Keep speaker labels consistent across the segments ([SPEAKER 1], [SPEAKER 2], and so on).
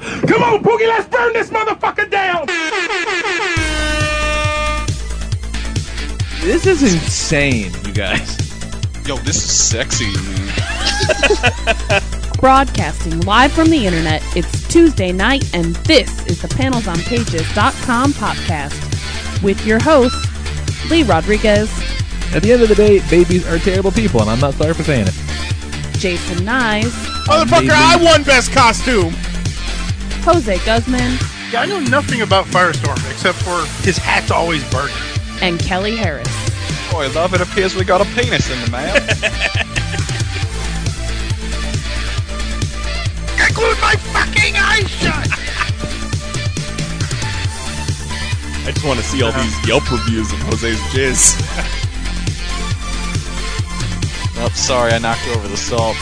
[SPEAKER 1] Come on, Boogie, let's burn this motherfucker down!
[SPEAKER 2] This is insane, you guys.
[SPEAKER 3] Yo, this is sexy, man.
[SPEAKER 4] Broadcasting live from the internet, it's Tuesday night, and this is the panelsonpages.com podcast with your host, Lee Rodriguez,
[SPEAKER 2] At the end of the day, babies are terrible people, and I'm not sorry for saying it.
[SPEAKER 4] Jason Nyes,
[SPEAKER 1] Motherfucker, I won best costume!
[SPEAKER 4] Jose Guzman,
[SPEAKER 5] Yeah, I know nothing about Firestorm except for his hat's always burning.
[SPEAKER 4] and Kelly Harris.
[SPEAKER 3] Boy, love, it appears we got a penis in the mail.
[SPEAKER 5] I glued my fucking eyes shut!
[SPEAKER 6] I just want to see all these Yelp reviews of Jose's jizz.
[SPEAKER 3] oh, sorry, I knocked over the salt.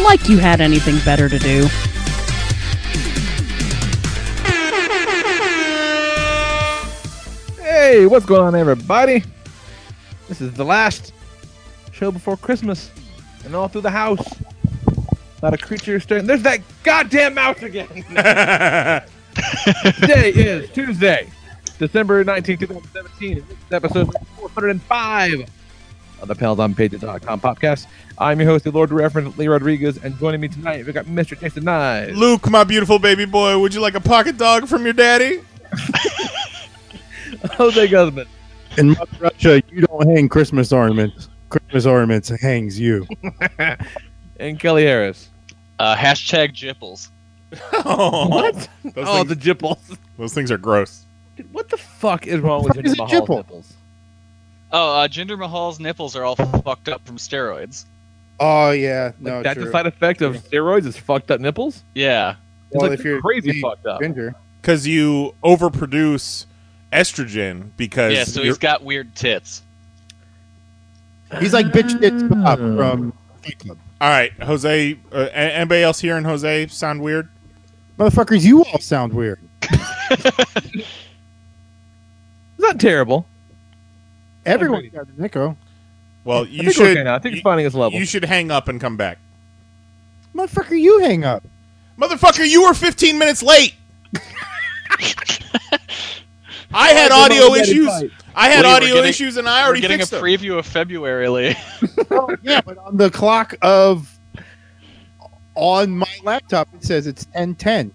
[SPEAKER 4] Like you had anything better to do.
[SPEAKER 2] Hey, what's going on, everybody? This is the last show before Christmas, and all through the house, Not a lot of creatures staring. There's that goddamn mouse again. Today is Tuesday, December 19, 2017. This is episode 405 of the PanelsOnPages.com podcast. I'm your host, the Lord Reverend Lee Rodriguez, and joining me tonight, we got Mr. Jason Nye.
[SPEAKER 1] Luke, my beautiful baby boy, would you like a pocket dog from your daddy?
[SPEAKER 2] Jose Guzman.
[SPEAKER 7] In Russia, you don't hang Christmas ornaments. Christmas ornaments hangs you.
[SPEAKER 2] and Kelly Harris.
[SPEAKER 3] Uh, hashtag Jipples.
[SPEAKER 1] Oh,
[SPEAKER 2] What?
[SPEAKER 1] Those,
[SPEAKER 2] oh,
[SPEAKER 1] things,
[SPEAKER 2] the jipples.
[SPEAKER 1] those things are gross.
[SPEAKER 2] Dude, what the fuck is wrong with
[SPEAKER 7] fuck is
[SPEAKER 2] Jinder
[SPEAKER 7] a
[SPEAKER 2] Mahal's
[SPEAKER 7] jipple?
[SPEAKER 2] nipples?
[SPEAKER 3] Oh, uh, Jinder Mahal's nipples are all fucked up from steroids.
[SPEAKER 7] Oh yeah,
[SPEAKER 2] Like,
[SPEAKER 7] no,
[SPEAKER 2] that's
[SPEAKER 7] true.
[SPEAKER 2] a side effect of steroids is fucked up nipples?
[SPEAKER 3] Yeah.
[SPEAKER 2] It's like
[SPEAKER 7] if you're
[SPEAKER 2] crazy
[SPEAKER 7] the
[SPEAKER 2] fucked up.
[SPEAKER 7] ginger,
[SPEAKER 1] Because you overproduce estrogen because
[SPEAKER 3] Yeah, so
[SPEAKER 1] you're-
[SPEAKER 3] he's got weird tits.
[SPEAKER 7] he's like bitch tits Bob
[SPEAKER 2] Mm.
[SPEAKER 7] from Fight Club.
[SPEAKER 1] All right, Jose. Uh, anybody else here and Jose sound weird?
[SPEAKER 7] Motherfuckers, you all sound weird.
[SPEAKER 2] It's not terrible.
[SPEAKER 7] Everyone got an echo.
[SPEAKER 1] Well,
[SPEAKER 2] I
[SPEAKER 1] you
[SPEAKER 2] think
[SPEAKER 1] should.
[SPEAKER 2] okay now. I think
[SPEAKER 1] you,
[SPEAKER 2] it's finding its level.
[SPEAKER 1] you should hang up and come back,
[SPEAKER 7] Motherfucker, you hang up.
[SPEAKER 1] motherfucker. You were 15 minutes late. I had audio issues. I had
[SPEAKER 3] Lee,
[SPEAKER 1] audio
[SPEAKER 3] getting-
[SPEAKER 1] issues, and I
[SPEAKER 3] We're
[SPEAKER 1] already
[SPEAKER 3] getting a
[SPEAKER 1] fixed them.
[SPEAKER 3] preview of February, Lee.
[SPEAKER 7] Oh, yeah, but on the clock of on my laptop, it says it's ten ten.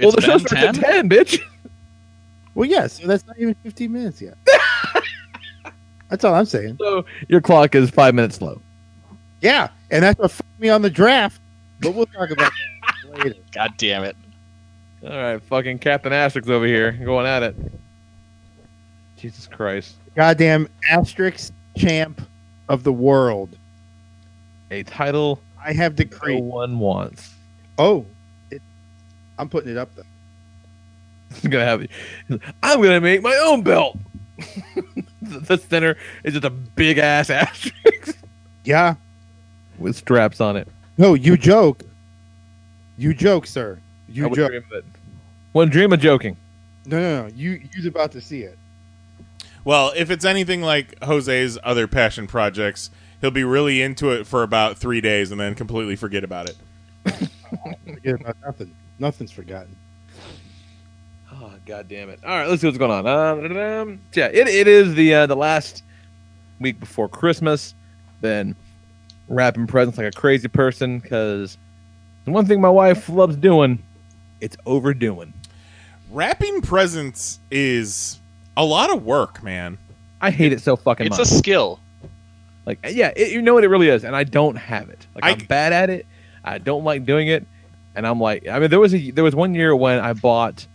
[SPEAKER 2] well, the
[SPEAKER 3] It's
[SPEAKER 2] show starts at 10, bitch.
[SPEAKER 7] Well, yes, so that's not even fifteen minutes yet. That's all I'm saying.
[SPEAKER 2] So your clock is five minutes slow.
[SPEAKER 7] Yeah, and that's what fucked me on the draft. But we'll talk about that later.
[SPEAKER 3] God damn it.
[SPEAKER 2] All right, fucking Captain Asterix over here going at it. Jesus Christ.
[SPEAKER 7] Goddamn Asterix champ of the world.
[SPEAKER 2] A title
[SPEAKER 7] I have decreed.
[SPEAKER 2] no
[SPEAKER 7] decreed.
[SPEAKER 2] one wants.
[SPEAKER 7] Oh, it, I'm putting it up though.
[SPEAKER 2] I'm gonna have. I'm gonna make my own belt. the center is just a big ass asterisk
[SPEAKER 7] Yeah.
[SPEAKER 2] with straps on it.
[SPEAKER 7] No, you joke. You joke, sir. You
[SPEAKER 2] I would
[SPEAKER 7] joke.
[SPEAKER 2] dream of it. One dream of joking.
[SPEAKER 7] No, no, no. You you're about to see it.
[SPEAKER 1] Well, if it's anything like Jose's other passion projects, he'll be really into it for about three days and then completely forget about it.
[SPEAKER 7] Forget about nothing. Nothing's forgotten.
[SPEAKER 2] God damn it! All right, let's see what's going on. Uh, yeah, it, it is the uh, the last week before Christmas. Been wrapping presents like a crazy person because the one thing my wife loves doing, it's overdoing.
[SPEAKER 1] Wrapping presents is a lot of work, man.
[SPEAKER 2] I hate it so fucking much.
[SPEAKER 3] It's
[SPEAKER 2] much.
[SPEAKER 3] a skill.
[SPEAKER 2] Like, yeah, it, you know what it really is, and I don't have it. Like,
[SPEAKER 1] I-
[SPEAKER 2] I'm bad at it. I don't like doing it, and I'm like, I mean, there was a there was one year when I bought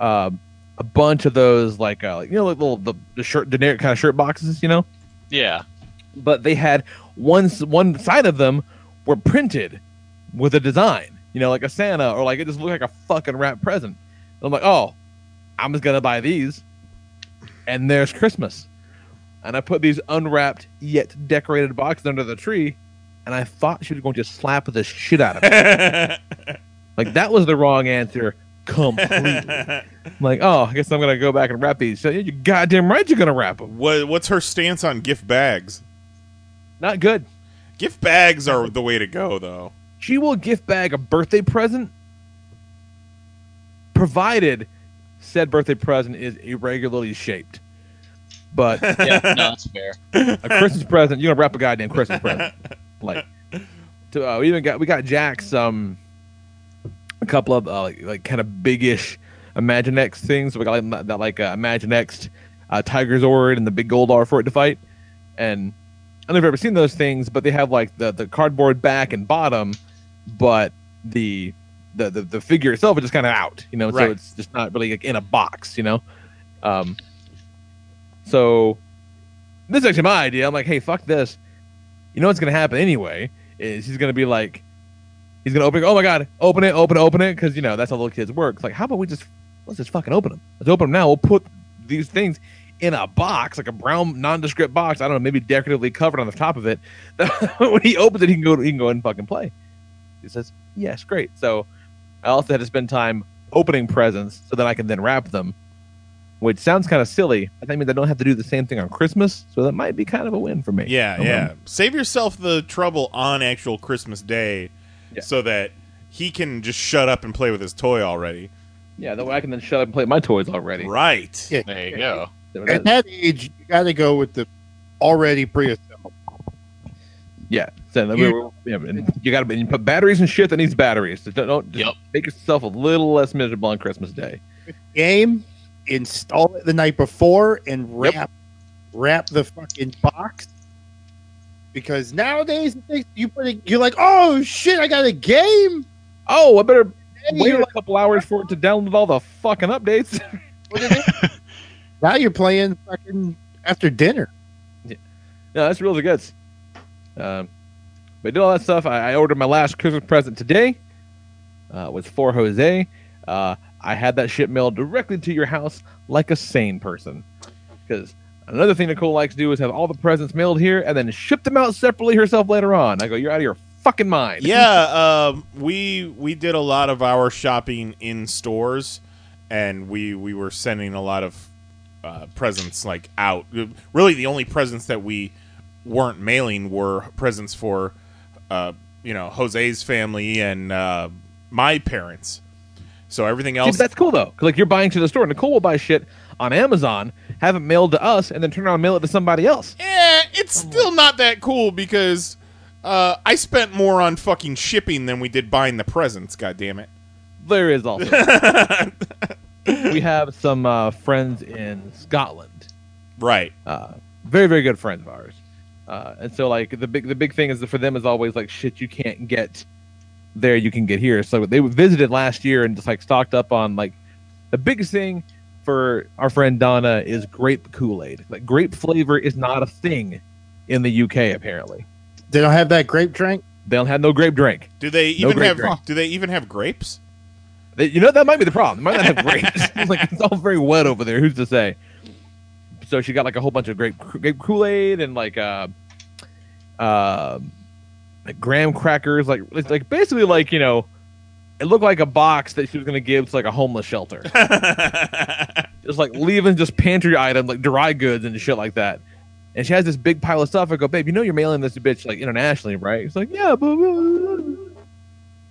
[SPEAKER 2] uh, a bunch of those, like, uh, you know, like little the, the shirt generic kind of shirt boxes, you know,
[SPEAKER 3] Yeah.
[SPEAKER 2] but they had one one side of them were printed with a design, you know, like a Santa or like it just looked like a fucking wrapped present. And I'm like, oh, I'm just gonna buy these, and there's Christmas. And I put these unwrapped yet decorated boxes under the tree, and I thought she was going to slap the shit out of me. like that was the wrong answer completely. I'm like, oh, I guess I'm gonna go back and wrap these. So you goddamn right, you're gonna wrap them.
[SPEAKER 1] what, what's her stance on gift bags?
[SPEAKER 2] Not good.
[SPEAKER 1] Gift bags are the way to go, though.
[SPEAKER 2] She will gift bag a birthday present, provided said birthday present is irregularly shaped. But
[SPEAKER 3] Yeah, no, that's fair.
[SPEAKER 2] a Christmas present, you're gonna wrap a goddamn Christmas present. Like, to, uh, we even got we got Jack's um a couple of uh, like, like kind of biggish Imaginext things. We got like that like uh, Imaginext uh, Tiger Zord and the big Goldar for it to fight. And I don't know if you've ever seen those things, but they have like the the cardboard back and bottom, but the the the, the figure itself is just kind of out, you know.
[SPEAKER 1] Right.
[SPEAKER 2] So it's just not really like in a box, you know. Um. So this is actually my idea. I'm like, hey, fuck this. You know what's gonna happen anyway? Is he's gonna be like, he's gonna open. it, Oh my god, open it, open it, open it, because you know that's how little kids work. It's like, how about we just let's just fucking open them. Let's open them now. We'll put these things in a box, like a brown nondescript box. I don't know, maybe decoratively covered on the top of it. when he opens it, he can go. He can go and fucking play. He says, yes, great. So I also had to spend time opening presents so that I can then wrap them. Which sounds kind of silly, but that means I don't have to do the same thing on Christmas, so that might be kind of a win for me.
[SPEAKER 1] Yeah, yeah. Save yourself the trouble on actual Christmas Day
[SPEAKER 2] Yeah.
[SPEAKER 1] so that he can just shut up and play with his toy already.
[SPEAKER 2] Yeah, that way I can then shut up and play with my toys already.
[SPEAKER 1] Right.
[SPEAKER 7] Yeah.
[SPEAKER 3] There you go.
[SPEAKER 7] At
[SPEAKER 2] that-
[SPEAKER 7] that age, you got to go with the already pre-assembled.
[SPEAKER 2] yeah, so then
[SPEAKER 7] You-
[SPEAKER 2] we're- yeah, and you got to you put batteries and shit that needs batteries. So don't, don't just
[SPEAKER 3] Yep.
[SPEAKER 2] make yourself a little less miserable on Christmas Day.
[SPEAKER 7] Game, install it the night before, and
[SPEAKER 2] Yep.
[SPEAKER 7] wrap wrap the fucking box. Because nowadays you put it, you're like, oh shit, I got a game.
[SPEAKER 2] Oh, I better wait a couple hours for it to download all the fucking updates.
[SPEAKER 7] Now you're playing fucking after dinner. Yeah.
[SPEAKER 2] no, that's really good. Um, but I did all that stuff. I, I ordered my last Christmas present today. Uh, was for Jose. Uh, I had that shit mailed directly to your house like a sane person. Because another thing Nicole likes to do is have all the presents mailed here and then ship them out separately herself later on. I go, you're out of your fucking mind.
[SPEAKER 1] Yeah, um, we we did a lot of our shopping in stores, and we we were sending a lot of uh, presents like out. Really, the only presents that we weren't mailing were presents for, uh, you know, Jose's family and uh, my parents. So everything else,
[SPEAKER 2] but that's cool though. like you're buying to the store. Nicole will buy shit on Amazon, have it mailed to us, and then turn around and mail it to somebody else.
[SPEAKER 1] Yeah, it's still not that cool because uh, I spent more on fucking shipping than we did buying the presents. God damn it!
[SPEAKER 2] There is also we have some uh, friends in Scotland,
[SPEAKER 1] right.
[SPEAKER 2] uh, very very good friends of ours, uh, and so like the big the big thing is that for them is always like shit you can't get there you can get here. So they visited last year and just like stocked up on like the biggest thing for our friend Donna is grape Kool Aid. Like grape flavor is not a thing in the UK apparently.
[SPEAKER 7] They don't have that grape drink.
[SPEAKER 2] They don't have no grape drink.
[SPEAKER 1] Do they even
[SPEAKER 2] grape
[SPEAKER 1] have?
[SPEAKER 2] drink.
[SPEAKER 1] Do they even have grapes?
[SPEAKER 2] They, you know that might be the problem. They might not have grapes. it's like it's all very wet over there. Who's to say? So she got like a whole bunch of grape grape Kool Aid and like uh, uh, like graham crackers. Like it's like basically like you know, it looked like a box that she was gonna give to like a homeless shelter. just like leaving just pantry items like dry goods and shit like that. And she has this big pile of stuff. I go, babe, you know you're mailing this bitch like internationally, right? It's like, yeah, blah, blah, blah."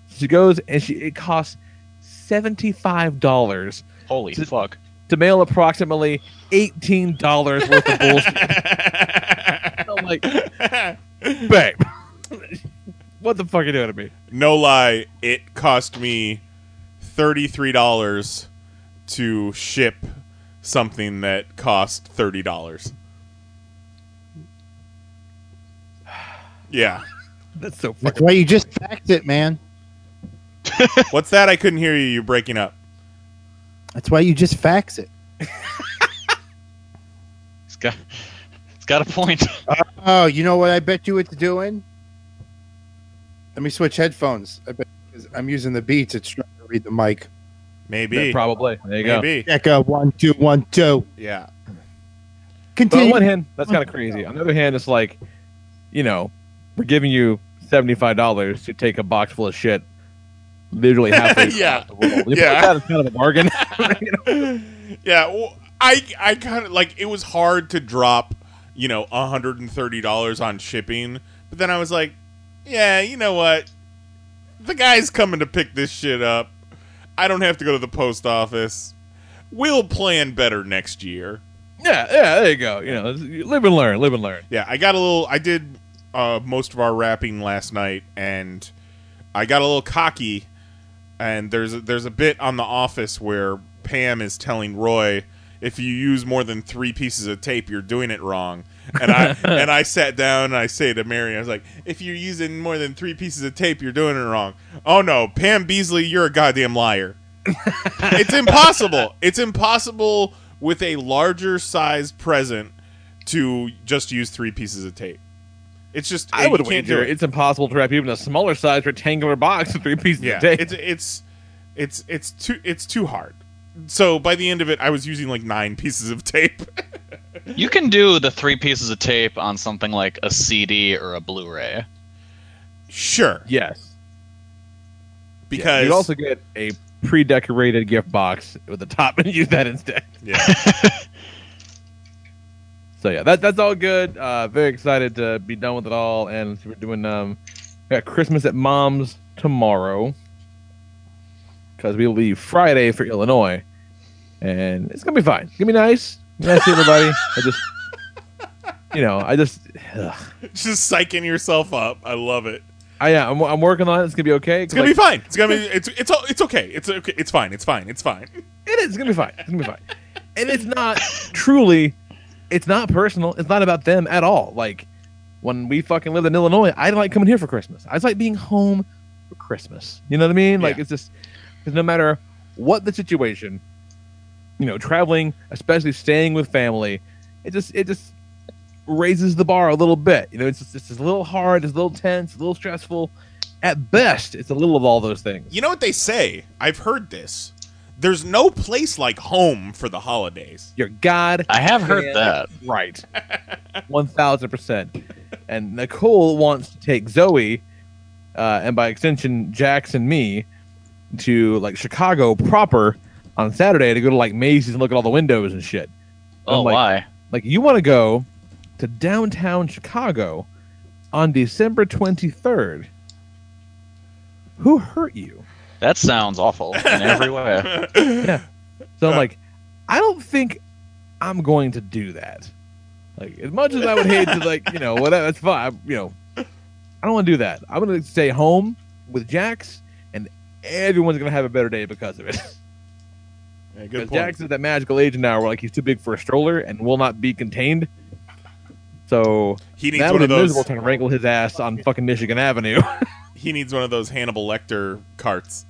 [SPEAKER 2] She goes and she it costs seventy five dollars
[SPEAKER 3] Holy
[SPEAKER 2] To-
[SPEAKER 3] fuck.
[SPEAKER 2] to mail approximately eighteen dollars worth of bullshit. I'm like, babe, what the fuck are you doing to me?
[SPEAKER 1] no lie, it cost me thirty three dollars to ship something that cost thirty dollars. Yeah.
[SPEAKER 2] That's so
[SPEAKER 7] That's why you just fax it, man.
[SPEAKER 1] What's that? I couldn't hear you. You're breaking up.
[SPEAKER 7] That's why you just fax it.
[SPEAKER 3] It's got, it's got a point.
[SPEAKER 7] Oh, you know what I bet you it's doing? Let me switch headphones. I bet 'cause I'm using the Beats. It's trying to read the mic.
[SPEAKER 1] Maybe.
[SPEAKER 2] Probably. There you go.
[SPEAKER 1] Maybe.
[SPEAKER 7] Echo one two one two.
[SPEAKER 1] Yeah.
[SPEAKER 2] But on
[SPEAKER 7] Continue.
[SPEAKER 2] one hand, that's kind of crazy. On the other hand, it's like, you know, we're giving you seventy-five dollars to take a box full of shit, literally halfway
[SPEAKER 1] Yeah.
[SPEAKER 2] across the world. You
[SPEAKER 1] Yeah.
[SPEAKER 2] yeah, that's kind of a bargain. You know?
[SPEAKER 1] yeah, well, I I kind of like it was hard to drop, you know, $130 on shipping, but then I was like, yeah, you know what? The guy's coming to pick this shit up. I don't have to go to the post office. We'll plan better next year.
[SPEAKER 2] Yeah, yeah, there you go. You know, live and learn, live and learn.
[SPEAKER 1] Yeah, I got a little. I did uh, most of our rapping last night, and I got a little cocky. And there's a, there's a bit on The Office where Pam is telling Roy, if you use more than three pieces of tape, you're doing it wrong. And I and I sat down and I say to Mary, I was like, if you're using more than three pieces of tape, you're doing it wrong. Oh no, Pam Beesly, you're a goddamn liar. it's impossible. It's impossible with a larger size present to just use three pieces of tape. It's just
[SPEAKER 2] I would
[SPEAKER 1] can't do
[SPEAKER 2] wager
[SPEAKER 1] it.
[SPEAKER 2] it's impossible to wrap even a smaller size rectangular box with three pieces
[SPEAKER 1] yeah,
[SPEAKER 2] of tape.
[SPEAKER 1] it's it's it's it's too it's too hard. So by the end of it, I was using like nine pieces of tape.
[SPEAKER 3] You can do the three pieces of tape on something like a CD or a Blu-ray.
[SPEAKER 1] sure,
[SPEAKER 2] yes.
[SPEAKER 1] because
[SPEAKER 2] you also get a pre-decorated gift box with the top and use that instead.
[SPEAKER 1] yeah,
[SPEAKER 2] So yeah, that that's all good. Uh, very excited to be done with it all, and we're doing um, we got Christmas at Mom's tomorrow because we leave Friday for Illinois, and it's gonna be fine. It's gonna be nice. To everybody. I just, you know, I just, ugh.
[SPEAKER 1] just psyching yourself up. I love it.
[SPEAKER 2] I yeah, I'm, I'm working on it. It's gonna be okay.
[SPEAKER 1] It's gonna be fine. It's gonna be it's it's all- it's okay. It's okay. It's fine. It's fine. It's fine.
[SPEAKER 2] It is. It's gonna be fine. It's gonna be fine. And it's not truly. It's not personal. It's not about them at all. Like when we fucking lived in Illinois, I like coming here for Christmas. I just like being home for Christmas. You know what I mean? Like
[SPEAKER 1] Yeah.
[SPEAKER 2] it's just because no matter what the situation, you know, traveling, especially staying with family, it just it just raises the bar a little bit. You know, it's just, it's just a little hard, it's a little tense, a little stressful. At best, it's a little of all those things.
[SPEAKER 1] You know what they say? I've heard this. There's no place like home for the holidays.
[SPEAKER 2] Your God
[SPEAKER 3] I have heard that.
[SPEAKER 2] Right. One thousand percent. And Nicole wants to take Zoe, uh, and by extension, Jax and me, to like Chicago proper on Saturday to go to like Macy's and look at all the windows and shit.
[SPEAKER 3] Oh,
[SPEAKER 2] I'm like,
[SPEAKER 3] why?
[SPEAKER 2] Like you want to go to downtown Chicago on December twenty third. Who hurt you?
[SPEAKER 3] That sounds awful in every way. Yeah.
[SPEAKER 2] So I'm like, I don't think I'm going to do that. Like, as much as I would hate to, like, you know, whatever, that's fine. I- you know, I don't want to do that. I'm going to stay home with Jax, and everyone's going to have a better day because of it.
[SPEAKER 1] Yeah, good point.
[SPEAKER 2] Jax is that magical age now where, like, he's too big for a stroller and will not be contained. So
[SPEAKER 1] he needs one of those.
[SPEAKER 2] miserable trying to wrangle his ass on fucking Michigan Avenue.
[SPEAKER 1] He needs one of those Hannibal Lecter carts.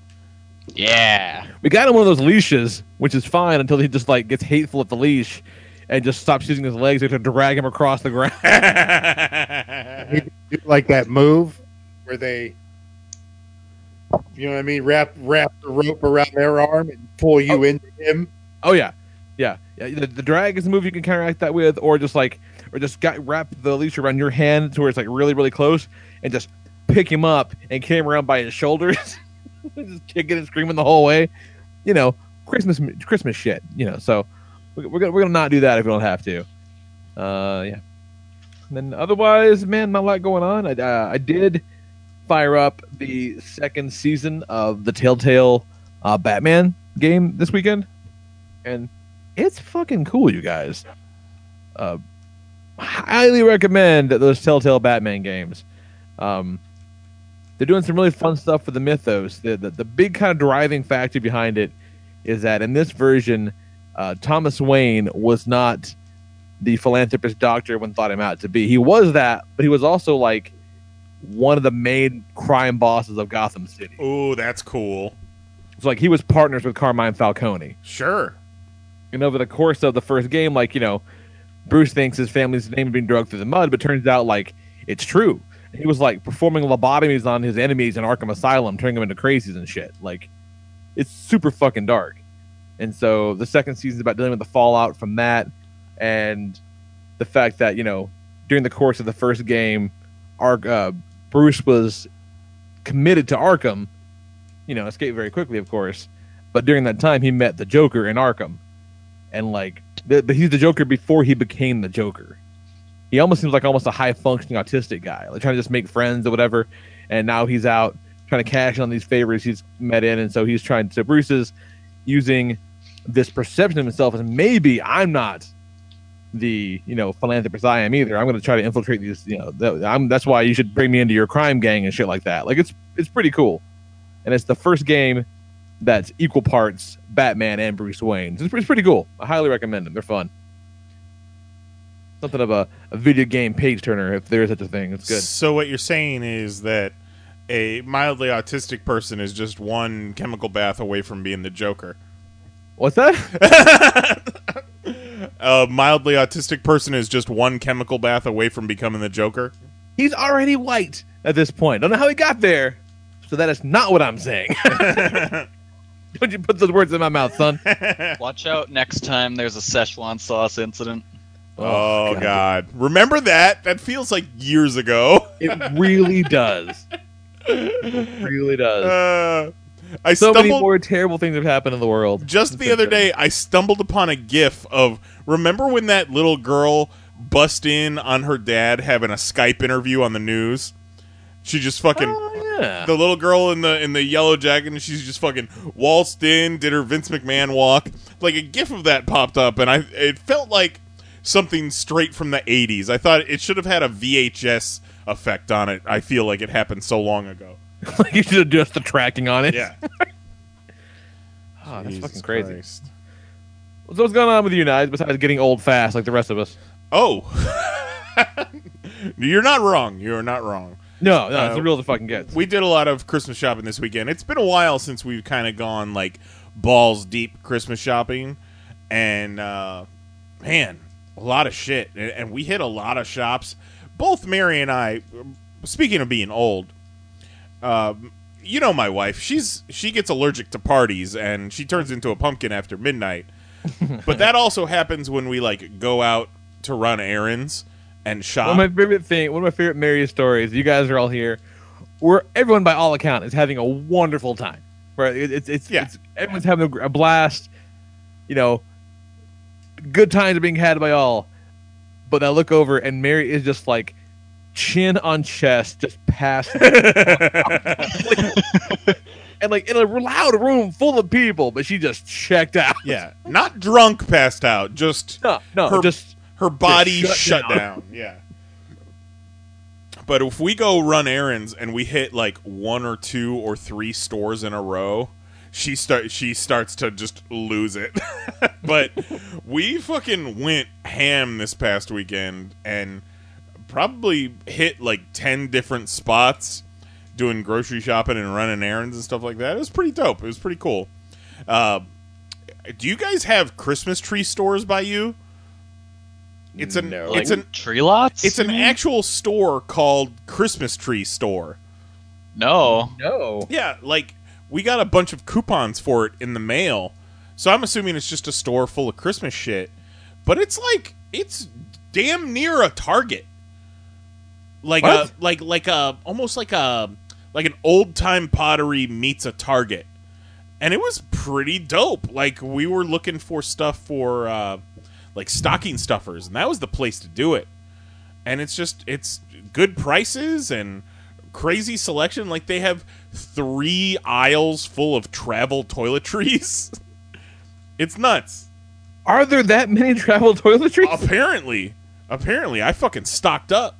[SPEAKER 3] Yeah.
[SPEAKER 2] we got him one of those leashes, which is fine until he just, like, gets hateful at the leash and just stops using his legs to drag him across the ground.
[SPEAKER 7] Like that move where they, you know what I mean, wrap wrap the rope around their arm and pull you into him.
[SPEAKER 2] Oh yeah, yeah, yeah. The, the drag is a move you can counteract that with, or just like, or just got wrap the leash around your hand to where it's like really, really close, and just pick him up and carry him around by his shoulders, just kicking and screaming the whole way. You know, Christmas, Christmas shit. You know, so we're, we're gonna we're gonna not do that if we don't have to. Uh, yeah. And then otherwise, man, not a lot going on. I uh, I did fire up the second season of the Telltale uh, Batman game this weekend and it's fucking cool, you guys. Uh, highly recommend those Telltale Batman games. Um, they're doing some really fun stuff for the mythos. The, the the big kind of driving factor behind it is that in this version, uh, Thomas Wayne was not the philanthropist doctor when thought him out to be. He was that, but he was also like one of the main crime bosses of Gotham City.
[SPEAKER 1] Oh, that's cool.
[SPEAKER 2] So like he was partners with Carmine Falcone.
[SPEAKER 1] Sure.
[SPEAKER 2] and over the course of the first game, like you know, Bruce thinks his family's name is being dragged through the mud, but turns out like it's true. he was like performing lobotomies on his enemies in Arkham Asylum, turning them into crazies and shit. Like, it's super fucking dark. And so the second season is about dealing with the fallout from that, and the fact that you know during the course of the first game, Ark uh, Bruce was committed to Arkham. You know, escaped very quickly, of course. But during that time, he met the Joker in Arkham, and like, the, he's the Joker before he became the Joker he almost seems like almost a high functioning autistic guy, like trying to just make friends or whatever. And now he's out trying to cash in on these favors he's met in, and so he's trying to. Bruce is using this perception of himself as maybe I'm not the you know philanthropist I am either. I'm going to try to infiltrate these. You know, that, that's why you should bring me into your crime gang and shit like that. Like it's it's pretty cool, and it's the first game that's equal parts Batman and Bruce Wayne. It's, it's pretty cool. I highly recommend them. They're fun something of a, a video game page turner if there is such a thing. It's good.
[SPEAKER 1] So what you're saying is that a mildly autistic person is just one chemical bath away from being the Joker.
[SPEAKER 2] What's that?
[SPEAKER 1] a mildly autistic person is just one chemical bath away from becoming the Joker.
[SPEAKER 2] He's already white at this point. Don't know how he got there. So that is not what I'm saying. Don't you put those words in my mouth, son.
[SPEAKER 3] Watch out next time there's a Szechuan sauce incident.
[SPEAKER 1] Oh, God. God. Remember that? That feels like years ago.
[SPEAKER 2] it really does. It really does.
[SPEAKER 1] Uh, I
[SPEAKER 2] so
[SPEAKER 1] stumbled,
[SPEAKER 2] many more terrible things have happened in the world.
[SPEAKER 1] Just the other day, I stumbled upon a GIF of. Remember when that little girl bust in on her dad having a Skype interview on the news? She just fucking.
[SPEAKER 2] Oh, yeah.
[SPEAKER 1] The little girl in the in the yellow jacket, and she's just fucking waltzed in, did her Vince McMahon walk. Like a GIF of that popped up, and I it felt like something straight from the 80s. I thought it should have had a VHS effect on it. I feel like it happened so long ago.
[SPEAKER 2] like you should adjust the tracking on it.
[SPEAKER 1] Yeah.
[SPEAKER 2] oh, that's fucking crazy. Christ. So what's going on with you guys besides getting old fast like the rest of us?
[SPEAKER 1] Oh. You're not wrong. You're not wrong.
[SPEAKER 2] No, no, uh, it's the real the fucking gets.
[SPEAKER 1] We did a lot of Christmas shopping this weekend. It's been a while since we've kind of gone like balls deep Christmas shopping, and uh, man, a lot of shit, and we hit a lot of shops. Both Mary and I, speaking of being old, uh, you know my wife. She's she gets allergic to parties, and she turns into a pumpkin after midnight. but that also happens when we like go out to run errands and shop.
[SPEAKER 2] One of my favorite thing, one of my favorite Mary stories. You guys are all here. Where everyone, by all account, is having a wonderful time. Right? It's it's,
[SPEAKER 1] yeah.
[SPEAKER 2] It's, everyone's having a blast. You know, good times are being had by all. But I look over and Mary is just like chin on chest, just passed. and like in a loud room full of people, but she just checked out.
[SPEAKER 1] Yeah, not drunk, passed out. Just
[SPEAKER 2] no, no,
[SPEAKER 1] her,
[SPEAKER 2] just
[SPEAKER 1] her body
[SPEAKER 2] just
[SPEAKER 1] shut,
[SPEAKER 2] shut down.
[SPEAKER 1] down. Yeah. But if we go run errands and we hit like one or two or three stores in a row, she start she starts to just lose it. but we fucking went ham this past weekend and probably hit like 10 different spots doing grocery shopping and running errands and stuff like that. It was pretty dope. It was pretty cool. Uh, do you guys have Christmas tree stores by you? It's an
[SPEAKER 3] no.
[SPEAKER 1] it's
[SPEAKER 3] like
[SPEAKER 1] an
[SPEAKER 3] tree lots.
[SPEAKER 1] It's an actual store called Christmas Tree Store.
[SPEAKER 3] No.
[SPEAKER 2] No.
[SPEAKER 1] Yeah, like we got a bunch of coupons for it in the mail. So I'm assuming it's just a store full of Christmas shit. But it's like it's damn near a Target. Like
[SPEAKER 2] What?
[SPEAKER 1] a like like a almost like a like an old time pottery meets a Target. And it was pretty dope. Like we were looking for stuff for uh like stocking stuffers and that was the place to do it. And it's just it's good prices and crazy selection. Like they have three aisles full of travel toiletries. it's nuts.
[SPEAKER 2] Are there that many travel toiletries?
[SPEAKER 1] Apparently, apparently, I fucking stocked up.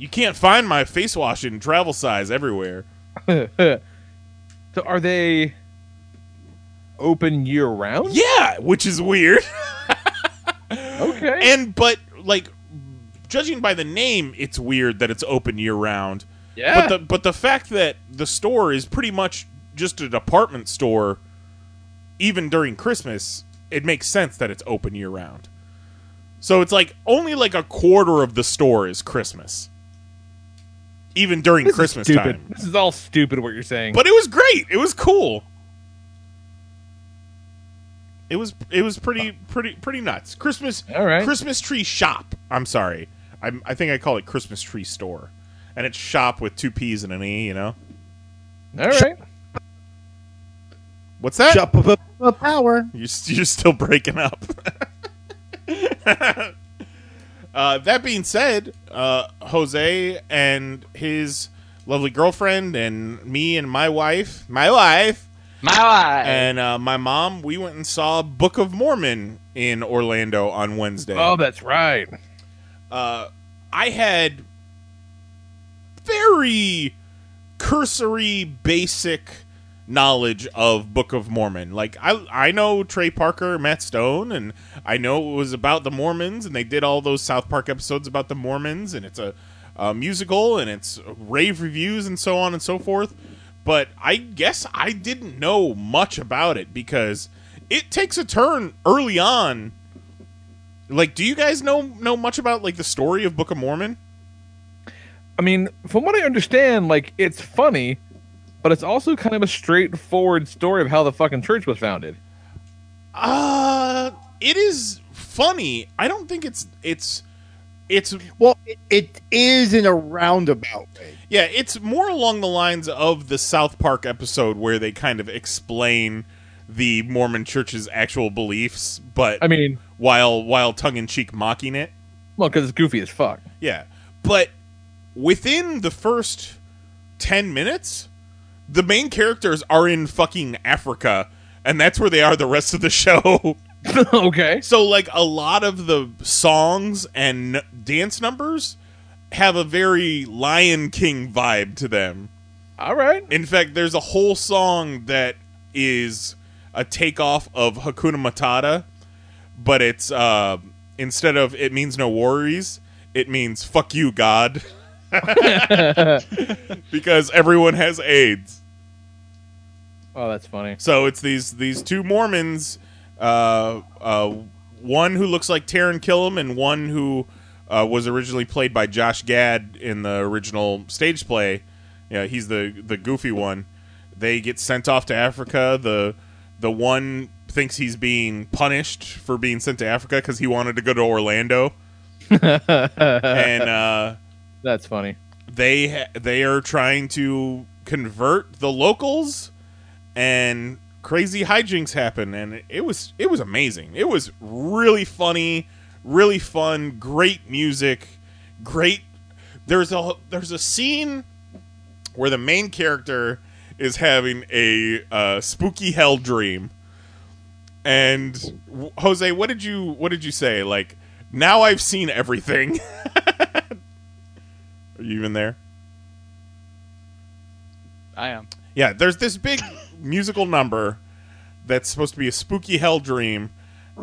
[SPEAKER 1] You can't find my face wash in travel size everywhere.
[SPEAKER 2] so are they open year round?
[SPEAKER 1] Yeah, which is weird.
[SPEAKER 2] Okay.
[SPEAKER 1] and but like judging by the name, it's weird that it's open year round.
[SPEAKER 2] yeah.
[SPEAKER 1] But the but the fact that the store is pretty much just a department store, even during Christmas, it makes sense that it's open year round. So it's like only like a quarter of the store is Christmas. Even during
[SPEAKER 2] This
[SPEAKER 1] Christmas time.
[SPEAKER 2] This is all stupid. What you're saying.
[SPEAKER 1] But it was great. It was cool. It was it was pretty pretty pretty nuts. Christmas
[SPEAKER 2] All right.
[SPEAKER 1] Christmas tree shop. I'm sorry. I'm, I think I call it Christmas tree store, and it's shop with two P's and an E. You know
[SPEAKER 2] all right.
[SPEAKER 1] what's that?
[SPEAKER 7] Shop of a power.
[SPEAKER 1] You're, you're still breaking up. uh, that being said, uh, Jose and his lovely girlfriend, and me and my wife, my wife,
[SPEAKER 3] My wife.
[SPEAKER 1] and uh, my mom, we went and saw Book of Mormon in Orlando on Wednesday.
[SPEAKER 2] Oh, that's right.
[SPEAKER 1] uh, I had very cursory, basic knowledge of Book of Mormon. Like I, I know Trey Parker, Matt Stone, and I know it was about the Mormons, and they did all those South Park episodes about the Mormons, and it's a, a musical, and it's rave reviews, and so on and so forth. But I guess I didn't know much about it because it takes a turn early on like, do you guys know know much about like the story of Book of Mormon?
[SPEAKER 2] I mean, from what I understand, like it's funny, but it's also kind of a straightforward story of how the fucking church was founded.
[SPEAKER 1] Uh, it is funny. I don't think it's it's it's
[SPEAKER 7] Well, it, it is in a roundabout way.
[SPEAKER 1] yeah, it's more along the lines of the South Park episode where they kind of explain the Mormon Church's actual beliefs, but
[SPEAKER 2] I mean,
[SPEAKER 1] while while tongue in cheek mocking it.
[SPEAKER 2] well, because it's goofy as fuck.
[SPEAKER 1] Yeah. But within the first 10 minutes, the main characters are in fucking Africa, and that's where they are the rest of the show.
[SPEAKER 2] okay.
[SPEAKER 1] so, like, a lot of the songs and dance numbers have a very Lion King vibe to them.
[SPEAKER 2] All right.
[SPEAKER 1] In fact, there's a whole song that is a takeoff of Hakuna Matata, but it's uh, instead of it means no worries, it means fuck you, God. because everyone has AIDS.
[SPEAKER 2] Oh, that's funny.
[SPEAKER 1] So it's these these two Mormons, uh, uh, one who looks like Taran Killam and one who uh, was originally played by Josh Gad in the original stage play. Yeah, he's the the goofy one. They get sent off to Africa. The the one thinks he's being punished for being sent to Africa because he wanted to go to Orlando, and uh,
[SPEAKER 2] That's funny.
[SPEAKER 1] they ha- they are trying to convert the locals and crazy hijinks happen and it was it was amazing. It was really funny really fun great music great there's a there's a scene where the main character is having a uh, spooky hell dream. And w- Jose what did you what did you say? Like now I've seen everything. Are you even there?
[SPEAKER 3] I am.
[SPEAKER 1] Yeah, there's this big musical number that's supposed to be a spooky hell dream,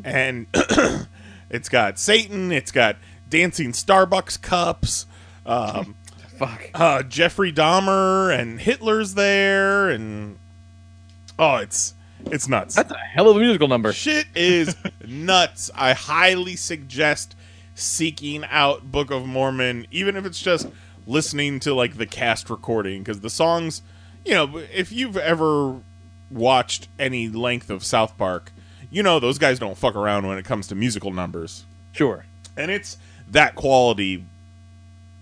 [SPEAKER 1] and it's got Satan, it's got dancing Starbucks cups, um,
[SPEAKER 2] Fuck.
[SPEAKER 1] uh, Jeffrey Dahmer, and Hitler's there, and oh, it's it's nuts.
[SPEAKER 2] That's a hell of a musical number.
[SPEAKER 1] Shit is nuts. I highly suggest seeking out Book of Mormon, even if it's just listening to like the cast recording, because the songs, you know, if you've ever watched any length of South Park, you know those guys don't fuck around when it comes to musical numbers,
[SPEAKER 2] Sure.
[SPEAKER 1] and it's that quality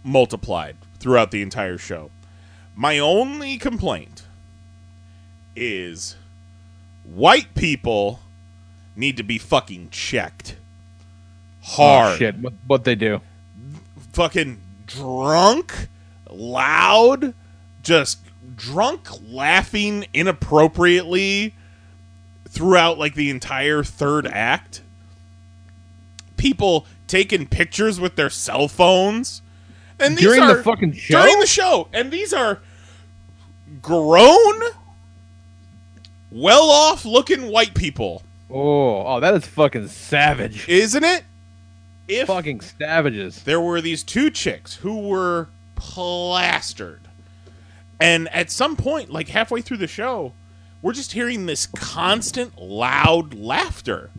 [SPEAKER 1] multiplied throughout the entire show. My only complaint is white people need to be fucking checked hard.
[SPEAKER 2] Oh, shit. What, what they do?
[SPEAKER 1] Fucking drunk, loud, just drunk laughing inappropriately throughout like the entire third act. People taking pictures with their cell phones. And these
[SPEAKER 2] During
[SPEAKER 1] are
[SPEAKER 2] the fucking show?
[SPEAKER 1] During the show. And these are grown, well off looking white people.
[SPEAKER 2] Oh, oh, that is fucking savage.
[SPEAKER 1] Isn't it? If
[SPEAKER 2] fucking savages.
[SPEAKER 1] there were these two chicks who were plastered. And at some point, like halfway through the show, we're just hearing this constant loud laughter.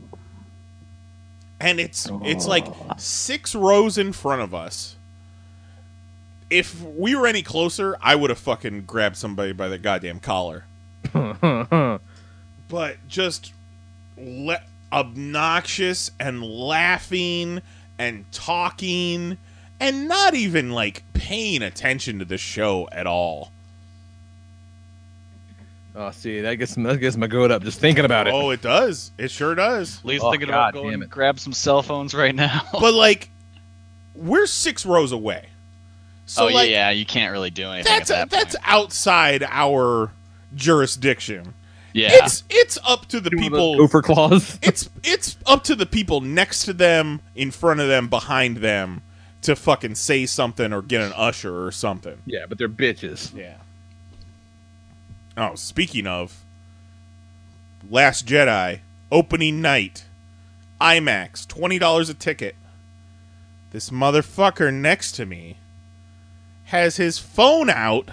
[SPEAKER 1] And it's it's like six rows in front of us. if we were any closer, I would have fucking grabbed somebody by the goddamn collar. But just le- obnoxious and laughing and talking and not even like paying attention to the show at all.
[SPEAKER 2] Oh, see, that gets that gets my goat up just thinking about it.
[SPEAKER 1] Oh, it does. It sure does.
[SPEAKER 3] Lee's
[SPEAKER 2] Oh,
[SPEAKER 3] thinking
[SPEAKER 2] God
[SPEAKER 3] about going
[SPEAKER 2] damn
[SPEAKER 3] to
[SPEAKER 2] it.
[SPEAKER 3] grab some cell phones right now.
[SPEAKER 1] But like, we're six rows away. So
[SPEAKER 3] oh
[SPEAKER 1] like,
[SPEAKER 3] yeah, you can't really do anything.
[SPEAKER 1] that's
[SPEAKER 3] at that
[SPEAKER 1] that's
[SPEAKER 3] point.
[SPEAKER 1] outside our jurisdiction.
[SPEAKER 3] yeah.
[SPEAKER 1] It's it's up to the
[SPEAKER 2] One
[SPEAKER 1] people.
[SPEAKER 2] Gopher claws.
[SPEAKER 1] It's it's up to the people next to them, in front of them, behind them, to fucking say something or get an usher or something.
[SPEAKER 2] yeah, but they're bitches.
[SPEAKER 1] Yeah. Oh, speaking of Last Jedi opening night, IMAX, twenty dollars a ticket. This motherfucker next to me has his phone out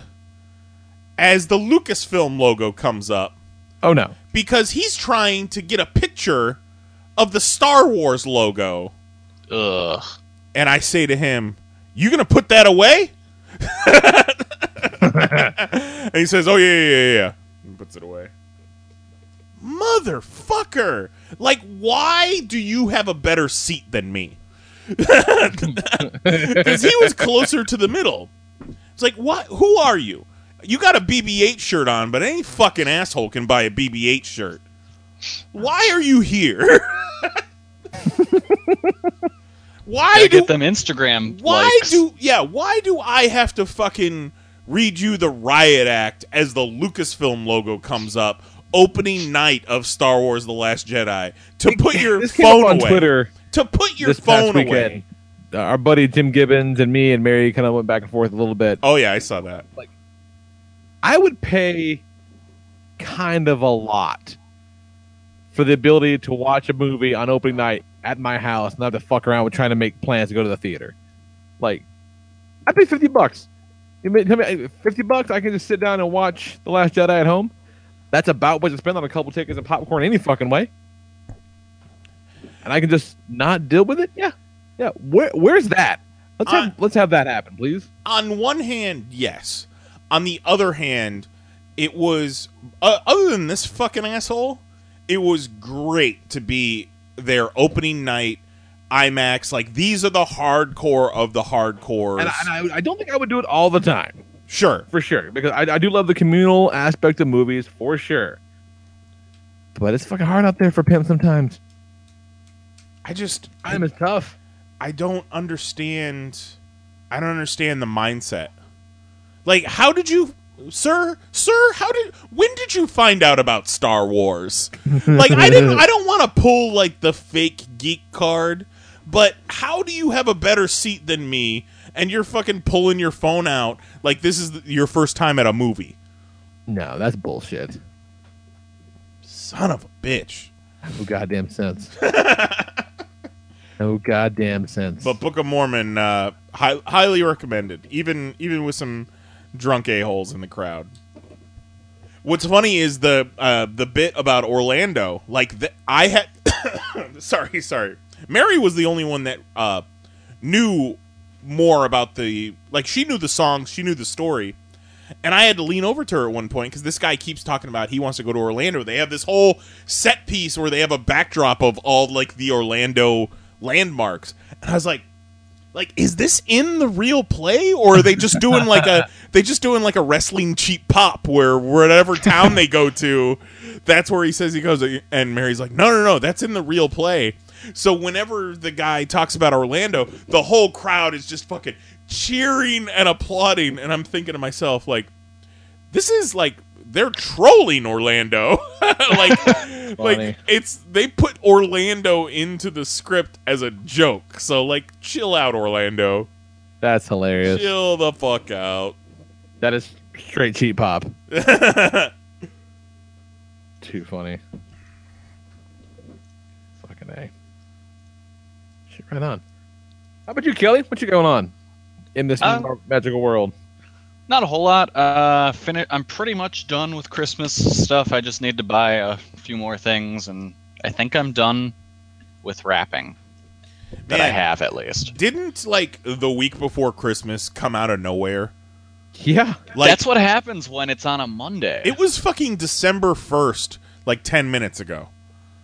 [SPEAKER 1] as the Lucasfilm logo comes up
[SPEAKER 2] Oh no.
[SPEAKER 1] because he's trying to get a picture of the Star Wars logo.
[SPEAKER 3] Ugh.
[SPEAKER 1] And I say to him, You gonna put that away? and he says, Oh, yeah, yeah, yeah, yeah. And puts it away. Motherfucker! Like, why do you have a better seat than me? Because he was closer to the middle. It's like, what? Who are you? You got a BB-8 shirt on, but any fucking asshole can buy a BB-8 shirt. Why are you here? why
[SPEAKER 3] Gotta
[SPEAKER 1] do
[SPEAKER 3] get them Instagram
[SPEAKER 1] why
[SPEAKER 3] likes.
[SPEAKER 1] do yeah why do i have to fucking read you the riot act as the lucasfilm logo comes up opening night of star wars the last jedi to put your
[SPEAKER 2] this came up
[SPEAKER 1] phone
[SPEAKER 2] on
[SPEAKER 1] away
[SPEAKER 2] Twitter
[SPEAKER 1] to put your
[SPEAKER 2] this
[SPEAKER 1] phone
[SPEAKER 2] weekend.
[SPEAKER 1] away
[SPEAKER 2] Uh, our buddy Tim Gibbons and me and Mary kind of went back and forth a little bit.
[SPEAKER 1] oh yeah i saw that Like,
[SPEAKER 2] I would pay kind of a lot for the ability to watch a movie on opening night at my house and not have to fuck around with trying to make plans to go to the theater. Like, I pay fifty bucks. You mean- tell me, fifty bucks? I can just sit down and watch The Last Jedi at home. That's about what you spend on a couple tickets and popcorn any fucking way. And I can just not deal with it. Yeah, yeah. Where, where's that? Let's have let's have that happen, please.
[SPEAKER 1] on one hand yes on the other hand it was uh, other than this fucking asshole it was great to be their opening night imax like these are the hardcore of the hardcore.
[SPEAKER 2] And, I, and I, I don't think I would do it all the time.
[SPEAKER 1] sure
[SPEAKER 2] for sure because I, I do love the communal aspect of movies for sure but it's fucking hard out there for pimp sometimes
[SPEAKER 1] i just
[SPEAKER 2] time is tough
[SPEAKER 1] I don't understand. I don't understand the mindset. Like, how did you, sir, sir? How did? When did you find out about Star Wars? Like, I didn't. I don't want to pull like the fake geek card, but how do you have a better seat than me? And you're fucking pulling your phone out like this is your first time at a movie.
[SPEAKER 2] no that's bullshit
[SPEAKER 1] Son of a bitch.
[SPEAKER 2] no goddamn sense no goddamn sense
[SPEAKER 1] But Book of Mormon, uh, hi- highly recommended. Even even with some drunk a holes in the crowd. What's funny is the uh, the bit about Orlando. Like the, I had, sorry, sorry. Mary was the only one that uh, knew more about the like. She knew the songs, she knew the story, and I had to lean over to her at one point because this guy keeps talking about he wants to go to Orlando. They have this whole set piece where they have a backdrop of all like the Orlando landmarks, and I was like, like, is this in the real play, or are they just doing like a they just doing like a wrestling cheap pop where whatever town they go to, that's where he says he goes, and Mary's like, no, no, no, that's in the real play. So whenever the guy talks about Orlando, the whole crowd is just fucking cheering and applauding, and I'm thinking to myself like, this is like they're trolling Orlando. like,
[SPEAKER 2] Funny.
[SPEAKER 1] like it's they put Orlando into the script as a joke. So like, chill out, Orlando.
[SPEAKER 2] that's hilarious
[SPEAKER 1] Chill the fuck out.
[SPEAKER 2] that is straight cheap pop too funny fucking a shit right on how about you kelly what you going on in this
[SPEAKER 3] Um,
[SPEAKER 2] magical world
[SPEAKER 3] Not a whole lot. Uh, fini- I'm pretty much done with Christmas stuff. I just need to buy a few more things, and I think I'm done with wrapping. that I have at least.
[SPEAKER 1] Didn't like the week before Christmas come out of nowhere?
[SPEAKER 2] Yeah.
[SPEAKER 1] Like
[SPEAKER 3] That's what happens when it's on a Monday.
[SPEAKER 1] it was fucking December first, like ten minutes ago,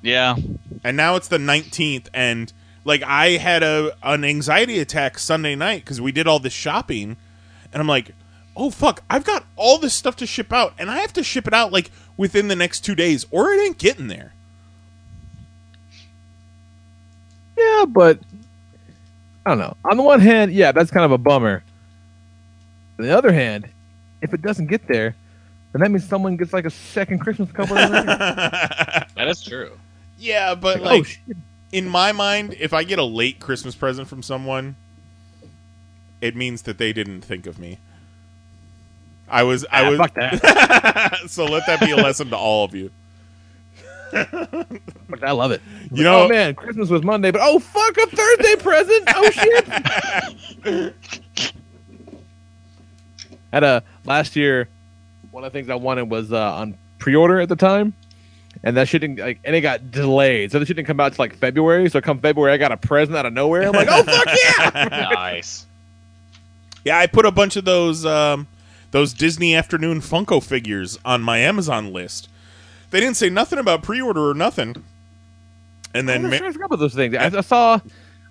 [SPEAKER 3] yeah,
[SPEAKER 1] and now it's the nineteenth, and like I had a an anxiety attack Sunday night because we did all this shopping, and I'm like, oh fuck, I've got all this stuff to ship out, and I have to ship it out like within the next two days, or it ain't getting there.
[SPEAKER 2] Yeah, but I don't know. On the one hand, yeah, that's kind of a bummer. On the other hand, if it doesn't get there, then that means someone gets like a second Christmas a couple of days later.
[SPEAKER 3] that is true.
[SPEAKER 1] yeah, but
[SPEAKER 2] oh,
[SPEAKER 1] like
[SPEAKER 2] shit.
[SPEAKER 1] in my mind, if I get a late Christmas present from someone, it means that they didn't think of me. I was, I
[SPEAKER 2] Ah,
[SPEAKER 1] was.
[SPEAKER 2] fuck that.
[SPEAKER 1] so let that be a lesson to all of you.
[SPEAKER 2] But I love it.
[SPEAKER 1] You know-
[SPEAKER 2] oh man, Christmas was Monday, but oh fuck, a Thursday present. Oh shit. Had a last year. One of the things I wanted was uh, on pre-order at the time, and that shit didn't like, and it got delayed. So the shit didn't come out till like February. So come February, I got a present out of nowhere. I'm like, oh fuck yeah.
[SPEAKER 3] nice.
[SPEAKER 1] Yeah, I put a bunch of those um, those Disney Afternoon Funko figures on my Amazon list. They didn't say nothing about pre-order or nothing. And then,
[SPEAKER 2] I'm
[SPEAKER 1] Ma-
[SPEAKER 2] trying to forget about those things. I, I saw,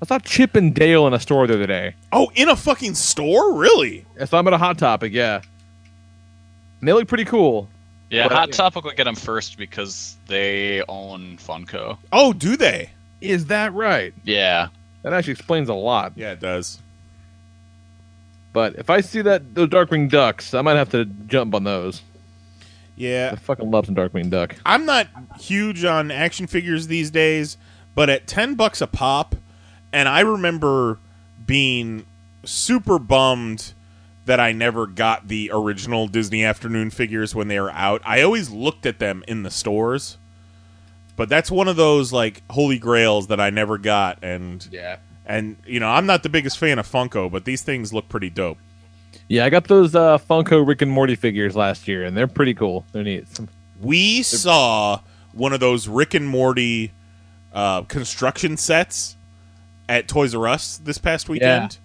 [SPEAKER 2] I saw Chip and Dale in a store the other day.
[SPEAKER 1] oh, in a fucking store, really?
[SPEAKER 2] I saw them at a Hot Topic. Yeah, and they look pretty cool.
[SPEAKER 3] Yeah,
[SPEAKER 2] But-
[SPEAKER 3] Hot Topic would get them first because they own Funko.
[SPEAKER 1] Oh, do they?
[SPEAKER 2] Is that right?
[SPEAKER 3] Yeah.
[SPEAKER 2] That actually explains a lot.
[SPEAKER 1] Yeah, it does.
[SPEAKER 2] But if I see that those Darkwing Ducks, I might have to jump on those.
[SPEAKER 1] Yeah,
[SPEAKER 2] I fucking love some Darkwing Duck.
[SPEAKER 1] I'm not huge on action figures these days, but at 10 bucks a pop, and I remember being super bummed that I never got the original Disney Afternoon figures when they were out. I always looked at them in the stores. But that's one of those like holy grails that I never got and
[SPEAKER 2] Yeah.
[SPEAKER 1] And you know, I'm not the biggest fan of Funko, but these things look pretty dope.
[SPEAKER 2] Yeah, I got those uh, Funko Rick and Morty figures last year, and they're pretty cool. They're neat. Some,
[SPEAKER 1] We saw one of those Rick and Morty uh, construction sets at Toys R Us this past weekend.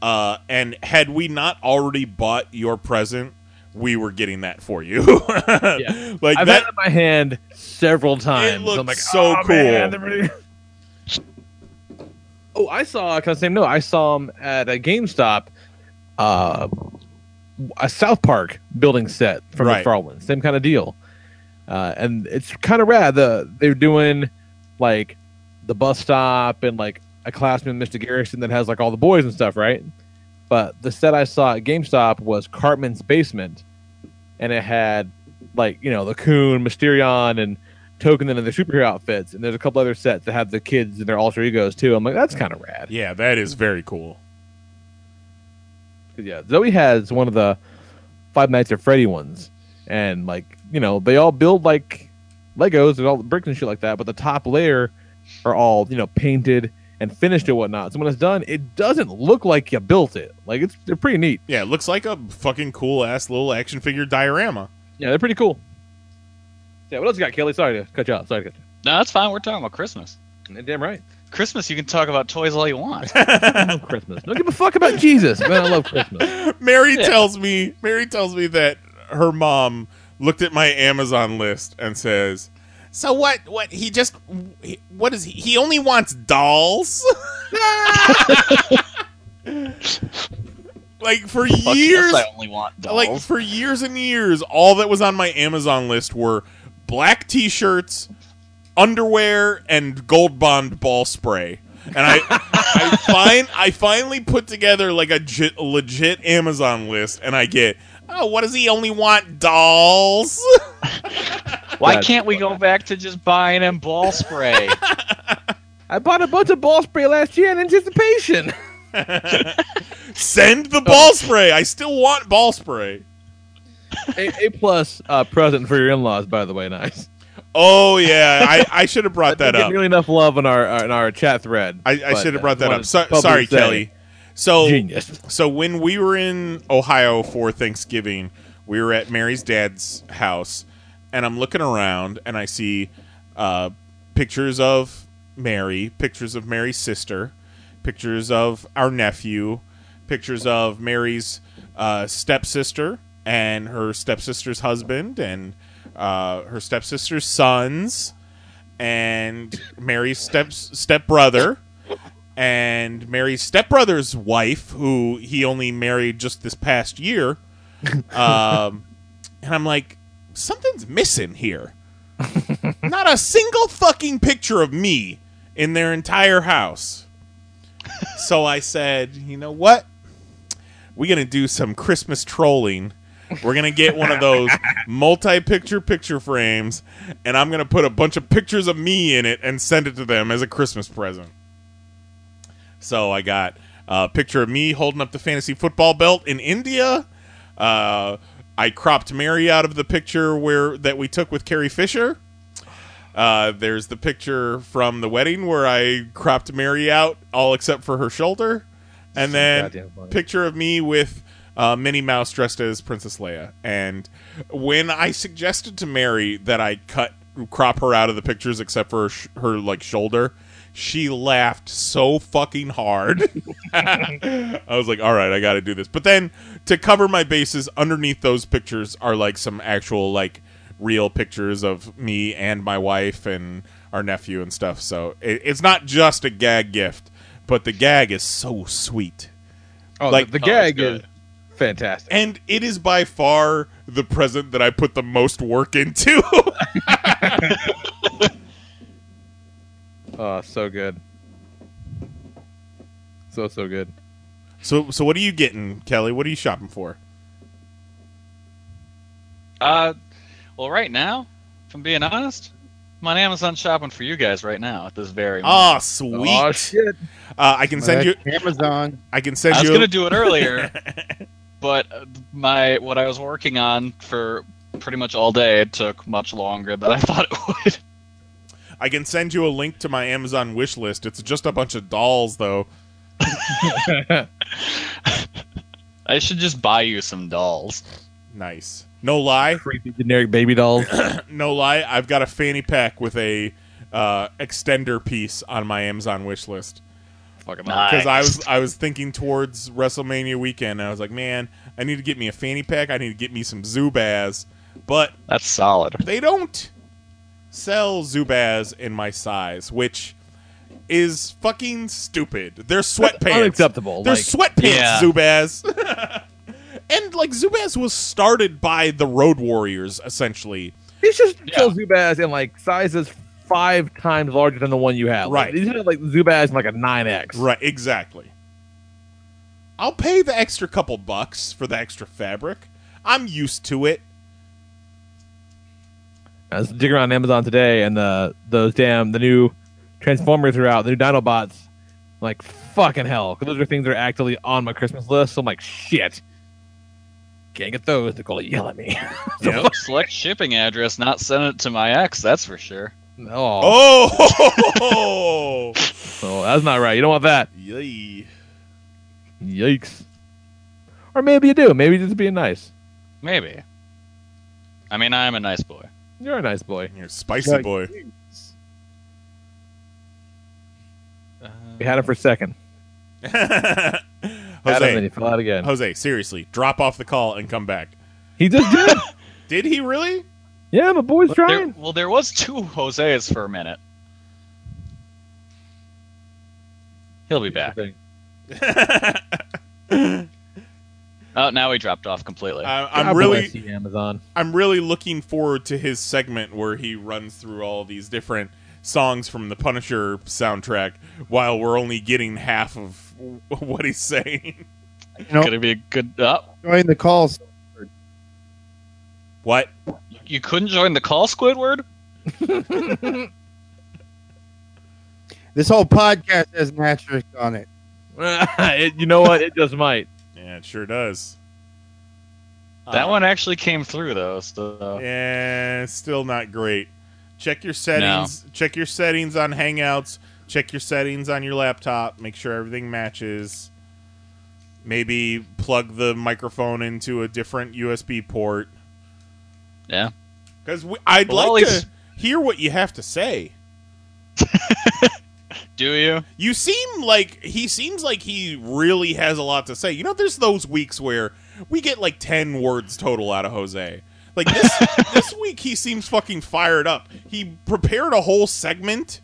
[SPEAKER 1] Uh, and had we not already bought your present, we were getting that for you.
[SPEAKER 2] Yeah.
[SPEAKER 1] like
[SPEAKER 2] I've
[SPEAKER 1] that.
[SPEAKER 2] had it in my hand several times.
[SPEAKER 1] looked
[SPEAKER 2] I'm like,
[SPEAKER 1] so
[SPEAKER 2] "Oh,
[SPEAKER 1] cool."
[SPEAKER 2] man, they're really-" oh, I saw. Kind of same no. I saw them at a GameStop. Uh, a South Park building set from
[SPEAKER 1] Right.
[SPEAKER 2] McFarlane. Same kind of deal. Uh, and it's kind of rad. The they're doing like the bus stop and like a classman, Mr. Garrison, that has like all the boys and stuff, right? But the set I saw at GameStop was Cartman's basement, and it had like you know the Coon, Mysterion, and Token in their superhero outfits, and there's a couple other sets that have the kids and their alter egos too. I'm like, that's kind of rad.
[SPEAKER 1] yeah, that is very cool.
[SPEAKER 2] yeah, Zoe has one of the Five Nights at Freddy ones, and like you know they all build like Legos and all the bricks and shit like that, but the top layer are all you know painted and finished and whatnot. So when it's done, it doesn't look like you built it. Like it's they're pretty neat.
[SPEAKER 1] Yeah, it looks like a fucking cool ass little action figure diorama.
[SPEAKER 2] Yeah, they're pretty cool. Yeah, what else you got, Kelly? Sorry to cut you off. Sorry to cut you.
[SPEAKER 3] No, that's fine. We're talking about Christmas.
[SPEAKER 2] you. Damn right.
[SPEAKER 3] Christmas, you can talk about toys all you want.
[SPEAKER 2] I love Christmas. Don't give a fuck about Jesus. Man, I love Christmas.
[SPEAKER 1] Mary
[SPEAKER 3] Yeah.
[SPEAKER 1] tells me Mary tells me that her mom looked at my Amazon list and says, "So what? What he just what is he? He only wants dolls." like for
[SPEAKER 3] Fuck
[SPEAKER 1] years,
[SPEAKER 3] yes, I only want dolls.
[SPEAKER 1] like for years and years, all that was on my Amazon list were black T-shirts, underwear, and Gold Bond ball spray. And I, I find I finally put together like a j- legit Amazon list, and I get, oh, what does he only want dolls?
[SPEAKER 3] Why can't we go back to just buying him ball spray?
[SPEAKER 2] I bought a bunch of ball spray last year in anticipation.
[SPEAKER 1] Send the ball spray. I still want ball spray.
[SPEAKER 2] A, a plus uh, present for your in-laws, by the way. Nice.
[SPEAKER 1] Oh yeah, I, I should have brought that up.
[SPEAKER 2] nearly enough love in our uh, in our chat thread.
[SPEAKER 1] I, I should have
[SPEAKER 2] uh,
[SPEAKER 1] brought that up. So, sorry,
[SPEAKER 2] say,
[SPEAKER 1] Kelly. So
[SPEAKER 2] Genius.
[SPEAKER 1] So when we were in Ohio for Thanksgiving, we were at Mary's dad's house, and I'm looking around and I see uh, pictures of Mary, pictures of Mary's sister, pictures of our nephew, pictures of Mary's uh, stepsister and her stepsister's husband and uh, her stepsister's sons and Mary's step stepbrother and Mary's stepbrother's wife, who he only married just this past year. Um, and I'm like, something's missing here. Not a single fucking picture of me in their entire house. so I said, you know what? We're going to do some Christmas trolling. We're going to get one of those multi picture picture frames, and I'm going to put a bunch of pictures of me in it and send it to them as a Christmas present. So I got a picture of me holding up the fantasy football belt in India. Uh, I cropped Mary out of the picture where that we took with Carrie Fisher. Uh, there's the picture from the wedding where I cropped Mary out, all except for her shoulder, and then picture of me with uh, Minnie Mouse dressed as Princess Leia. And when I suggested to Mary that I cut crop her out of the pictures except for her, sh- her like shoulder, she laughed so fucking hard. I was like, all right, I got to do this. But then to cover my bases, underneath those pictures are like some actual like real pictures of me and my wife and our nephew and stuff. So it, it's not just a gag gift, but the gag is so sweet.
[SPEAKER 2] Oh,
[SPEAKER 1] Like-
[SPEAKER 2] the, the gag
[SPEAKER 3] it's
[SPEAKER 2] is
[SPEAKER 3] good.
[SPEAKER 2] Fantastic.
[SPEAKER 1] And it is by far the present that I put the most work into.
[SPEAKER 2] Oh, so good. So so good.
[SPEAKER 1] so so what are you getting, Kelly? What are you shopping for?
[SPEAKER 3] Uh, well, right now, if I'm being honest, I'm on Amazon shopping for you guys right now at this very moment.
[SPEAKER 1] Oh, sweet.
[SPEAKER 2] Oh shit!
[SPEAKER 1] Uh, I can send you.
[SPEAKER 7] Amazon.
[SPEAKER 1] I can send you.
[SPEAKER 3] I was
[SPEAKER 1] you.
[SPEAKER 3] gonna do it earlier, but uh, my what I was working on for pretty much all day it took much longer than I thought it would.
[SPEAKER 1] I can send you a link to my Amazon wish list. It's just a bunch of dolls, though.
[SPEAKER 3] I should just buy you some dolls.
[SPEAKER 1] Nice. No lie,
[SPEAKER 2] Creepy generic baby dolls.
[SPEAKER 1] no lie. I've got a fanny pack with a uh, extender piece on my Amazon wish list
[SPEAKER 2] Fucking
[SPEAKER 3] Nice.
[SPEAKER 1] because I was I was thinking towards WrestleMania weekend. And I was like, man, I need to get me a fanny pack. I need to get me some Zubaz, but
[SPEAKER 3] That's solid.
[SPEAKER 1] they don't sell Zubaz in my size, which is fucking stupid. They're sweatpants.
[SPEAKER 2] unacceptable.
[SPEAKER 1] They're
[SPEAKER 2] like,
[SPEAKER 1] sweatpants,
[SPEAKER 3] Yeah.
[SPEAKER 1] Zubaz. and like Zubaz was started by the Road Warriors, essentially.
[SPEAKER 2] These just
[SPEAKER 3] Yeah.
[SPEAKER 2] kill Zubaz in like sizes five times larger than the one you have.
[SPEAKER 1] Right.
[SPEAKER 2] Like, these are like Zubaz in like a nine X.
[SPEAKER 1] Right, exactly. I'll pay the extra couple bucks for the extra fabric. I'm used to it.
[SPEAKER 2] I was digging around Amazon today, and the those damn the new Transformers are out. The new Dinobots. Like fucking hell, because those are things that are actively on my Christmas list. So I'm like, shit, can't get those. They're gonna yell at me.
[SPEAKER 1] Yep.
[SPEAKER 3] Select shipping address, not send it to my ex. That's for sure.
[SPEAKER 2] Oh,
[SPEAKER 1] Oh!
[SPEAKER 2] oh, that's not right. You don't want that.
[SPEAKER 1] Yay.
[SPEAKER 2] Yikes. Or maybe you do. Maybe just being nice.
[SPEAKER 3] Maybe. I mean, I'm a nice boy.
[SPEAKER 2] You're a nice boy.
[SPEAKER 1] You're a spicy
[SPEAKER 7] Like-
[SPEAKER 1] boy.
[SPEAKER 2] Uh, we had it for a second. Had him, and
[SPEAKER 1] Jose,
[SPEAKER 2] he fell out again.
[SPEAKER 1] Jose, seriously, drop off the call and come back.
[SPEAKER 2] He just did.
[SPEAKER 1] Did he really?
[SPEAKER 2] Yeah, my boy's
[SPEAKER 3] There,
[SPEAKER 2] trying.
[SPEAKER 3] well, there was two Jose's for a minute. He'll be back. Oh, now he dropped off completely.
[SPEAKER 1] I, I'm really,
[SPEAKER 2] bless you, Amazon.
[SPEAKER 1] I'm really looking forward to his segment where he runs through all these different songs from the Punisher soundtrack, while we're only getting half of what he's saying.
[SPEAKER 7] You know,
[SPEAKER 3] Gonna be a good. Uh,
[SPEAKER 7] join the calls.
[SPEAKER 1] What?
[SPEAKER 3] You couldn't join the call, Squidward.
[SPEAKER 7] This whole podcast has an asterisk on it.
[SPEAKER 2] It- you know what? It just might.
[SPEAKER 1] Yeah, it sure does.
[SPEAKER 3] That
[SPEAKER 1] Uh,
[SPEAKER 3] one actually came through though. So
[SPEAKER 1] Yeah, still not great. Check your settings. Check your settings on Hangouts. Check your settings on your laptop. Make sure everything matches. Maybe plug the microphone into a different USB port.
[SPEAKER 3] Yeah,
[SPEAKER 1] Because I'd
[SPEAKER 3] Well,
[SPEAKER 1] like to hear what you have to say.
[SPEAKER 3] Do you?
[SPEAKER 1] You seem like he seems like he really has a lot to say. You know, there's those weeks where we get like ten words total out of Jose. Like this this week, he seems fucking fired up. He prepared a whole segment.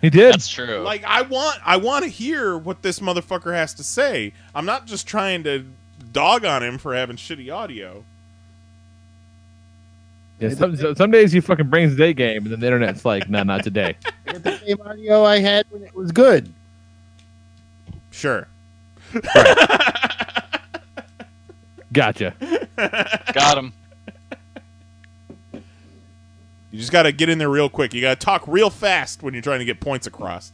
[SPEAKER 2] He did.
[SPEAKER 3] That's true.
[SPEAKER 1] Like I want I want to hear what this motherfucker has to say. I'm not just trying to dog on him for having shitty audio.
[SPEAKER 2] Yeah, some, so- some days you fucking brings the day game, and then the internet's like, nah, not today.
[SPEAKER 7] The same audio I had when it was good.
[SPEAKER 1] Sure.
[SPEAKER 2] Gotcha.
[SPEAKER 3] Got him.
[SPEAKER 1] You just got to get in there real quick. You got to talk real fast when you're trying to get points across.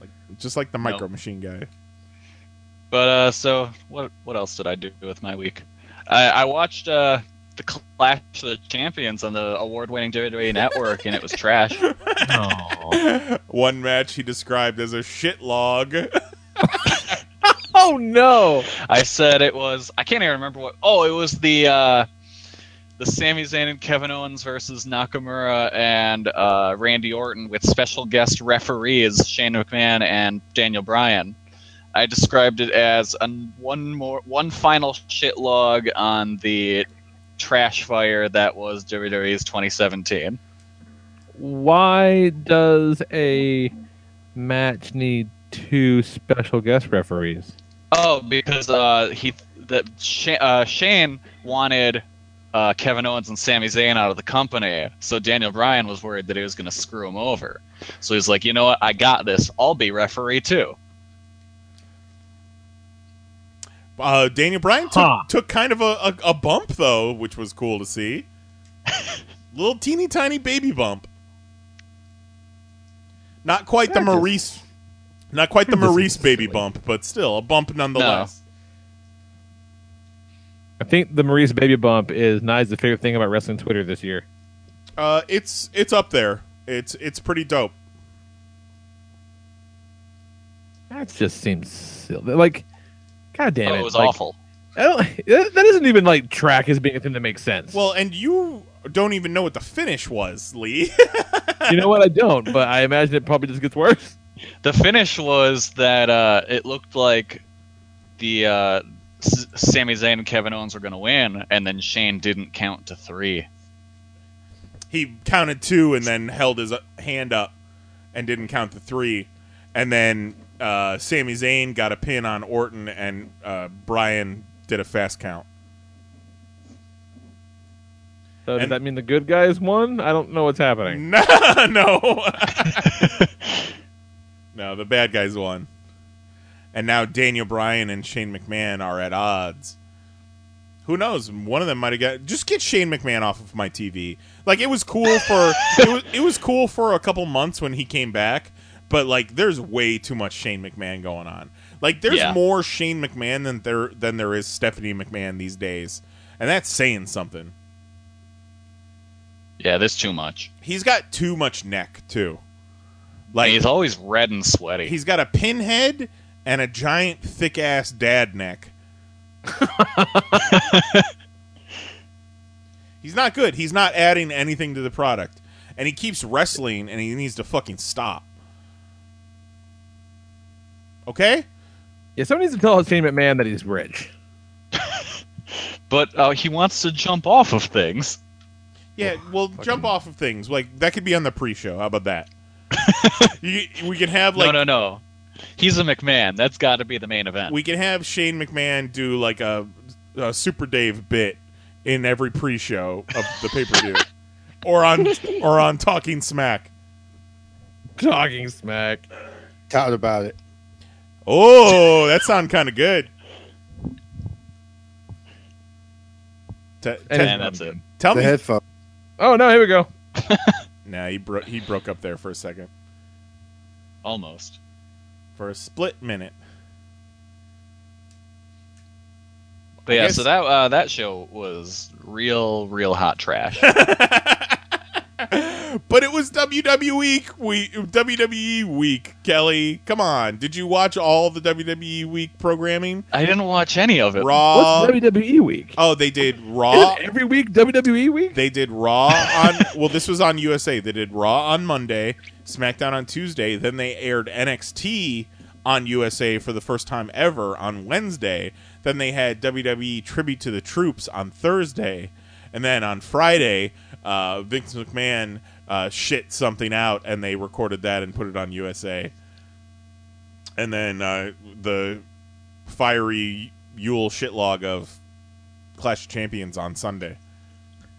[SPEAKER 1] like just like the
[SPEAKER 3] No.
[SPEAKER 1] micro machine guy.
[SPEAKER 3] But uh, so what? What else did I do with my week? I, I watched uh, the Clash of the Champions on the award-winning WWE Network, and it was trash.
[SPEAKER 2] Oh.
[SPEAKER 1] One match he described as a shit log.
[SPEAKER 2] oh no!
[SPEAKER 3] I said it was. I can't even remember what. Oh, it was the uh, the Sami Zayn and Kevin Owens versus Nakamura and uh, Randy Orton with special guest referees Shane McMahon and Daniel Bryan. I described it as a one more one final shit log on the trash fire that was WWE's 2017.
[SPEAKER 2] Why does a match need two special guest referees?
[SPEAKER 3] Oh, because uh, he that Sha- uh, Shane wanted uh, Kevin Owens and Sami Zayn out of the company, so Daniel Bryan was worried that he was going to screw him over. So he's like, you know what? I got this. I'll be referee too.
[SPEAKER 1] Uh, Daniel Bryan took,
[SPEAKER 2] Huh.
[SPEAKER 1] took kind of a, a, a bump though, which was cool to see. Little teeny tiny baby bump. Not quite the
[SPEAKER 2] That just-
[SPEAKER 1] Maurice, not quite the Maurice baby
[SPEAKER 2] silly.
[SPEAKER 1] bump, but still a bump nonetheless.
[SPEAKER 2] I think the Maurice baby bump is Nye's favorite thing about wrestling Twitter this year.
[SPEAKER 1] Uh, it's it's up there. It's it's pretty dope.
[SPEAKER 2] That just seems silly. Like, god damn
[SPEAKER 3] Oh,
[SPEAKER 2] it!
[SPEAKER 3] it was
[SPEAKER 2] Like,
[SPEAKER 3] awful.
[SPEAKER 2] I don't, that that doesn't even like track as being a thing that makes sense.
[SPEAKER 1] Well, and you don't even know what the finish was, Lee.
[SPEAKER 2] you know what? I don't, but I imagine it probably just gets worse.
[SPEAKER 3] The finish was that uh, it looked like the uh, S- Sami Zayn and Kevin Owens were going to win, and then Shane didn't count to three.
[SPEAKER 1] he counted two and then held his uh, hand up and didn't count the three, and then uh, Sami Zayn got a pin on Orton and uh, Bryan did a fast count.
[SPEAKER 2] So does that mean the good guys won? I don't know what's happening.
[SPEAKER 1] No, no, no. The bad guys won, and now Daniel Bryan and Shane McMahon are at odds. Who knows? One of them might have got. Just get Shane McMahon off of my TV. Like it was cool for it was it was cool for a couple months when he came back, but like there's way too much Shane McMahon going on. Like there's
[SPEAKER 3] Yeah.
[SPEAKER 1] more Shane McMahon than there than there is Stephanie McMahon these days, and that's saying something.
[SPEAKER 3] Yeah, there's too much.
[SPEAKER 1] He's got too much neck too.
[SPEAKER 3] Like,
[SPEAKER 1] Like
[SPEAKER 3] he's always red and sweaty.
[SPEAKER 1] He's got a pinhead and a giant thick ass dad neck. He's not good. He's not adding anything to the product. And he keeps wrestling and he needs to fucking stop. Okay?
[SPEAKER 2] Yeah, someone needs to tell his Shane McMahon that he's rich.
[SPEAKER 3] but uh, he wants to jump off of things.
[SPEAKER 1] Yeah, well, jump off of things. Like that could be on the pre-show. How about that? you, we can have like
[SPEAKER 3] no, no, no. He's a McMahon. That's got to be the main event.
[SPEAKER 1] we can have Shane McMahon do like a, a Super Dave bit in every pre-show of the pay-per-view, or on or on Talking Smack.
[SPEAKER 2] Talking smack.
[SPEAKER 7] Talk about it.
[SPEAKER 1] Oh, that sound kind of good. T- t-
[SPEAKER 2] And
[SPEAKER 3] and that's it.
[SPEAKER 1] tell
[SPEAKER 7] The
[SPEAKER 1] me.
[SPEAKER 7] headphone.
[SPEAKER 2] Oh no, here we go.
[SPEAKER 1] Nah, he broke he broke up there for a second,
[SPEAKER 3] Almost.
[SPEAKER 1] for a split minute.
[SPEAKER 3] But yeah,
[SPEAKER 1] guess-
[SPEAKER 3] so that uh, that show was real, real hot trash.
[SPEAKER 1] but it was WWE week, WWE week. Kelly, come on! Did you watch all the WWE week programming?
[SPEAKER 3] I didn't watch any of it.
[SPEAKER 1] Raw.
[SPEAKER 2] What's WWE week?
[SPEAKER 1] oh, they did
[SPEAKER 2] Is
[SPEAKER 1] Raw.
[SPEAKER 2] every week WWE week?
[SPEAKER 1] They did Raw on. well, this was on USA. They did Raw on Monday, SmackDown on Tuesday. Then they aired NXT on USA for the first time ever on Wednesday. Then they had WWE Tribute to the Troops on Thursday, and then on Friday, uh, Vince McMahon uh, shit something out, and they recorded that and put it on USA. And then uh, the fiery Yule shitlog of Clash of Champions on Sunday.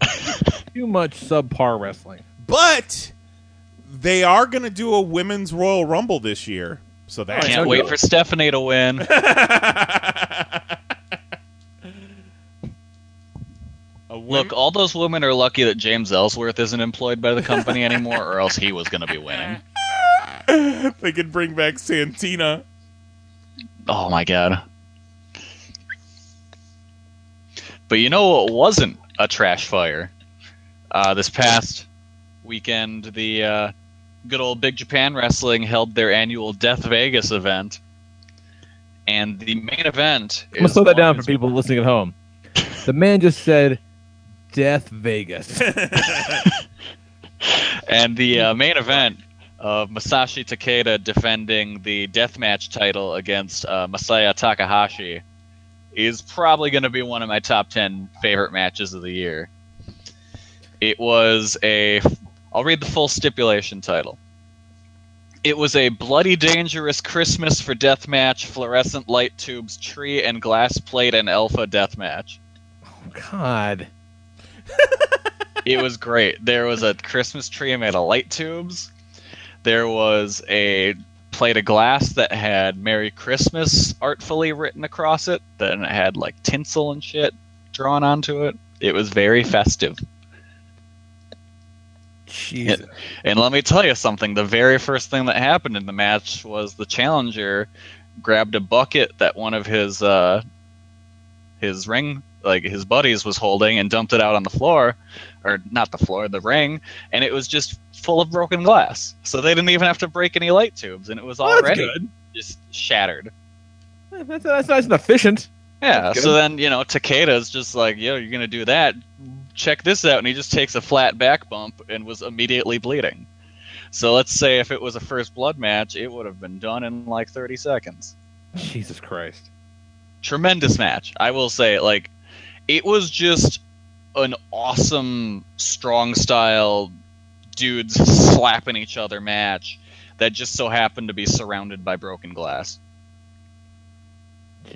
[SPEAKER 2] Too much subpar wrestling.
[SPEAKER 1] But they are going to do a women's Royal Rumble this year. So that
[SPEAKER 3] Can't wait for Stephanie to win.
[SPEAKER 1] A wom-
[SPEAKER 3] Look, all those women are lucky that James Ellsworth isn't employed by the company anymore, or else he was going to be winning.
[SPEAKER 1] they could bring back Santina.
[SPEAKER 3] Oh my god. But you know what wasn't a trash fire? Uh, this past weekend, the uh, good old Big Japan Wrestling held their annual Death Vegas event. And the main event
[SPEAKER 2] I'm gonna slow that down for people listening at home. The man just said, "Death Vegas."
[SPEAKER 3] And the uh, main event of Masashi Takeda defending the deathmatch title against uh, Masaya Takahashi is probably going to be one of my top 10 favorite matches of the year. It was a. I'll read the full stipulation title. It was a bloody dangerous Christmas for deathmatch, fluorescent light tubes, tree and glass plate, and alpha deathmatch.
[SPEAKER 2] Oh, God,
[SPEAKER 3] it was great. There was a Christmas tree made of light tubes. There was a plate of glass that had Merry Christmas artfully written across it. Then it had like tinsel and shit drawn onto it. It was very festive.
[SPEAKER 2] Jesus.
[SPEAKER 3] And let me tell you something. The very first thing that happened in the match was the challenger grabbed a bucket that one of his uh, his ring like his buddies was holding and dumped it out on the floor, or not the floor, the ring, and it was just full of broken glass. So they didn't even have to break any light tubes, and it was already just shattered.
[SPEAKER 2] Eh, That's, that's nice and efficient.
[SPEAKER 3] Yeah. So then you know Takeda's just like, yo, you're gonna do that. Check this out, and he just takes a flat back bump and was immediately bleeding. So let's say if it was a first blood match, it would have been done in like 30 seconds.
[SPEAKER 2] Jesus Christ.
[SPEAKER 3] Tremendous match, I will say. Like, it was just an awesome strong style dudes slapping each other match that just so happened to be surrounded by broken glass.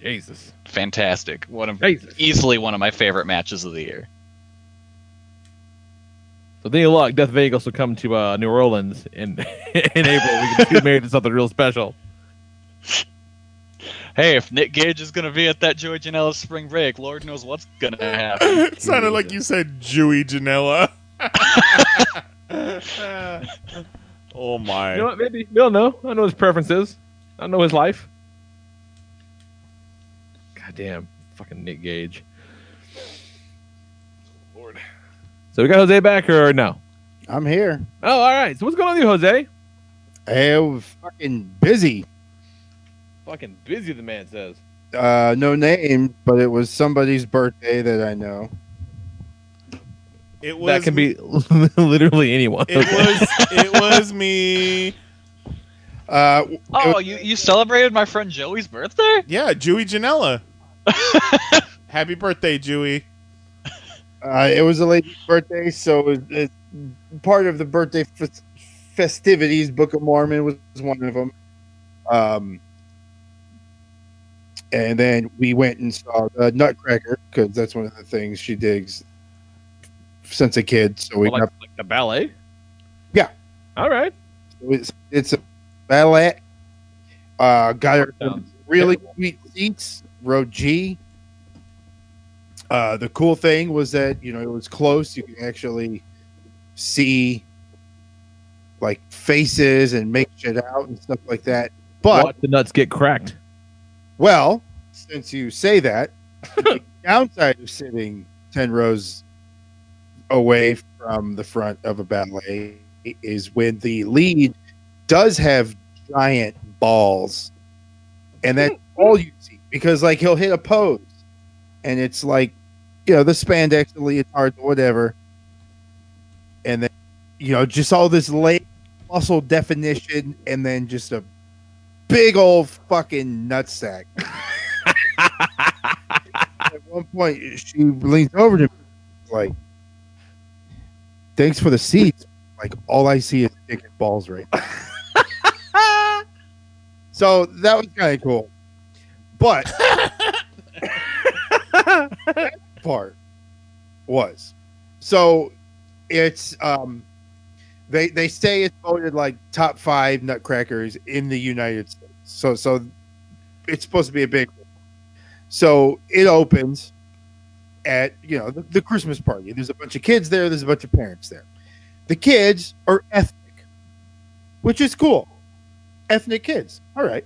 [SPEAKER 2] Jesus.
[SPEAKER 3] Fantastic. One of
[SPEAKER 2] Jesus.
[SPEAKER 3] easily one of my favorite matches of the year.
[SPEAKER 2] So then you luck, Death Vegas will come to uh, New Orleans in in April. We can get married to something real special.
[SPEAKER 3] Hey, if Nick Gage is going to be at that Joey Janela spring break, Lord knows what's going to happen.
[SPEAKER 1] it sounded like you said Jewy Janela. oh my.
[SPEAKER 2] You know what? Maybe we don't know. I know his preferences. I know his life. God damn, fucking Nick Gage. Lord. So we got Jose back or no?
[SPEAKER 7] I'm here.
[SPEAKER 2] Oh, all right. So what's going on with you, Jose?
[SPEAKER 7] I was fucking busy.
[SPEAKER 2] Fucking busy, the man says.
[SPEAKER 7] Uh, no name, but it was somebody's birthday that I know.
[SPEAKER 1] It was
[SPEAKER 2] That can be literally anyone.
[SPEAKER 1] It was it was me.
[SPEAKER 7] Uh,
[SPEAKER 3] Oh,
[SPEAKER 7] was-
[SPEAKER 3] you, you celebrated my friend Joey's birthday?
[SPEAKER 1] Yeah, Jewy Janela. Happy birthday, Jewy.
[SPEAKER 7] Uh, it was a lady's birthday, so it, it, part of the birthday f- festivities, Book of Mormon was one of them. Um, and then we went and saw the Nutcracker because that's one of the things she digs since a kid. So we
[SPEAKER 2] like,
[SPEAKER 7] got,
[SPEAKER 2] like the ballet?
[SPEAKER 7] Yeah.
[SPEAKER 2] All right.
[SPEAKER 7] it's, it's a ballet. Uh, got her really
[SPEAKER 2] terrible.
[SPEAKER 7] sweet seats, row G. Uh, the cool thing was that you know it was close. You could actually see like faces and make shit out and stuff like that. But
[SPEAKER 2] Watch the nuts get cracked.
[SPEAKER 7] Well, since you say that, the downside of sitting ten rows away from the front of a ballet is when the lead does have giant balls, and that's mm-hmm. all you see because like he'll hit a pose, and it's like you know the spandex, the leotard, whatever, and then you know just all this late muscle definition, and then just a big old fucking nutsack. At one point, she leans over to me, like, "Thanks for the seats." Like, all I see is dick and balls right now. so that was kind of cool, but that part was so it's um they they say it's voted like top five nutcrackers in the United States. So so it's supposed to be a big. So it opens at you know the, the Christmas party. There's a bunch of kids there. There's a bunch of parents there. The kids are ethnic, which is cool. Ethnic kids, all right,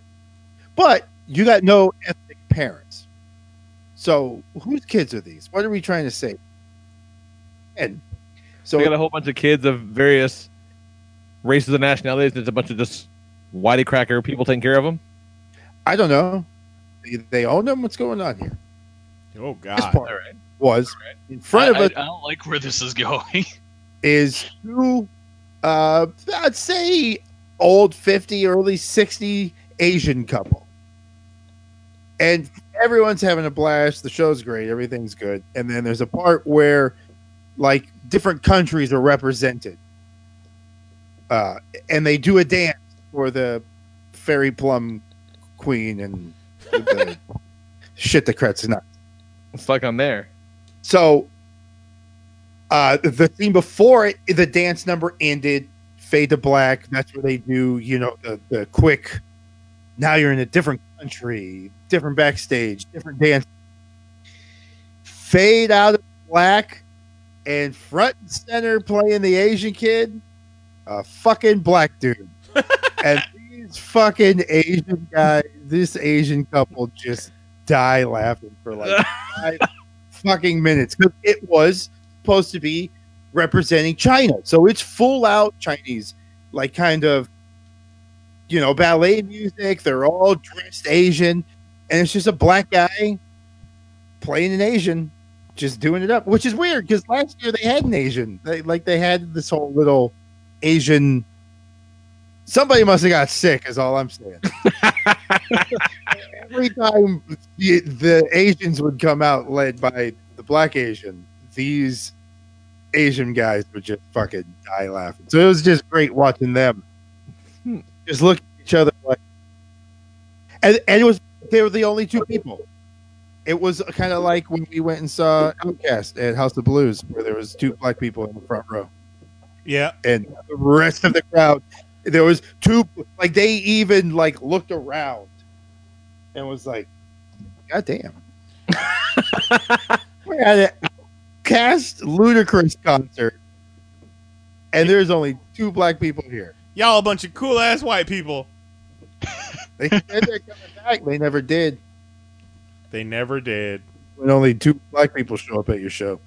[SPEAKER 7] but you got no ethnic parents. So whose kids are these? What are we trying to say? And so
[SPEAKER 2] we got a whole bunch of kids of various races and nationalities. There's a bunch of just whitey cracker people taking care of them.
[SPEAKER 7] I don't know. They, they own them. What's going on here?
[SPEAKER 1] Oh
[SPEAKER 7] This
[SPEAKER 1] God!
[SPEAKER 7] part
[SPEAKER 3] All right.
[SPEAKER 7] was
[SPEAKER 3] All right.
[SPEAKER 7] in front
[SPEAKER 3] I,
[SPEAKER 7] of us
[SPEAKER 3] I, I don't like where this is going.
[SPEAKER 7] is two, uh, I'd say old 50, early 60 Asian couple. And everyone's having a blast. The show's great. Everything's good. And then there's a part where like different countries are represented. Uh, and they do a dance for the fairy plum queen and the shit that cracks nuts.
[SPEAKER 2] It's like I'm there.
[SPEAKER 7] So uh the scene before it, the dance number ended, fade to black. That's where they do, you know, the, the quick now you're in a different country, different backstage, different dance. Fade out of black and front and center playing the Asian kid, a fucking black dude. and these fucking Asian guys, this Asian couple just die laughing for like five fucking minutes because it was supposed to be representing China. So it's full out Chinese, like kind of, you know, ballet music. They're all dressed Asian, and it's just a black guy playing an Asian, just doing it up, which is weird because last year they had an Asian. They like they had this whole little Asian. Somebody must have got sick, is all I'm saying. Every time the, the Asians would come out led by the black Asian, these Asian guys would just fucking die laughing. So it was just great watching them hmm. just look at each other like, and, and it was they were the only two people. It was kind of like when we went and saw OutKast at House of Blues, where there was two black people in the front row,
[SPEAKER 1] Yeah,
[SPEAKER 7] and the rest of the crowd, there was two. Like they even like looked around and was like, "God damn." we had a cast Ludacris concert, and there's only two black people here.
[SPEAKER 1] y'all a bunch of cool ass white people.
[SPEAKER 7] They said they're coming back. They never did.
[SPEAKER 1] They never did.
[SPEAKER 7] When only two black people show up at your show.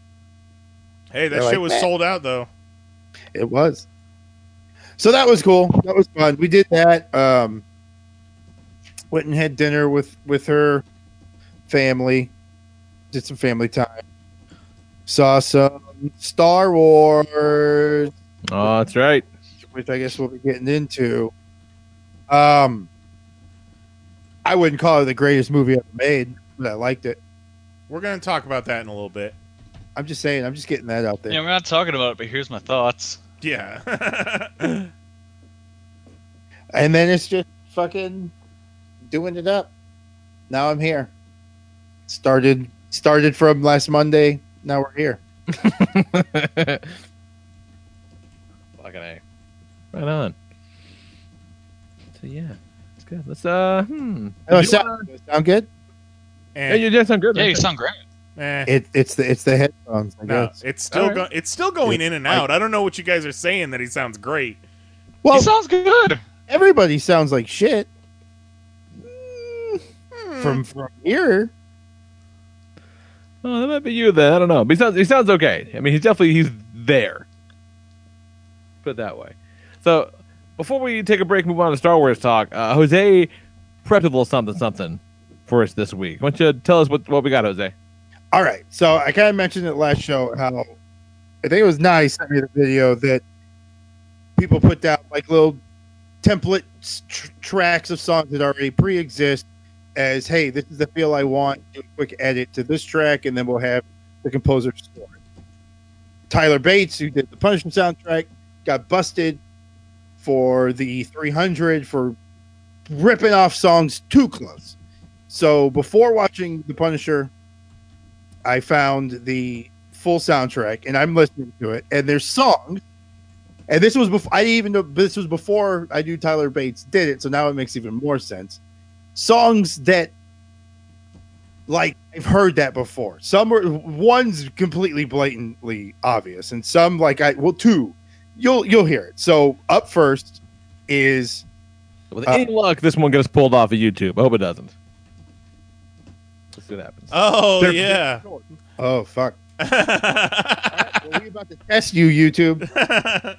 [SPEAKER 1] Hey, that
[SPEAKER 7] They're
[SPEAKER 1] shit
[SPEAKER 7] like,
[SPEAKER 1] was
[SPEAKER 7] "Man."
[SPEAKER 1] sold out though.
[SPEAKER 7] It was. So that was cool. That was fun. We did that. Um, went and had dinner with with her family. Did some family time. Saw some Star Wars,
[SPEAKER 2] Oh, that's right.
[SPEAKER 7] which I guess we'll be getting into. Um, I wouldn't call it the greatest movie ever made, but I liked it.
[SPEAKER 1] We're gonna talk about that in a little bit.
[SPEAKER 7] I'm just saying. I'm just getting that out there.
[SPEAKER 3] yeah, we're not talking about it, but here's my thoughts.
[SPEAKER 1] Yeah.
[SPEAKER 7] and then it's just fucking doing it up. Now I'm here. Started started from last Monday. Now we're here.
[SPEAKER 2] Fucking A. Right on. So yeah, it's good. Let's uh hmm.
[SPEAKER 7] Oh,
[SPEAKER 2] Did you
[SPEAKER 7] sound,
[SPEAKER 2] wanna-
[SPEAKER 7] sound good?
[SPEAKER 2] Yeah,
[SPEAKER 1] and,
[SPEAKER 2] you did sound good.
[SPEAKER 3] Yeah,
[SPEAKER 2] man.
[SPEAKER 3] you sound great.
[SPEAKER 1] Eh,
[SPEAKER 7] It, it's the it's the headphones. I
[SPEAKER 1] no,
[SPEAKER 7] guess.
[SPEAKER 1] it's still
[SPEAKER 2] All right.
[SPEAKER 1] go- it's still going
[SPEAKER 7] It's
[SPEAKER 1] in and out. I don't know what you guys are saying that he sounds great.
[SPEAKER 7] Well,
[SPEAKER 3] he sounds good.
[SPEAKER 7] everybody sounds like shit
[SPEAKER 1] Hmm.
[SPEAKER 7] from from here.
[SPEAKER 2] Oh, that might be you then. I don't know. But he sounds he sounds okay. I mean, he's definitely he's there. Put it that way. So before we take a break, move on to Star Wars talk. Uh, Jose prepped a little something something for us this week. Why don't you tell us what, what we got, Jose?
[SPEAKER 7] All right. So I kind of mentioned it last show how I think it was nice sent me the video that people put down like little template tr- tracks of songs that already pre-exist as hey, this is the feel I want. Do a quick edit to this track, and then we'll have the composer score. Tyler Bates, who did the Punisher soundtrack, got busted for the 300 for ripping off songs too close. So before watching The Punisher, I found the full soundtrack and I'm listening to it, and there's songs. And this was before I even know this was before I knew Tyler Bates did it, so now it makes even more sense. Songs that like I've heard that before. Some are one's completely blatantly obvious, and some like I well two. You'll you'll hear it. So up first is
[SPEAKER 2] With
[SPEAKER 7] Uh,
[SPEAKER 2] any luck, this one gets pulled off of YouTube. I hope it doesn't. Let's see happens.
[SPEAKER 1] Oh
[SPEAKER 7] They're-
[SPEAKER 1] yeah.
[SPEAKER 7] oh fuck. Well, we about to test you, YouTube.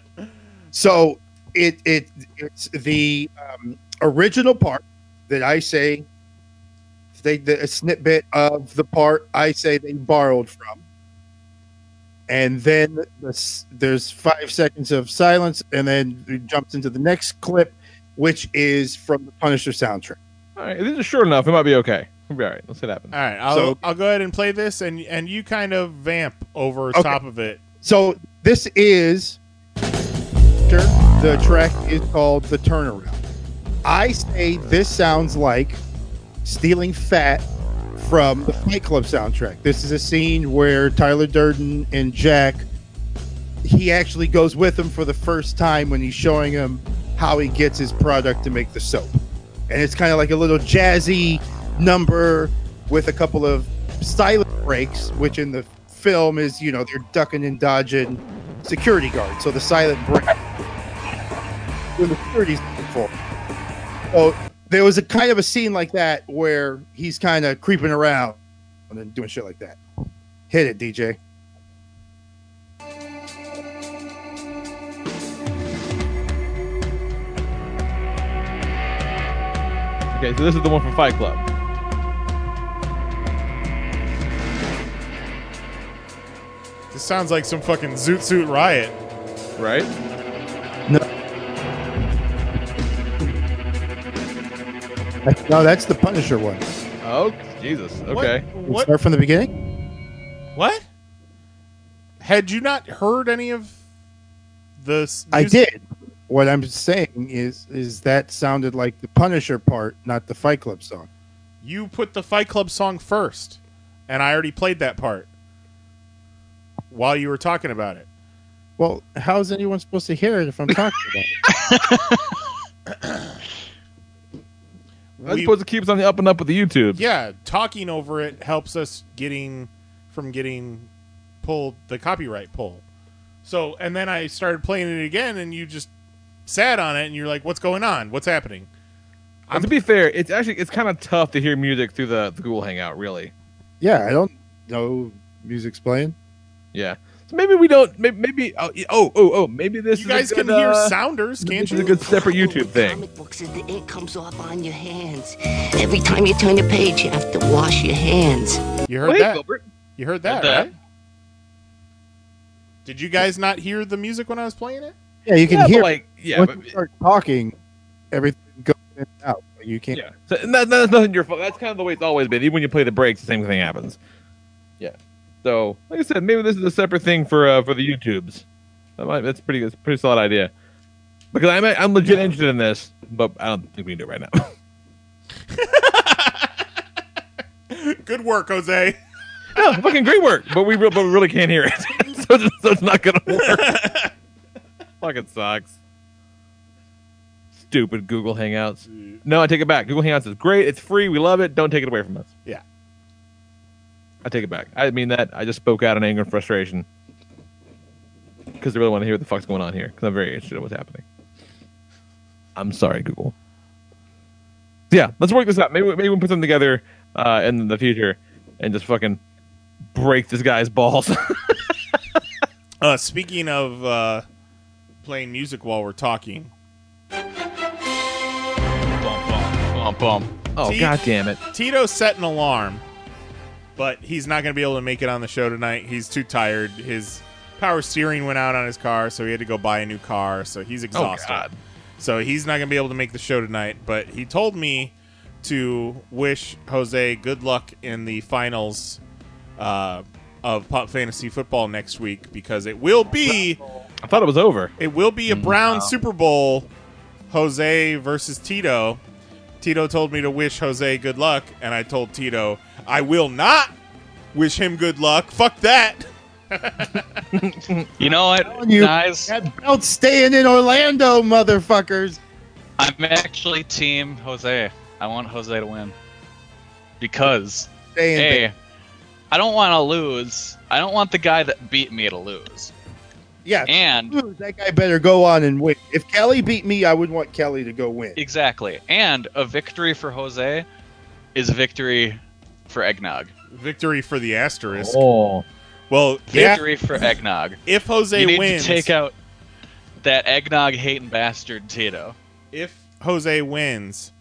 [SPEAKER 7] So it it it's the um, original part that I say they the a snippet of the part I say they borrowed from, and then this, there's five seconds of silence, and then it jumps into the next clip, which is from the Punisher soundtrack.
[SPEAKER 2] All right, this is short enough. It might be okay. We'll be all right. Let's see what happens.
[SPEAKER 1] All right, I'll
[SPEAKER 7] So-
[SPEAKER 1] I'll go ahead and play this, and and you kind of vamp over
[SPEAKER 7] Okay.
[SPEAKER 1] top of it.
[SPEAKER 7] So this is the track is called the turnaround. I say this sounds like stealing fat from the Fight Club soundtrack. This is a scene where Tyler Durden and Jack he actually goes with him for the first time when he's showing him how he gets his product to make the soap. And it's kind of like a little jazzy number with a couple of silent breaks, which in the film is, you know, they're ducking and dodging security guards. So the silent break when the security's him. So there was a kind of a scene like that where he's kind of creeping around and then doing shit like that. Hit it, DJ.
[SPEAKER 2] Okay, so this is the one from Fight Club.
[SPEAKER 1] This sounds like some fucking Zoot Suit Riot.
[SPEAKER 2] Right?
[SPEAKER 7] No, No, that's the Punisher one.
[SPEAKER 2] Oh, Jesus. Okay.
[SPEAKER 1] What? What?
[SPEAKER 7] Start from the beginning.
[SPEAKER 1] what? Had you not heard any of this?
[SPEAKER 7] I did. What I'm saying is, is that sounded like the Punisher part, not the Fight Club song.
[SPEAKER 1] You put the Fight Club song first, and I already played that part while you were talking about it.
[SPEAKER 7] Well, how is anyone supposed to hear it if I'm talking about it?
[SPEAKER 2] I
[SPEAKER 1] We-
[SPEAKER 2] suppose it keeps on the up and up with the YouTube.
[SPEAKER 1] yeah, talking over it helps us getting from getting pulled the copyright pull. So, and then I started playing it again, and you just sat on it, and you're like, "What's going on? What's happening?"
[SPEAKER 2] And to be fair, it's actually it's kind of tough to hear music through the, the Google Hangout. Really.
[SPEAKER 7] Yeah, I don't know music's playing.
[SPEAKER 2] Yeah. So maybe we don't. Maybe. maybe oh, oh oh oh. Maybe this.
[SPEAKER 1] You
[SPEAKER 2] is a
[SPEAKER 1] guys
[SPEAKER 2] good,
[SPEAKER 1] can hear
[SPEAKER 2] uh,
[SPEAKER 1] sounders, can't
[SPEAKER 2] This is a good separate YouTube thing.
[SPEAKER 8] Comic books is the ink comes off on your hands. Every time you turn the page, you have to wash your hands.
[SPEAKER 1] You heard
[SPEAKER 2] Wait,
[SPEAKER 1] that?
[SPEAKER 2] Gilbert.
[SPEAKER 1] You heard that,
[SPEAKER 3] Heard that.
[SPEAKER 1] right? Did you guys not hear the music when I was playing it?
[SPEAKER 7] Yeah, you can
[SPEAKER 2] Yeah, but
[SPEAKER 7] hear
[SPEAKER 2] like yeah,
[SPEAKER 7] once
[SPEAKER 2] but,
[SPEAKER 7] you start talking, everything goes in and out. You can't.
[SPEAKER 2] yeah. So, and that, that's nothing your fault. That's kind of the way it's always been. Even when you play the breaks, the same thing happens. Yeah. So, like I said, maybe this is a separate thing for uh, for the YouTubes. That might, that's pretty. That's a pretty solid idea. Because I'm I'm legit interested in this, but I don't think we can do it right now.
[SPEAKER 1] Good work, Jose.
[SPEAKER 2] no, fucking great work, but we re- but we really can't hear it, so, it's, so it's not gonna work. fucking sucks. Stupid Google Hangouts. No, I take it back. Google Hangouts is great. It's free. We love it. Don't take it away from us.
[SPEAKER 1] Yeah.
[SPEAKER 2] I take it back. I mean that. I just spoke out in anger and frustration because I really want to hear what the fuck's going on here because I'm very interested in what's happening. I'm sorry, Google. Yeah, let's work this out. Maybe maybe we'll put something together uh, in the future and just fucking break this guy's balls.
[SPEAKER 1] Uh, speaking of uh, playing music while we're talking,
[SPEAKER 3] Bum, bum, bum, bum.
[SPEAKER 2] Oh
[SPEAKER 1] See?
[SPEAKER 2] god damn it!
[SPEAKER 1] Tito set an alarm, but he's not going to be able to make it on the show tonight. He's too tired. His power steering went out on his car, so he had to go buy a new car. So he's
[SPEAKER 2] Oh
[SPEAKER 1] exhausted.
[SPEAKER 2] god.
[SPEAKER 1] So he's not going to be able to make the show tonight, but he told me to wish Jose good luck in the finals uh, of Pop Fantasy Football next week because it will be
[SPEAKER 2] I thought it was over.
[SPEAKER 1] it will be a Brown Super Bowl Jose versus Tito. Tito told me to wish Jose good luck, and I told Tito I will not wish him good luck. Fuck that.
[SPEAKER 3] You know what,
[SPEAKER 7] you.
[SPEAKER 3] guys?
[SPEAKER 7] That belt's staying in Orlando, motherfuckers.
[SPEAKER 3] I'm actually Team Jose. I want Jose to win because
[SPEAKER 7] Staying
[SPEAKER 3] hey,
[SPEAKER 7] there.
[SPEAKER 3] I don't want to lose. I don't want the guy that beat me to lose.
[SPEAKER 7] Yeah,
[SPEAKER 3] And
[SPEAKER 7] lose, that guy better go on and win. If Kelly beat me, I would want Kelly to go win.
[SPEAKER 3] exactly. And a victory for Jose is a victory for Eggnog.
[SPEAKER 1] Victory for the asterisk.
[SPEAKER 2] Oh,
[SPEAKER 1] Well,
[SPEAKER 7] Yeah.
[SPEAKER 3] Victory for Eggnog.
[SPEAKER 1] if Jose
[SPEAKER 3] you need
[SPEAKER 1] wins,
[SPEAKER 3] to take out that Eggnog hating bastard Tito.
[SPEAKER 1] if Jose wins,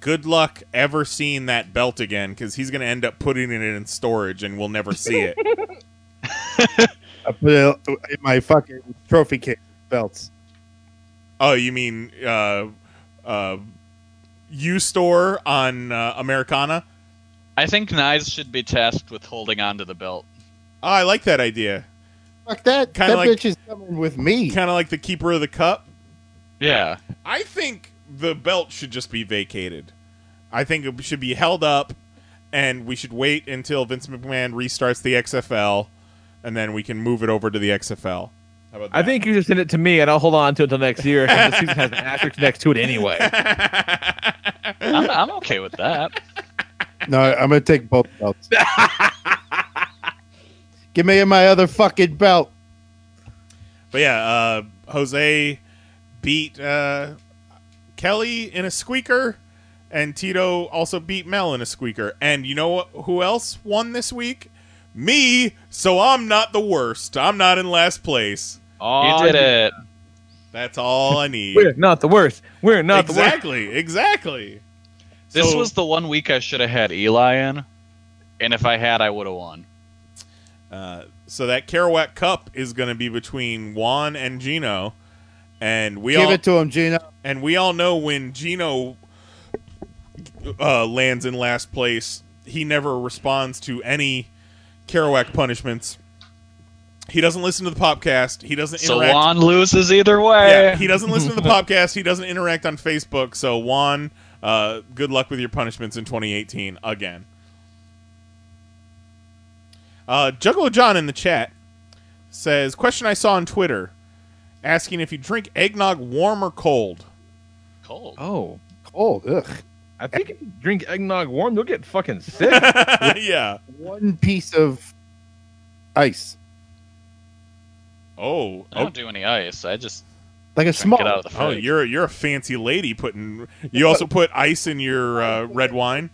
[SPEAKER 1] good luck ever seeing that belt again because he's going to end up putting it in storage and we'll never see it.
[SPEAKER 7] I put it in my fucking trophy case belts.
[SPEAKER 1] oh, you mean uh, uh, U store on uh, Americana?
[SPEAKER 3] I think Knives should be tasked with holding on to the belt.
[SPEAKER 1] Oh, I like that idea.
[SPEAKER 7] Fuck that.
[SPEAKER 1] Kinda
[SPEAKER 7] that
[SPEAKER 1] like-
[SPEAKER 7] bitch is coming with me.
[SPEAKER 1] Kind of like the keeper of the cup.
[SPEAKER 3] Yeah.
[SPEAKER 1] I think the belt should just be vacated. I think it should be held up, and we should wait until Vince McMahon restarts the XFL, and then we can move it over to the XFL. How about that?
[SPEAKER 2] I think you should send it to me, and I'll hold on to it until next year. Since the season has an asterisk next to it anyway.
[SPEAKER 3] I'm, I'm okay with that.
[SPEAKER 7] No, I'm gonna take both belts. Give me my other fucking belt.
[SPEAKER 1] But yeah, uh, Jose beat uh, Kelly in a squeaker, and Tito also beat Mel in a squeaker. And you know what, who else won this week? Me. So I'm not the worst. I'm not in last place.
[SPEAKER 3] you did it.
[SPEAKER 1] That's all I need.
[SPEAKER 2] We're not the worst. We're not the worst.
[SPEAKER 1] exactly. Exactly.
[SPEAKER 3] This
[SPEAKER 1] So-
[SPEAKER 3] was the one week I should have had Eli in, and if I had, I would have won.
[SPEAKER 1] Uh, so that Kerouac Cup is going to be between Juan and Gino, and we
[SPEAKER 7] Give
[SPEAKER 1] all
[SPEAKER 7] it to him, Gino.
[SPEAKER 1] and we all know when Gino uh, lands in last place, he never responds to any Kerouac punishments. He doesn't listen to the podcast. He doesn't
[SPEAKER 3] So
[SPEAKER 1] interact.
[SPEAKER 3] Juan loses either way.
[SPEAKER 1] yeah, he doesn't listen to the podcast. He doesn't interact on Facebook. So Juan, uh, good luck with your punishments in 2018 again. Uh, Juggalo John in the chat says, "Question I saw on Twitter, asking if you drink eggnog warm or cold."
[SPEAKER 3] Cold.
[SPEAKER 2] Oh,
[SPEAKER 7] Cold. Ugh.
[SPEAKER 2] I think if you drink eggnog warm, you'll get fucking sick.
[SPEAKER 1] yeah.
[SPEAKER 7] One piece of ice,
[SPEAKER 1] Oh.
[SPEAKER 3] I don't do any ice. I just
[SPEAKER 7] like a
[SPEAKER 3] drink
[SPEAKER 7] small.
[SPEAKER 3] it out of the
[SPEAKER 1] Oh,
[SPEAKER 3] fridge.
[SPEAKER 1] you're you're a fancy lady. Putting you also put ice in your uh, red wine.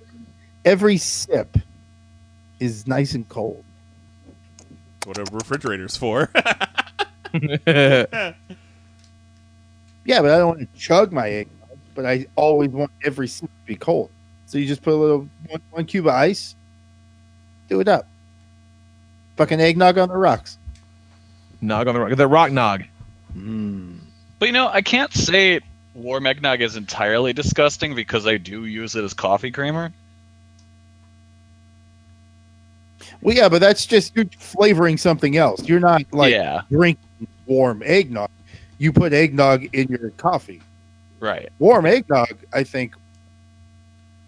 [SPEAKER 7] Every sip is nice and cold.
[SPEAKER 1] What a refrigerator's for.
[SPEAKER 7] Yeah, but I don't want to chug my eggnog. But I always want every sip to be cold. So you just put a little one, one cube of ice, do it up. Fucking eggnog on the rocks.
[SPEAKER 2] nog on the rock. The rock nog.
[SPEAKER 7] Mm.
[SPEAKER 3] But you know, I can't say warm eggnog is entirely disgusting because I do use it as coffee creamer.
[SPEAKER 7] Well, yeah, but that's just you're flavoring something else. You're not like
[SPEAKER 3] yeah,
[SPEAKER 7] drinking warm eggnog. You put eggnog in your coffee.
[SPEAKER 3] right.
[SPEAKER 7] Warm eggnog, I think,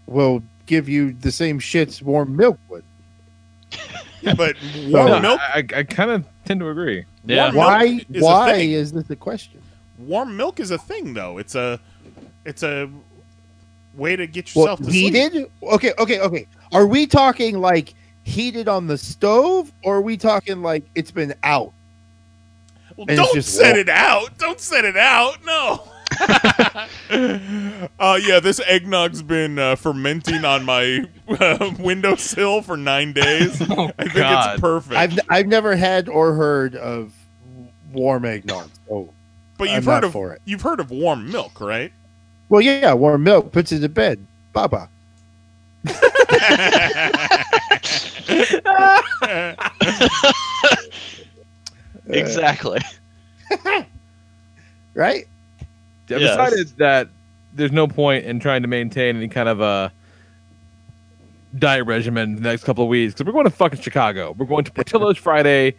[SPEAKER 7] will give you the same shits warm milk would.
[SPEAKER 1] but warm
[SPEAKER 7] No,
[SPEAKER 1] milk.
[SPEAKER 2] I, I kind of tend to agree.
[SPEAKER 3] Yeah.
[SPEAKER 1] Warm
[SPEAKER 7] Why?
[SPEAKER 1] is
[SPEAKER 7] Why is this a question?
[SPEAKER 1] Warm milk is a thing, though. It's a, it's a way to get
[SPEAKER 7] Well,
[SPEAKER 1] yourself to sleep.
[SPEAKER 7] heated? Okay, okay, okay. Are we talking like heated on the stove, or are we talking like it's been out?
[SPEAKER 1] Well,
[SPEAKER 7] And
[SPEAKER 1] don't
[SPEAKER 7] just
[SPEAKER 1] set
[SPEAKER 7] warm.
[SPEAKER 1] it out. Don't set it out. No. uh, yeah, this eggnog's been uh, fermenting on my uh, windowsill for nine days.
[SPEAKER 3] Oh,
[SPEAKER 1] I think
[SPEAKER 3] God.
[SPEAKER 1] it's perfect.
[SPEAKER 7] I've I've never had or heard of warm eggnog. So,
[SPEAKER 1] But
[SPEAKER 7] I'm
[SPEAKER 1] you've
[SPEAKER 7] not
[SPEAKER 1] heard of
[SPEAKER 7] for it.
[SPEAKER 1] you've heard of warm milk, right?
[SPEAKER 7] well, yeah, warm milk puts it to bed. Baba.
[SPEAKER 3] exactly.
[SPEAKER 7] Right?
[SPEAKER 2] I've
[SPEAKER 3] Yes.
[SPEAKER 2] decided that there's no point in trying to maintain any kind of a diet regimen the next couple of weeks because we're going to fucking Chicago. We're going to Portillo's Friday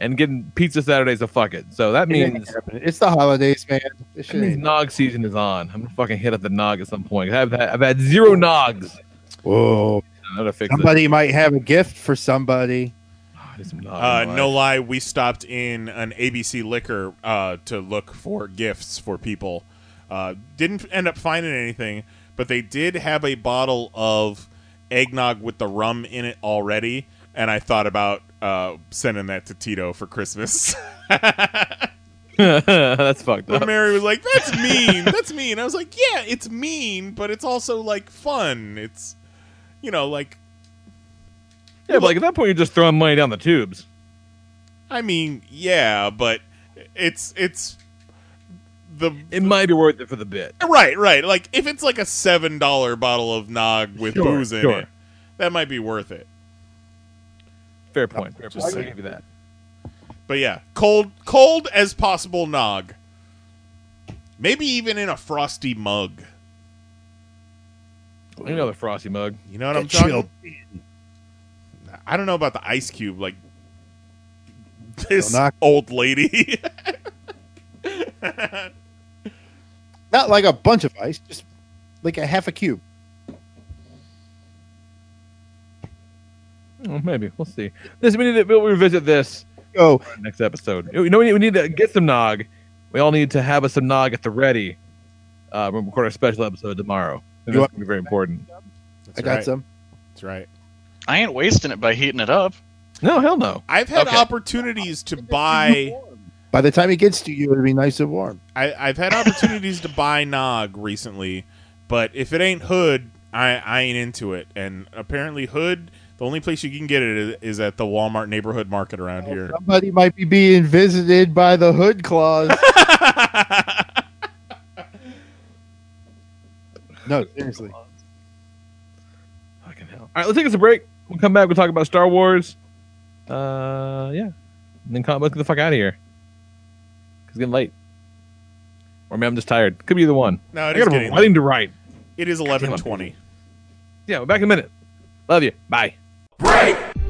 [SPEAKER 2] and getting pizza Saturdays so fuck it. So that means
[SPEAKER 7] happening. It's the holidays, man. This
[SPEAKER 2] means nog season is on. I'm gonna fucking hit up the nog at some point. I've had, I've had zero nogs.
[SPEAKER 7] Whoa.
[SPEAKER 2] I gotta it.
[SPEAKER 7] Somebody might have a gift for somebody.
[SPEAKER 2] I need some nog
[SPEAKER 1] Uh, no lie, we stopped in an ABC Liquor uh, to look for gifts for people. Uh, didn't end up finding anything, but they did have a bottle of eggnog with the rum in it already, and I thought about uh, sending that to Tito for Christmas.
[SPEAKER 2] That's fucked
[SPEAKER 1] but
[SPEAKER 2] up.
[SPEAKER 1] Mary was like, "That's mean. That's mean." I was like, "Yeah, it's mean, but it's also like fun. It's you know, like
[SPEAKER 2] Yeah, but like at that point, you're just throwing money down the tubes.
[SPEAKER 1] I mean, yeah, but it's it's the
[SPEAKER 2] It might be worth it for the bit.
[SPEAKER 1] Right, right. Like if it's like a seven dollar bottle of nog with
[SPEAKER 2] Sure,
[SPEAKER 1] booze in
[SPEAKER 2] sure.
[SPEAKER 1] it, that might be worth it.
[SPEAKER 2] Fair point. Fair
[SPEAKER 1] Just
[SPEAKER 2] point. I'll give you that.
[SPEAKER 1] But yeah, cold, cold as possible nog. Maybe even in a frosty mug.
[SPEAKER 2] You know the frosty mug.
[SPEAKER 1] You know what I'm
[SPEAKER 7] Get chilled.
[SPEAKER 1] talking? I don't know about the ice cube. Like this
[SPEAKER 7] knock-
[SPEAKER 1] old lady.
[SPEAKER 7] Not like a bunch of ice, just like a half a cube.
[SPEAKER 2] Oh, maybe we'll see. This we need to we'll revisit this
[SPEAKER 7] Oh,
[SPEAKER 2] next episode. You know, we need, we need to get some nog. We all need to have us some nog at the ready. Uh, we'll record a special episode tomorrow. And
[SPEAKER 7] You
[SPEAKER 2] that's
[SPEAKER 7] want-
[SPEAKER 2] gonna be very important.
[SPEAKER 1] That's
[SPEAKER 7] I got
[SPEAKER 1] right.
[SPEAKER 7] some.
[SPEAKER 1] That's right.
[SPEAKER 3] I ain't wasting it by heating it up.
[SPEAKER 2] No, hell no.
[SPEAKER 1] I've had
[SPEAKER 3] Okay.
[SPEAKER 1] opportunities to buy.
[SPEAKER 7] By the time it gets to you, it'll be nice and warm.
[SPEAKER 1] I, I've had opportunities to buy Nog recently, but if it ain't Hood, I, I ain't into it. And apparently, Hood, the only place you can get it is, is at the Walmart neighborhood market around here.
[SPEAKER 7] Somebody might be being visited by the hood claws. no, seriously.
[SPEAKER 2] Fucking hell. All right, let's take us a break. We'll come back. We'll talk about Star Wars. Uh, yeah. And then come, let's get the fuck out of here. It's getting late. Or maybe I'm just tired. Could be either one.
[SPEAKER 1] No, it
[SPEAKER 2] I
[SPEAKER 1] is
[SPEAKER 2] got a
[SPEAKER 1] getting
[SPEAKER 2] writing to write.
[SPEAKER 1] it is eleven twenty.
[SPEAKER 2] Yeah, we're back in a minute. Love you. Bye. RIPT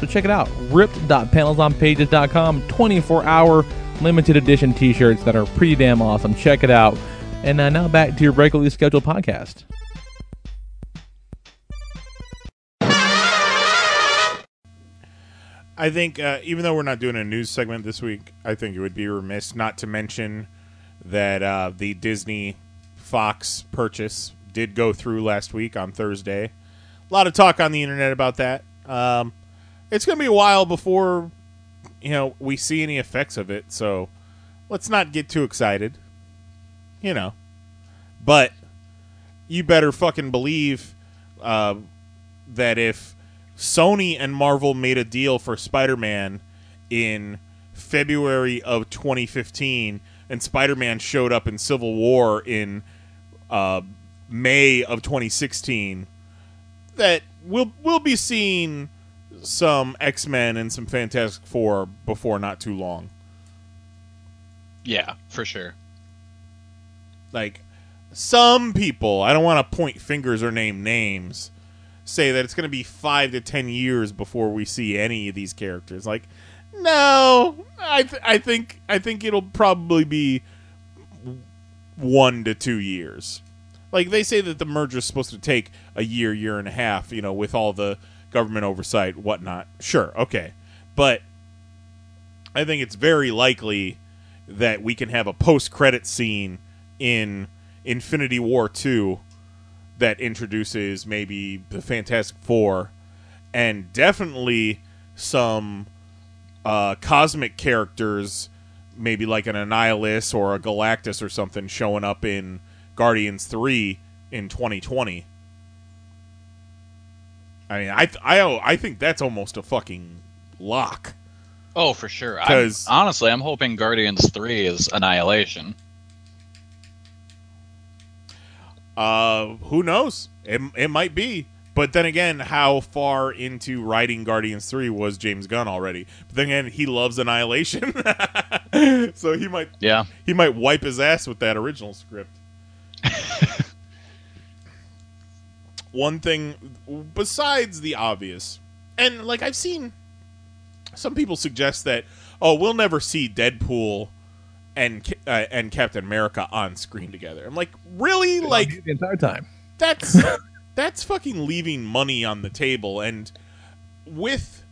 [SPEAKER 2] So check it out. RIPT.panelsonpages.com. 24 hour limited edition t shirts that are pretty damn awesome. Check it out. And uh, now back to your regularly scheduled podcast.
[SPEAKER 1] I think uh, even though we're not doing a news segment this week, I think it would be remiss not to mention that uh, the Disney Fox purchase did go through last week on Thursday. A lot of talk on the internet about that. Um, it's going to be a while before you know we see any effects of it, so let's not get too excited. You know, but you better fucking believe uh, that if Sony and Marvel made a deal for Spider-Man in February of 2015, and Spider-Man showed up in Civil War in uh, May of 2016. That we'll we'll be seeing some X-Men and some Fantastic Four before not too long.
[SPEAKER 3] Yeah, for sure.
[SPEAKER 1] Like some people, I don't want to point fingers or name names, say that it's going to be five to ten years before we see any of these characters. Like, no, I th- I think I think it'll probably be one to two years. Like they say that the merger is supposed to take a year, year and a half. You know, with all the government oversight, whatnot. Sure, okay, but I think it's very likely that we can have a post-credit scene in Infinity War two that introduces maybe the Fantastic Four, and definitely some uh, cosmic characters, maybe like an Annihilus or a Galactus or something, showing up in Guardians three in 2020. I mean, I I I think that's almost a fucking lock.
[SPEAKER 3] Oh, for sure. I'm,
[SPEAKER 1] 'Cause-
[SPEAKER 3] honestly, I'm hoping Guardians Three is Annihilation.
[SPEAKER 1] Uh, who knows? It, it might be. But then again, how far into writing Guardians 3 was James Gunn already? But then again, he loves Annihilation. so he might
[SPEAKER 3] Yeah.
[SPEAKER 1] he might wipe his ass with that original script. One thing besides the obvious. And like I've seen some people suggest that oh, we'll never see Deadpool and uh, and Captain America on screen together. I'm like, really? Like
[SPEAKER 2] the entire time.
[SPEAKER 1] that's that's fucking leaving money on the table and with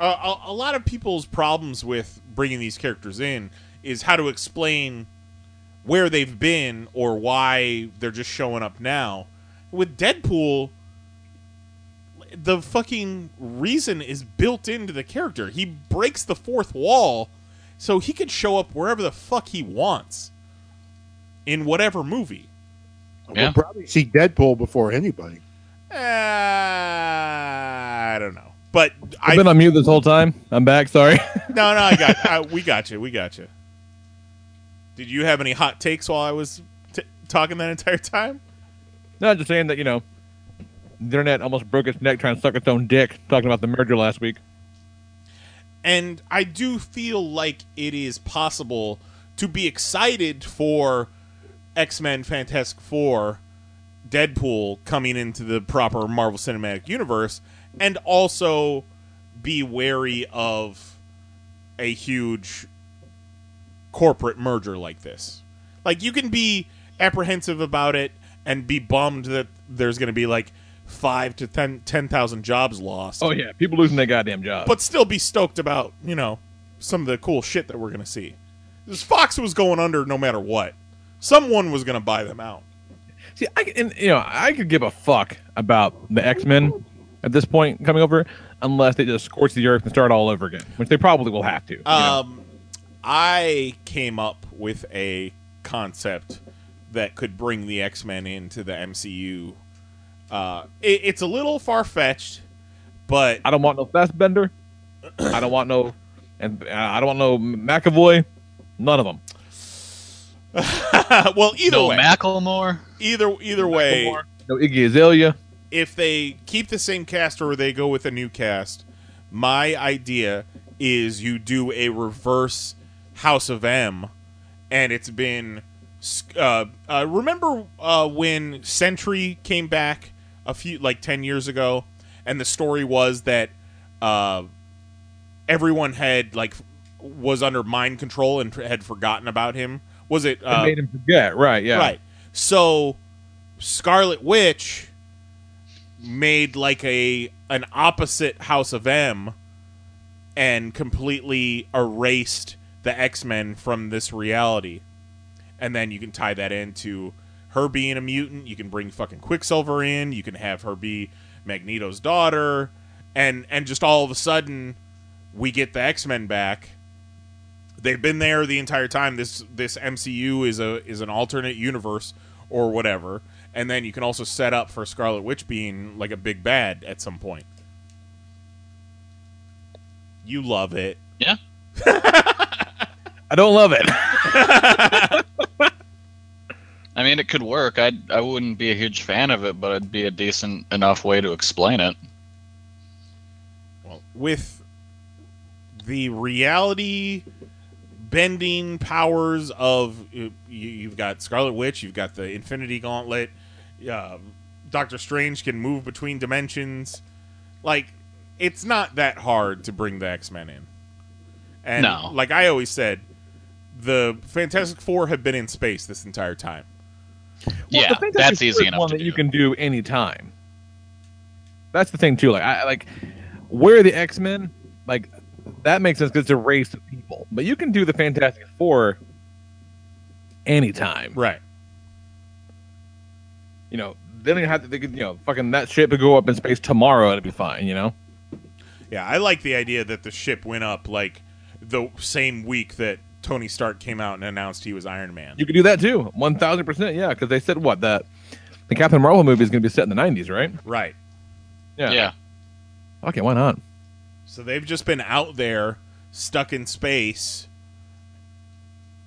[SPEAKER 1] uh, a, a lot of people's problems with bringing these characters in is how to explain where they've been or why they're just showing up now with deadpool the fucking reason is built into the character he breaks the fourth wall so he could show up wherever the fuck he wants in whatever movie
[SPEAKER 3] Yeah.
[SPEAKER 7] We'll probably see Deadpool before anybody.
[SPEAKER 1] Uh, I don't know, but
[SPEAKER 2] I've
[SPEAKER 1] I
[SPEAKER 2] been on mute this whole time. I'm back. Sorry.
[SPEAKER 1] no, no, I got, uh, we got you, we got you. Did you have any hot takes while I was t- talking that entire time?
[SPEAKER 2] No, just saying that you know, the internet almost broke its neck trying to suck its own dick talking about the merger last week.
[SPEAKER 1] And I do feel like it is possible to be excited for X Men, Fantastic Four, Deadpool coming into the proper Marvel Cinematic Universe, and also be wary of a huge corporate merger like this. Like, you can be apprehensive about it and be bummed that there's going to be like five to ten ten thousand jobs lost
[SPEAKER 2] Oh yeah, people losing their goddamn job.
[SPEAKER 1] but still be stoked about you know some of the cool shit that we're gonna see. This Fox was going under no matter what. Someone was going to buy them out.
[SPEAKER 2] See, I can- and, you know I could give a fuck about the X Men at this point coming over, unless they just scorch the earth and start all over again, which they probably will have to. you know?
[SPEAKER 1] Um, I came up with a concept that could bring the X Men into the MCU. Uh, it, it's a little far fetched, but
[SPEAKER 2] I don't want no Fassbender. I don't want no, and uh, I don't want no McAvoy. None of them.
[SPEAKER 1] well, either
[SPEAKER 3] no
[SPEAKER 1] way,
[SPEAKER 3] Macklemore.
[SPEAKER 1] either either way,
[SPEAKER 2] No Iggy Azalea.
[SPEAKER 1] if they keep the same cast or they go with a new cast, my idea is you do a reverse House of M, and it's been. Uh, uh, remember uh, when Sentry came back a few like ten years ago, and the story was that uh, everyone had like was under mind control and had forgotten about him. Was it?
[SPEAKER 2] It
[SPEAKER 1] Uh,
[SPEAKER 2] made him forget. Right. Yeah.
[SPEAKER 1] Right. So Scarlet Witch made like a an opposite House of M and completely erased the X-Men from this reality. And then you can tie that into her being a mutant, you can bring fucking Quicksilver in, you can have her be Magneto's daughter and and just all of a sudden we get the X-Men back they've been there the entire time. This this MCU is a is an alternate universe or whatever, and then you can also set up for Scarlet Witch being like a big bad at some point. You love it.
[SPEAKER 3] Yeah.
[SPEAKER 2] I don't love it.
[SPEAKER 3] I mean, it could work. I I wouldn't be a huge fan of it, but it'd be a decent enough way to explain it.
[SPEAKER 1] Well, with the reality bending powers of you, you've got Scarlet Witch, you've got the Infinity Gauntlet. Uh, Doctor Strange can move between dimensions. Like, it's not that hard to bring the X Men in. And
[SPEAKER 3] No.
[SPEAKER 1] like I always said, the Fantastic Four have been in space this entire time.
[SPEAKER 3] Yeah,
[SPEAKER 2] the
[SPEAKER 3] that's
[SPEAKER 2] Four
[SPEAKER 3] easy
[SPEAKER 2] is
[SPEAKER 3] enough
[SPEAKER 2] one
[SPEAKER 3] to
[SPEAKER 2] that
[SPEAKER 3] do.
[SPEAKER 2] you can do anytime. That's the thing too. Like, I like where the X Men, like that makes sense because it's a race of people. But you can do the Fantastic Four anytime.
[SPEAKER 1] Right.
[SPEAKER 2] You know, they don't even have to. They could, you know, fucking that ship could go up in space tomorrow and it'd be fine. You know.
[SPEAKER 1] Yeah, I like the idea that the ship went up like the same week that Tony Stark came out and announced he was Iron Man.
[SPEAKER 2] You could do that too. One thousand percent. Yeah, because they said what that the Captain Marvel movie is going to be set in the nineties, right?
[SPEAKER 1] right.
[SPEAKER 3] yeah. Yeah.
[SPEAKER 2] Okay, why not?
[SPEAKER 1] So they've just been out there, stuck in space,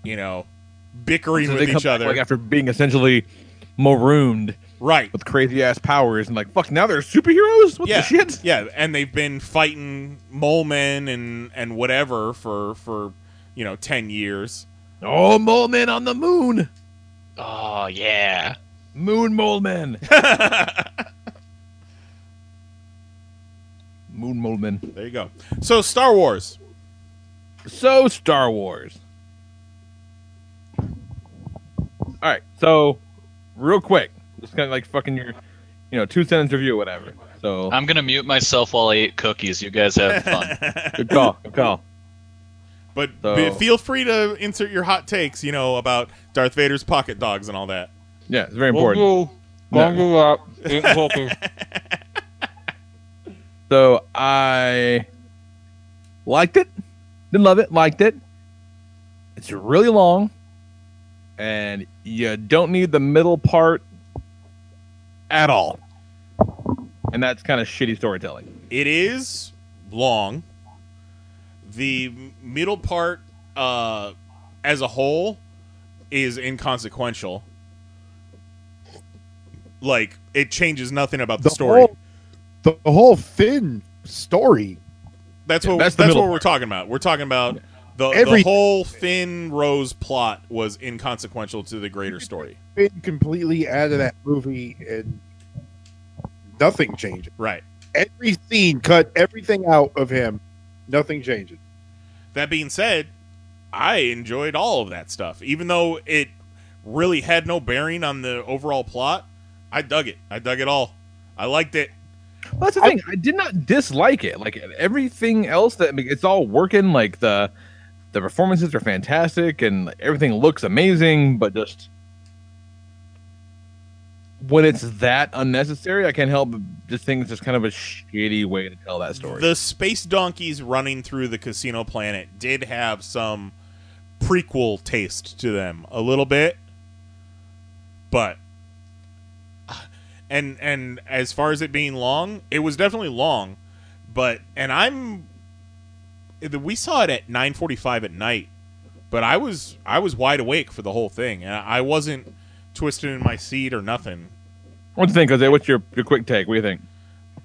[SPEAKER 1] you know, bickering
[SPEAKER 2] So
[SPEAKER 1] with
[SPEAKER 2] they come
[SPEAKER 1] each
[SPEAKER 2] back,
[SPEAKER 1] other.
[SPEAKER 2] like after being essentially marooned
[SPEAKER 1] right.
[SPEAKER 2] with crazy ass powers and like fuck now they're superheroes. What
[SPEAKER 1] yeah.
[SPEAKER 2] the shit?
[SPEAKER 1] Yeah, and they've been fighting mole men and and whatever for for you know ten years.
[SPEAKER 2] Oh, mole men on the moon.
[SPEAKER 3] Oh yeah.
[SPEAKER 2] Moon mole men. moon mole men.
[SPEAKER 1] There you go. So Star Wars.
[SPEAKER 2] So Star Wars. All right, so real quick, just kind of like fucking your, you know, two sentence review, or whatever. So
[SPEAKER 3] I'm gonna mute myself while I eat cookies. You guys have fun.
[SPEAKER 2] good call, good call.
[SPEAKER 1] But
[SPEAKER 2] So-
[SPEAKER 1] be- feel free to insert your hot takes, you know, about Darth Vader's pocket dogs and all that.
[SPEAKER 2] Yeah, it's very important. No. So I liked it, didn't love it, liked it. It's really long, and you don't need the middle part at all. And that's kind of shitty storytelling.
[SPEAKER 1] It is long. The middle part, uh, as a whole, is inconsequential. Like it changes nothing about the,
[SPEAKER 7] The
[SPEAKER 1] story.
[SPEAKER 7] whole, the whole Finn story.
[SPEAKER 1] that's
[SPEAKER 2] Yeah,
[SPEAKER 1] what
[SPEAKER 2] that's
[SPEAKER 1] that's,
[SPEAKER 2] the middle
[SPEAKER 1] what we're talking about. We're talking about the, the whole Finn Rose plot was inconsequential to the greater story.
[SPEAKER 7] Finn completely out of that movie and nothing changes.
[SPEAKER 1] Right.
[SPEAKER 7] Every scene cut everything out of him. Nothing changes.
[SPEAKER 1] That being said, I enjoyed all of that stuff, even though it really had no bearing on the overall plot. I dug it. I dug it all. I liked it.
[SPEAKER 2] Well, that's the thing. I did not dislike it. Like everything else that I mean, it's all working. Like the the performances are fantastic and everything looks amazing, but just when it's that unnecessary, I can't help but just think it's just kind of a shitty way to tell that story.
[SPEAKER 1] The space donkeys running through the casino planet did have some prequel taste to them a little bit, but and and as far as it being long, it was definitely long, but and I'm we saw it at 9:45 at night, but I was I was wide awake for the whole thing, and I wasn't twisted in my seat or nothing.
[SPEAKER 2] what do you think, Jose? What's your, your quick take? What do you think?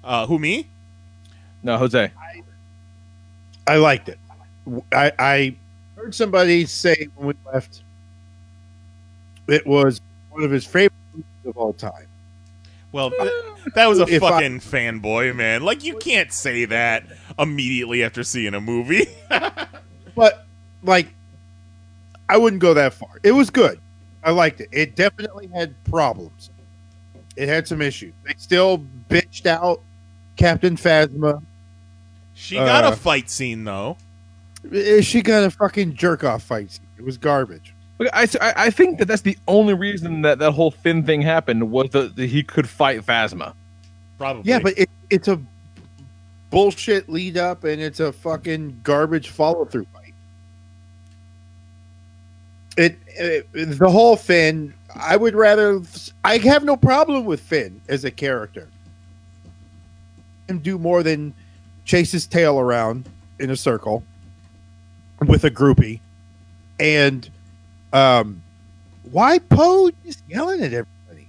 [SPEAKER 1] Uh, who me?
[SPEAKER 2] No, Jose.
[SPEAKER 7] I liked it. I, I heard somebody say when we left, it was one of his favorite movies of all time.
[SPEAKER 1] Well, that was a
[SPEAKER 7] If I-
[SPEAKER 1] fucking fanboy, man. Like you can't say that immediately after seeing a movie.
[SPEAKER 7] But like, I wouldn't go that far. It was good. I liked it. It definitely had problems. It had some issues. They still bitched out Captain Phasma.
[SPEAKER 1] she got
[SPEAKER 7] Uh,
[SPEAKER 1] a fight scene though.
[SPEAKER 7] Eh, She got a fucking jerk off fight. scene. It was garbage.
[SPEAKER 2] Look, I, I, I think that that's the only reason that that whole Finn thing happened was that, that he could fight Phasma.
[SPEAKER 1] Probably.
[SPEAKER 7] Yeah, but it, it's a bullshit lead up and it's a fucking garbage follow through fight. It, it the whole Finn. I would rather. I have no problem with Finn as a character. Him do more than chase his tail around in a circle with a groupie, and um, why Poe just yelling at everybody?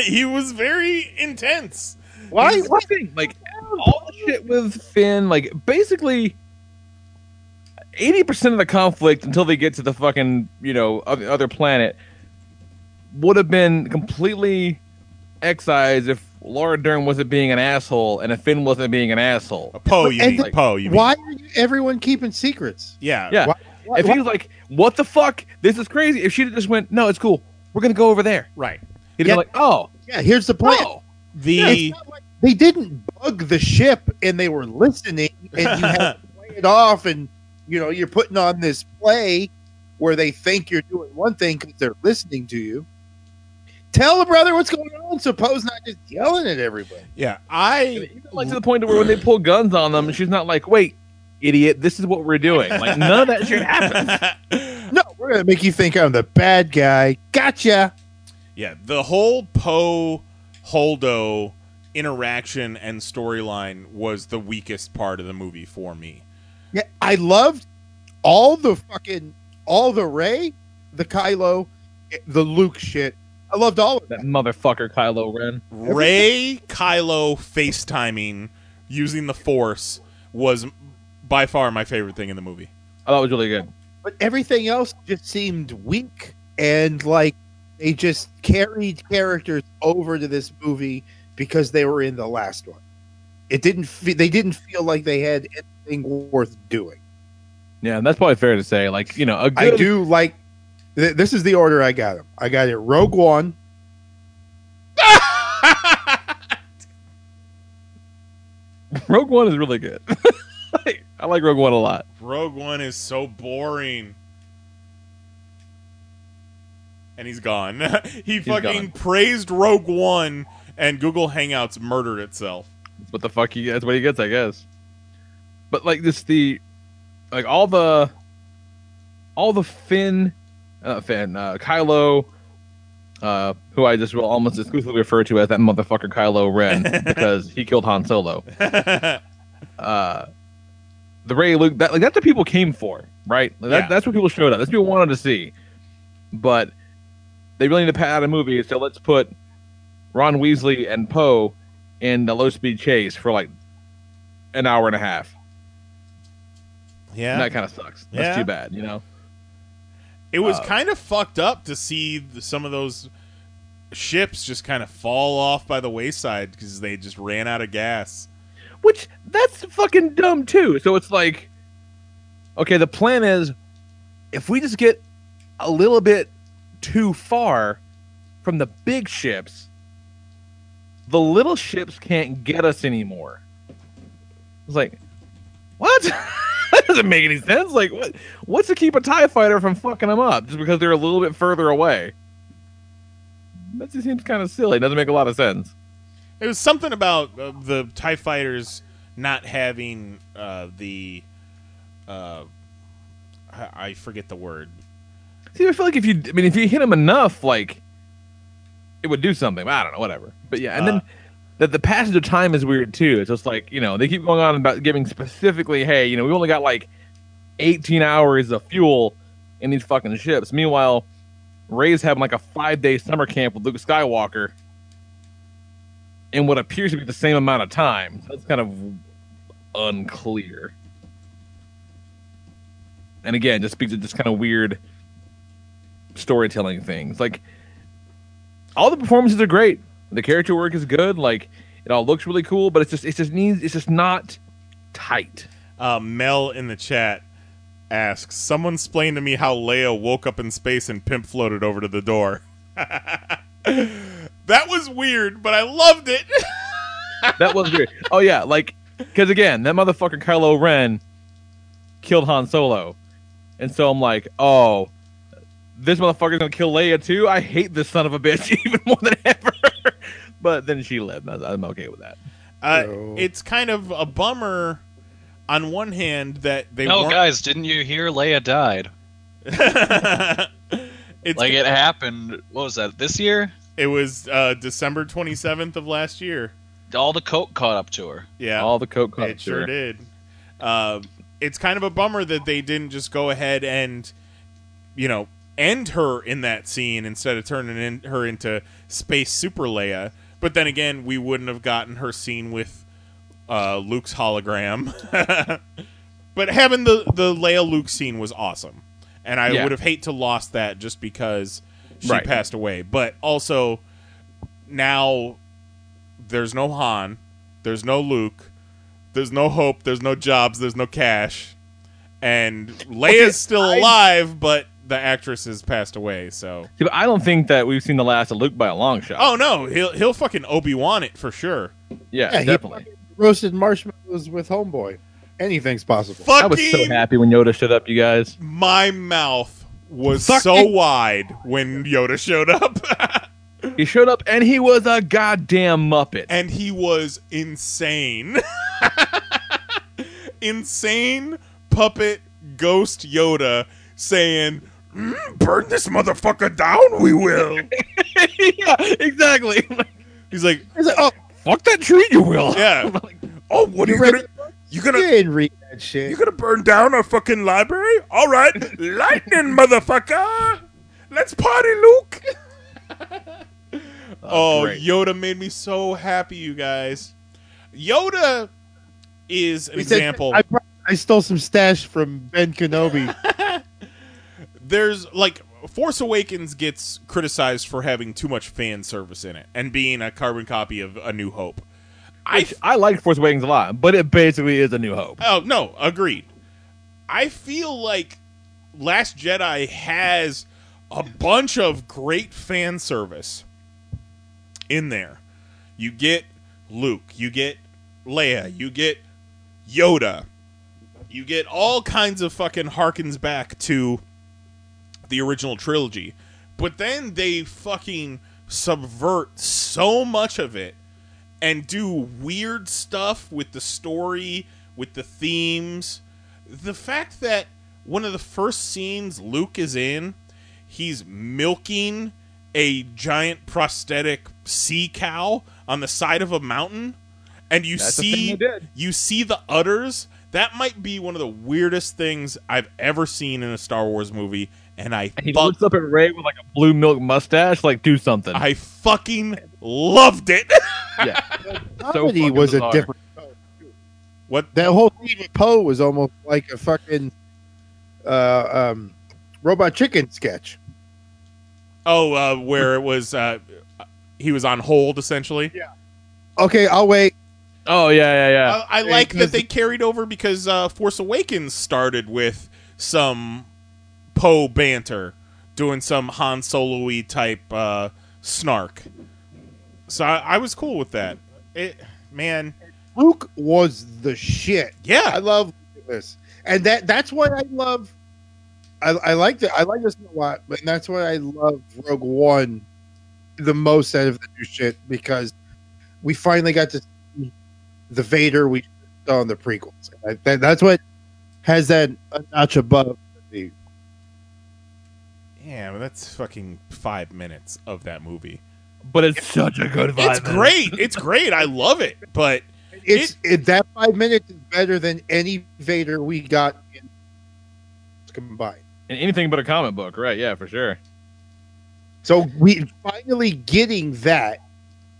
[SPEAKER 1] he was very intense.
[SPEAKER 7] Why?
[SPEAKER 2] Here's thing, like all the shit with Finn, like basically eighty percent of the conflict until they get to the fucking you know other, other planet would have been completely excised if Laura Dern wasn't being an asshole and if Finn wasn't being an asshole.
[SPEAKER 1] A Poe, you
[SPEAKER 7] And
[SPEAKER 1] mean? Poe, you mean?
[SPEAKER 7] Why are you, everyone keeping secrets?
[SPEAKER 1] Yeah.
[SPEAKER 2] Yeah.
[SPEAKER 7] Why- why-
[SPEAKER 2] If he was like, "What the fuck? This is crazy," if she just went, "No, it's cool. We're gonna go over there,"
[SPEAKER 1] Right.
[SPEAKER 2] he'd
[SPEAKER 7] Yeah.
[SPEAKER 2] be like, "Oh,
[SPEAKER 7] yeah, here's the plan.
[SPEAKER 2] oh,
[SPEAKER 1] The
[SPEAKER 7] Yeah, it's not like they didn't bug the ship and they were listening and you had to play it off and you know you're putting on this play where they think you're doing one thing because they're listening to you tell the brother what's going on suppose not just yelling at everybody
[SPEAKER 1] yeah, I
[SPEAKER 2] Even like to the point where when they pull guns on them, she's not like, "Wait, idiot, this is what we're doing." Like none of that shit happens.
[SPEAKER 7] no we're gonna make you think i'm the bad guy gotcha
[SPEAKER 1] Yeah, the whole Poe Holdo interaction and storyline was the weakest part of the movie for me.
[SPEAKER 7] Yeah i loved all the fucking all the Rey the kylo the luke shit i loved all of that
[SPEAKER 2] That motherfucker Kylo Ren.
[SPEAKER 1] Rey Kylo FaceTiming using the Force was by far my favorite thing in the movie.
[SPEAKER 2] I thought it was really good.
[SPEAKER 7] but everything else just seemed weak and like they just carried characters over to this movie because they were in the last one. It didn't. Fe- they didn't feel like they had anything worth doing.
[SPEAKER 2] Yeah, that's probably fair to say. Like you know, a
[SPEAKER 7] I
[SPEAKER 2] good, I
[SPEAKER 7] do like. Th- this is the order I got them. I got it. Rogue One,
[SPEAKER 2] Rogue One is really good. I like Rogue One a lot.
[SPEAKER 1] Rogue One is so boring. And he's gone. he fucking
[SPEAKER 2] gone.
[SPEAKER 1] praised Rogue One and Google Hangouts murdered itself.
[SPEAKER 2] That's what the fuck he that's what he gets, I guess. But like this the like all the all the Finn uh Finn, uh Kylo uh who I just will almost exclusively refer to as that motherfucker Kylo Ren because he killed Han Solo. Uh the Rey Luke that like that's what people came for, right? Like, that,
[SPEAKER 1] Yeah.
[SPEAKER 2] that's what people showed up. That's what people wanted to see. But they really need to pad out a movie, so let's put Ron Weasley and Poe in a low speed chase for like an hour and a half.
[SPEAKER 1] Yeah.
[SPEAKER 2] And that kind of sucks. That's
[SPEAKER 1] Yeah.
[SPEAKER 2] too bad, you know.
[SPEAKER 1] It was
[SPEAKER 2] Uh,
[SPEAKER 1] kind of fucked up to see the, some of those ships just kind of fall off by the wayside because they just ran out of gas.
[SPEAKER 2] Which that's fucking dumb too. So it's like, okay, the plan is if we just get a little bit too far from the big ships, the little ships can't get us anymore. It's like, what? that doesn't make any sense. Like, what? What's to keep a Tie Fighter from fucking them up just because they're a little bit further away? That just seems kind of silly. It doesn't make a lot of sense.
[SPEAKER 1] It was something about uh, the Tie Fighters not having uh, the. Uh, I, I forget the word.
[SPEAKER 2] See, I feel like if you, I mean, if you hit them enough, like, it would do something. I don't know, whatever. But yeah, and
[SPEAKER 1] Uh.
[SPEAKER 2] then the, the passage of time is weird too. It's just like you know they keep going on about giving specifically, hey, you know, we only got like 18 hours of fuel in these fucking ships. Meanwhile, Rey's having like a five day summer camp with Luke Skywalker in what appears to be the same amount of time. That's kind of unclear. And again, just speaks to just kind of weird storytelling things. Like all the performances are great. The character work is good. Like it all looks really cool, but it's just it's just needs it's just not tight.
[SPEAKER 1] Uh, Mel in the chat asks, "Someone explain to me how Leia woke up in space and Pimp floated over to the door." that was weird, but I loved it.
[SPEAKER 2] That was weird. Oh yeah, like because again, that motherfucker Kylo Ren killed Han Solo, and so I'm like, oh, this motherfucker's gonna kill Leia too. I hate this son of a bitch even more than ever. But then she lived. I- I'm okay with that.
[SPEAKER 1] Uh,
[SPEAKER 7] No.
[SPEAKER 1] It's kind of a bummer. On one hand, that they
[SPEAKER 3] no,
[SPEAKER 1] weren't-
[SPEAKER 3] guys, didn't you hear Leia died?
[SPEAKER 1] it's
[SPEAKER 3] Like it happened. What was that? This year?
[SPEAKER 1] it was uh, December twenty seventh of last year.
[SPEAKER 3] All the coke caught up to her.
[SPEAKER 1] Yeah,
[SPEAKER 2] All the coke caught her.
[SPEAKER 1] it sure did. Uh, it's kind of a bummer that they didn't just go ahead and, you know, end her in that scene instead of turning in, her into Space Super Leia. But then again, we wouldn't have gotten her scene with uh, Luke's hologram. but having the the Leia Luke scene was awesome, and I
[SPEAKER 2] Yeah.
[SPEAKER 1] would have hate to lost that just because she
[SPEAKER 2] Right.
[SPEAKER 1] passed away. But also now there's no Han, there's no Luke, there's no hope, there's no jobs, there's no cash, and Leia's still
[SPEAKER 2] I-
[SPEAKER 1] alive, but the actress has passed away. So,
[SPEAKER 2] See, but I don't think that we've seen the last of Luke by a long shot.
[SPEAKER 1] oh no, he'll he'll fucking Obi Wan it for sure.
[SPEAKER 2] yeah,
[SPEAKER 7] Yeah, he
[SPEAKER 2] definitely.
[SPEAKER 7] roasted marshmallows with Homeboy. Anything's possible.
[SPEAKER 2] I was so
[SPEAKER 1] Fucking
[SPEAKER 2] happy when Yoda showed up, you guys.
[SPEAKER 1] my mouth was
[SPEAKER 2] Fucking-
[SPEAKER 1] so wide when Yoda showed up,
[SPEAKER 2] He showed up and he was a goddamn muppet.
[SPEAKER 1] and he was insane, insane puppet ghost Yoda saying. "Mm, burn this motherfucker down, we will.
[SPEAKER 2] yeah, exactly.
[SPEAKER 1] He's like,
[SPEAKER 7] He's like, oh,
[SPEAKER 2] Fuck that tree, you will.
[SPEAKER 1] Yeah. Oh, what are you
[SPEAKER 7] read
[SPEAKER 1] gonna? You
[SPEAKER 7] you
[SPEAKER 1] gonna?
[SPEAKER 7] didn't read that shit.
[SPEAKER 1] You gonna burn down our fucking library? All right, lightning, motherfucker. Let's party, Luke. oh,
[SPEAKER 2] great.
[SPEAKER 1] Yoda made me so happy, you guys. Yoda is an
[SPEAKER 7] He said,
[SPEAKER 1] example.
[SPEAKER 7] I, brought- I stole some stash from Ben Kenobi.
[SPEAKER 1] There's like Force Awakens gets criticized for having too much fan service in it and being a carbon copy of A New Hope. I
[SPEAKER 2] Which I liked Force Awakens a lot, but it basically is a New Hope.
[SPEAKER 1] Oh no, agreed. I feel like Last Jedi has a bunch of great fan service in there. You get Luke, you get Leia, you get Yoda, you get all kinds of fucking harkens back to the original trilogy. But then they fucking subvert so much of it and do weird stuff with the story, with the themes. The fact that one of the first scenes Luke is in, he's milking a giant prosthetic sea cow on the side of a mountain, and you
[SPEAKER 2] That's
[SPEAKER 1] see you see the udders. That might be one of the weirdest things I've ever seen in a Star Wars movie, and I
[SPEAKER 2] And he
[SPEAKER 1] fuck-
[SPEAKER 2] looks up at Rey with like a blue milk mustache, like do something.
[SPEAKER 1] I fucking loved it.
[SPEAKER 2] yeah, so
[SPEAKER 7] Comedy
[SPEAKER 2] fucking
[SPEAKER 7] was a
[SPEAKER 2] bizarre.
[SPEAKER 7] different.
[SPEAKER 1] what
[SPEAKER 7] That whole scene with Poe was almost like a fucking uh, um, robot chicken sketch.
[SPEAKER 1] Oh, uh, where it was, uh, he was on hold essentially.
[SPEAKER 7] Yeah. Okay, I'll wait.
[SPEAKER 2] Oh yeah, yeah, yeah.
[SPEAKER 1] I, I like that they carried over because uh, Force Awakens started with some Poe banter, doing some Han Solo-y type uh, snark. So I, I was cool with that. It, man,
[SPEAKER 7] Luke was the shit.
[SPEAKER 1] Yeah, I
[SPEAKER 7] love this. and that that's why I love. I, I like that. I like this a lot, but that's why I love Rogue One the most out of the new shit because we finally got to see the Vader we saw in the prequels. That, that's what has that a notch above the
[SPEAKER 1] Yeah, but that's fucking five minutes of that movie.
[SPEAKER 2] But it's such a good vibe.
[SPEAKER 1] It's great. It's great. I love it. But
[SPEAKER 7] It's it, that five minutes is better than any Vader we got in combined.
[SPEAKER 2] And anything but a comic book, right? Yeah, for sure.
[SPEAKER 7] So we finally getting that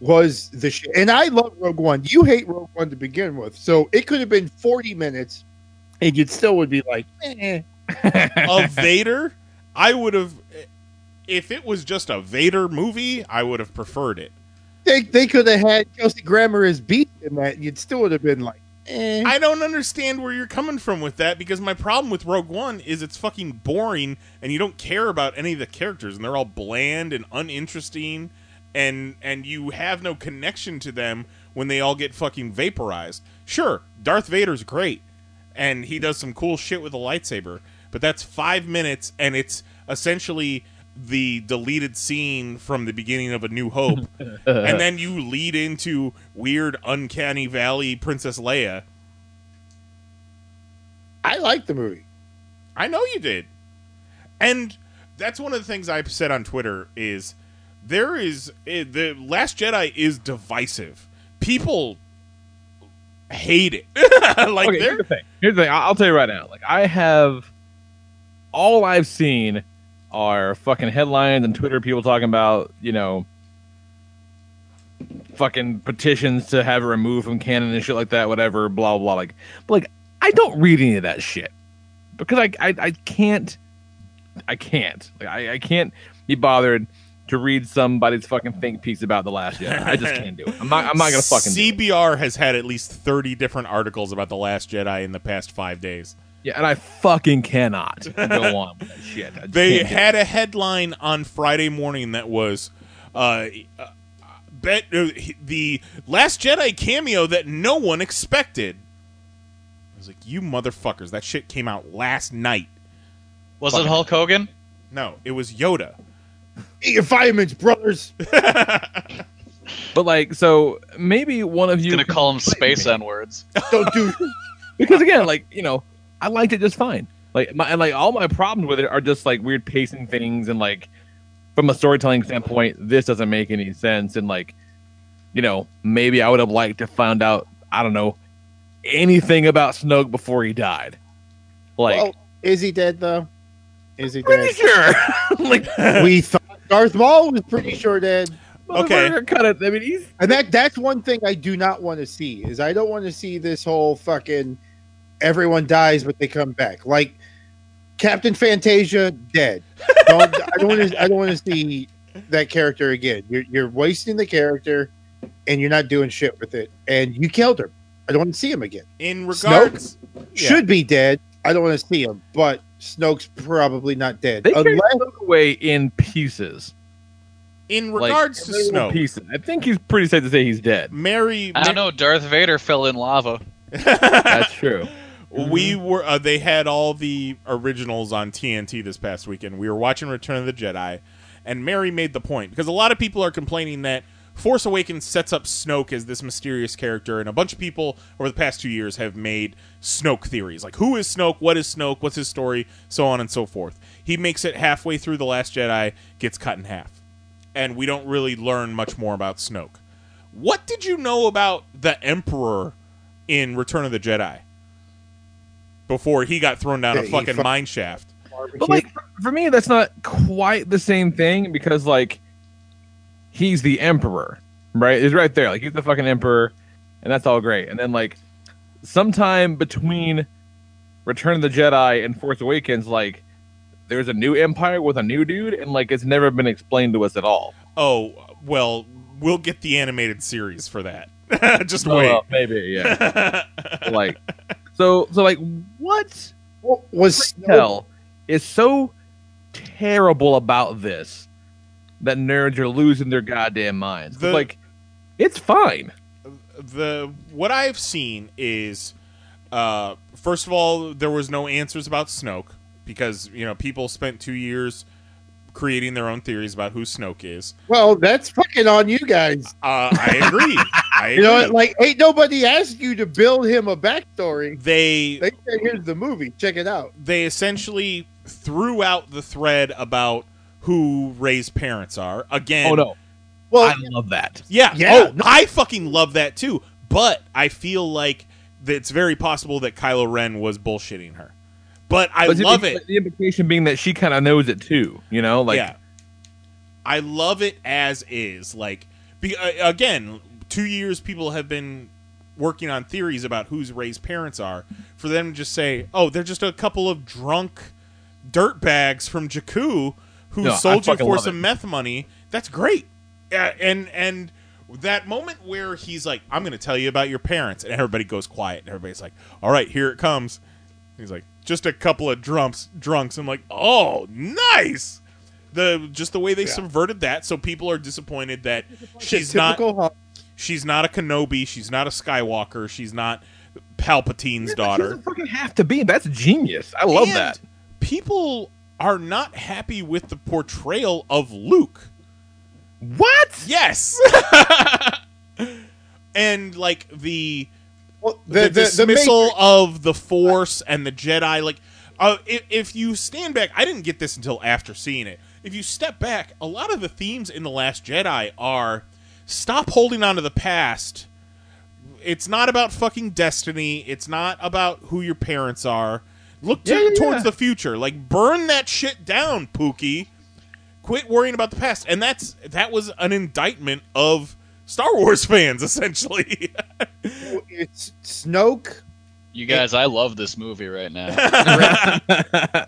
[SPEAKER 7] was the shit. And I love Rogue One. You hate Rogue One to begin with, so it could have been forty minutes, and you still would be like, eh.
[SPEAKER 1] of Vader, I would have. If it was just a Vader movie, I would have preferred it.
[SPEAKER 7] They they could have had Kelsey Grammer as Beast in that, and you'd still would have been like, eh.
[SPEAKER 1] I don't understand where you're coming from with that because my problem with Rogue One is it's fucking boring and you don't care about any of the characters and they're all bland and uninteresting and and you have no connection to them when they all get fucking vaporized. Sure, Darth Vader's great and he does some cool shit with a lightsaber, but that's 5 minutes and it's essentially the deleted scene from the beginning of A New Hope and then you lead into weird uncanny valley princess leia
[SPEAKER 7] I like the movie.
[SPEAKER 1] i know you did and that's one of the things i've said on twitter is there is eh, the last jedi is divisive people hate it like
[SPEAKER 2] okay, here's the thing. Here's the thing. I'll tell you right now. Like I have, all I've seen are fucking headlines and Twitter people talking about you know, fucking petitions to have it removed from canon and shit like that. Whatever, blah blah. Like, but like I don't read any of that shit because I I, I can't I can't like I, I can't be bothered to read somebody's fucking think piece about the last Jedi. I just can't do it. I'm not I'm not gonna fucking. do it.
[SPEAKER 1] cbr has had at least 30 different articles about the last jedi in the past five days
[SPEAKER 2] Yeah, and I fucking cannot go on with that shit. I
[SPEAKER 1] they had a headline on Friday morning that was uh, uh, bet uh, the last Jedi cameo that no one expected. I was like, "You motherfuckers! That shit came out last night."
[SPEAKER 3] Was it Hulk Hogan?
[SPEAKER 1] No, it was Yoda.
[SPEAKER 7] Eat your vitamins, brothers.
[SPEAKER 2] But like, so maybe one of you
[SPEAKER 3] Gonna call him space. N words.
[SPEAKER 7] Don't do.
[SPEAKER 2] because again, like you know, I liked it just fine. Like my and like all my problems with it are just like weird pacing things and like from a storytelling standpoint, this doesn't make any sense. And like, you know, maybe I would have liked to find out I don't know anything about Snoke before he died. Like,
[SPEAKER 7] well, is he dead though? Is he
[SPEAKER 2] pretty
[SPEAKER 7] dead?
[SPEAKER 2] sure. like,
[SPEAKER 7] we thought Darth Maul was pretty sure dead.
[SPEAKER 1] Okay.
[SPEAKER 2] cut it. I mean, he's
[SPEAKER 7] And that that's one thing I do not want to see is I don't want to see this whole fucking everyone dies but they come back. Like Captain Fantasia dead. Don't, I don't want to I don't want to see that character again. You're you're wasting the character and you're not doing shit with it. And you killed him. I don't want to see him again.
[SPEAKER 1] In regards, Yeah.
[SPEAKER 7] Should be dead. I don't want to see him, but Snoke's probably not dead.
[SPEAKER 2] they carried
[SPEAKER 7] Unless
[SPEAKER 2] Snoke away in pieces.
[SPEAKER 1] in
[SPEAKER 2] Like,
[SPEAKER 1] regards to
[SPEAKER 2] every
[SPEAKER 1] Snoke,
[SPEAKER 2] pieces. I think he's pretty safe to say he's dead.
[SPEAKER 1] Mary,
[SPEAKER 3] I don't know. Darth Vader fell in lava.
[SPEAKER 2] That's true.
[SPEAKER 1] We were uh, they had all the originals on TNT this past weekend. We were watching Return of the Jedi, and Mary made the point because a lot of people are complaining that Force Awakens sets up Snoke as this mysterious character, and a bunch of people over the past two years have made Snoke theories like who is Snoke, what is Snoke, what's his story, so on and so forth. He makes it halfway through the Last Jedi, gets cut in half, and we don't really learn much more about Snoke. What did you know about the Emperor in Return of the Jedi? Before he got thrown down
[SPEAKER 7] Yeah,
[SPEAKER 1] a fucking
[SPEAKER 7] fu-
[SPEAKER 1] mine shaft.
[SPEAKER 2] But like for, for me, that's not quite the same thing because like he's the emperor, right? He's right there, like he's the fucking emperor, and that's all great. And then like sometime between Return of the Jedi and Force Awakens, like there's a new empire with a new dude, and like it's never been explained to us at all.
[SPEAKER 1] Oh, well, we'll get the animated series for that. Just
[SPEAKER 2] Oh,
[SPEAKER 1] wait.
[SPEAKER 2] well, maybe, yeah. like so, so like what
[SPEAKER 7] was
[SPEAKER 2] hell is so terrible about this that nerds are losing their goddamn minds?
[SPEAKER 1] The-
[SPEAKER 2] like, it's fine.
[SPEAKER 1] the what I've seen is Uh, first of all, there was no answers about Snoke because you know people spent two years creating their own theories about who Snoke is.
[SPEAKER 7] Well, that's fucking on you guys.
[SPEAKER 1] Uh, I agree. I.
[SPEAKER 7] You know what? Like, ain't nobody asked you to build him a backstory.
[SPEAKER 1] they
[SPEAKER 7] They said, "Here's the movie. Check it out."
[SPEAKER 1] they essentially threw out the thread about who Rey's parents are again.
[SPEAKER 2] Oh no,
[SPEAKER 7] Well,
[SPEAKER 2] I love that.
[SPEAKER 1] Yeah.
[SPEAKER 7] Yeah,
[SPEAKER 1] Oh,
[SPEAKER 7] no-
[SPEAKER 1] I fucking love that too. But I feel like it's very possible that Kylo Ren was bullshitting her. But I
[SPEAKER 2] But the-
[SPEAKER 1] love it.
[SPEAKER 2] The implication being that she kind of knows it too. You know, like
[SPEAKER 1] yeah. I love it as is. Like, be, uh, again, two years people have been working on theories about whose Rey's parents are. For them to just say, "Oh, they're just a couple of drunk dirtbags from Jakku who
[SPEAKER 2] No,
[SPEAKER 1] sold you for some
[SPEAKER 2] it.
[SPEAKER 1] meth money." That's great. Uh, and and that moment where he's like, "I'm going to tell you about your parents," and everybody goes quiet, and everybody's like, "All right, here it comes." He's like, "Just a couple of drunks, drunks." I'm like, "Oh, nice." The just the way they subverted that, so people are disappointed that she's not
[SPEAKER 7] typical Hawk.
[SPEAKER 1] She's not a Kenobi, she's not a Skywalker, she's not Palpatine's
[SPEAKER 2] She
[SPEAKER 1] daughter.
[SPEAKER 2] doesn't fucking have to be. That's genius. I love
[SPEAKER 1] And
[SPEAKER 2] that.
[SPEAKER 1] People are not happy with the portrayal of Luke.
[SPEAKER 2] What?
[SPEAKER 1] Yes. and like the
[SPEAKER 7] Well,
[SPEAKER 1] the,
[SPEAKER 7] the, the, the
[SPEAKER 1] dismissal
[SPEAKER 7] Matrix-
[SPEAKER 1] of the Force and the Jedi. Like, uh, if, if you stand back, I didn't get this until after seeing it. If you step back, a lot of the themes in the Last Jedi are stop holding on to the past. It's not about fucking destiny. It's not about who your parents are. Look to,
[SPEAKER 2] Yeah, yeah,
[SPEAKER 1] towards
[SPEAKER 2] yeah.
[SPEAKER 1] the future. Like burn that shit down, Pookie. Quit worrying about the past. And that's that was an indictment of Star Wars fans, essentially.
[SPEAKER 7] it's Snoke,
[SPEAKER 3] You guys, I love this movie right now.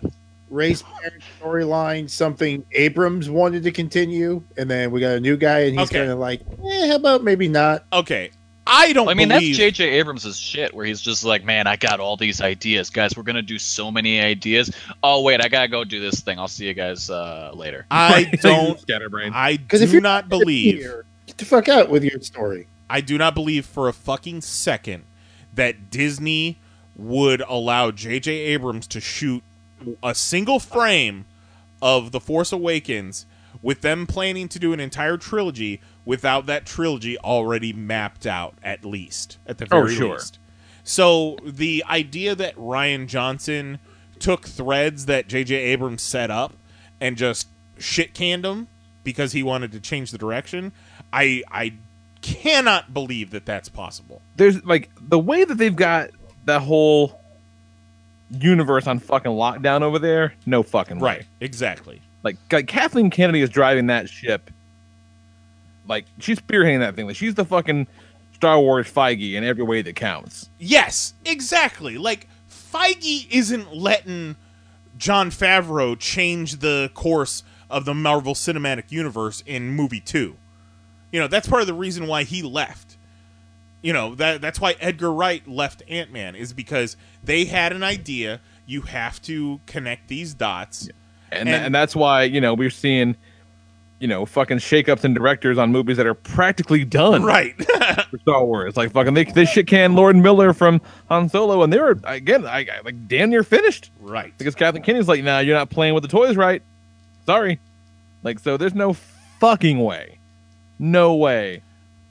[SPEAKER 7] Rey's parents storyline, something Abrams wanted to continue, and then we got a new guy, and he's
[SPEAKER 1] Okay.
[SPEAKER 7] kind of like, eh, how about maybe not?
[SPEAKER 1] okay. I don't
[SPEAKER 3] I mean,
[SPEAKER 1] believe
[SPEAKER 3] that's J.J. Abrams' shit, where he's just like, man, I got all these ideas. Guys, we're going to do so many ideas. Oh, wait, I got to go do this thing. I'll see you guys uh, later.
[SPEAKER 1] I don't
[SPEAKER 2] Scatterbrain.
[SPEAKER 1] I
[SPEAKER 7] Because if
[SPEAKER 1] do
[SPEAKER 7] you're
[SPEAKER 1] not believe
[SPEAKER 7] here, get the fuck out with your story.
[SPEAKER 1] I do not believe for a fucking second that Disney would allow J.J. Abrams to shoot a single frame of The Force Awakens with them planning to do an entire trilogy without that trilogy already mapped out, at least. At the very
[SPEAKER 2] Oh,
[SPEAKER 1] very
[SPEAKER 2] sure.
[SPEAKER 1] least. So the idea that Rian Johnson took threads that J.J. Abrams set up and just shit canned them because he wanted to change the direction, I I cannot believe that that's possible.
[SPEAKER 2] There's like the way that they've got that whole universe on fucking lockdown over there. No fucking way.
[SPEAKER 1] Right, exactly.
[SPEAKER 2] Like, like Kathleen Kennedy is driving that ship. Like she's spearheading that thing. Like she's the fucking Star Wars Feige in every way that counts.
[SPEAKER 1] Yes, exactly. Like Feige isn't letting Jon Favreau change the course of the Marvel Cinematic Universe in movie 2. You know, that's part of the reason why he left. You know, that that's why Edgar Wright left Ant-Man is because they had an idea, you have to connect these dots.
[SPEAKER 2] And
[SPEAKER 1] And-
[SPEAKER 2] and, that's why you know we're seeing, you know, fucking shakeups and directors on movies that are practically done.
[SPEAKER 1] Right.
[SPEAKER 2] for Star Wars. Like fucking they they shit can Lord Miller from Han Solo, and they were again I, I like damn near finished
[SPEAKER 1] right.
[SPEAKER 2] because Kathleen Kennedy's like, nah, you're not playing with the toys right. Sorry. Like so, there's no fucking way, no way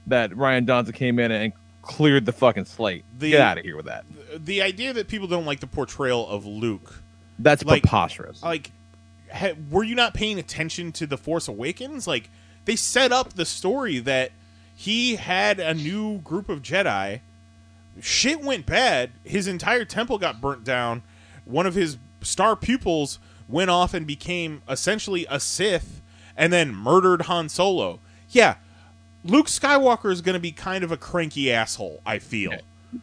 [SPEAKER 2] that Ryan Donza came in and cleared the fucking slate.
[SPEAKER 1] The-
[SPEAKER 2] Get out of here with that.
[SPEAKER 1] The idea that people don't like the portrayal of Luke
[SPEAKER 2] That's
[SPEAKER 1] like-
[SPEAKER 2] preposterous.
[SPEAKER 1] like ha, were you not paying attention to the force awakens like they set up the story that he had a new group of jedi shit went bad his entire temple got burnt down one of his star pupils went off and became essentially a sith and then murdered han solo yeah luke skywalker is going to be kind of a cranky asshole i feel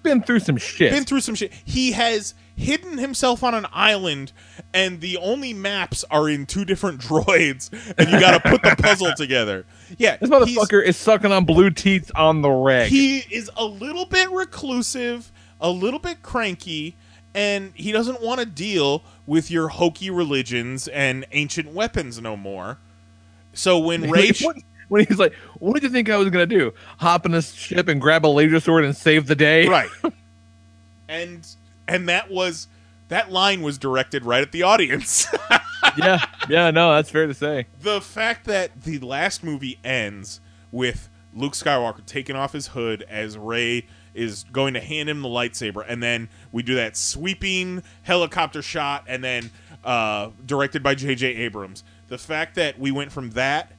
[SPEAKER 2] Been through some shit.
[SPEAKER 1] been through some shit. He has hidden himself on an island, and the only maps are in two different droids, and you got to put the puzzle together. Yeah,
[SPEAKER 2] this motherfucker is sucking on blue teeth on the reg.
[SPEAKER 1] He is a little bit reclusive, a little bit cranky, and he doesn't want to deal with your hokey religions and ancient weapons no more. So when Rey,
[SPEAKER 2] when, he's like, "What did you think I was gonna do? Hop in a ship and grab a laser sword and save the day?"
[SPEAKER 1] right, and and that was that line was directed right at the audience.
[SPEAKER 2] yeah, yeah, no, that's fair to say.
[SPEAKER 1] the fact that the last movie ends with Luke Skywalker taking off his hood as Rey is going to hand him the lightsaber, and then we do that sweeping helicopter shot, and then uh, directed by J.J. Abrams. The fact that we went from that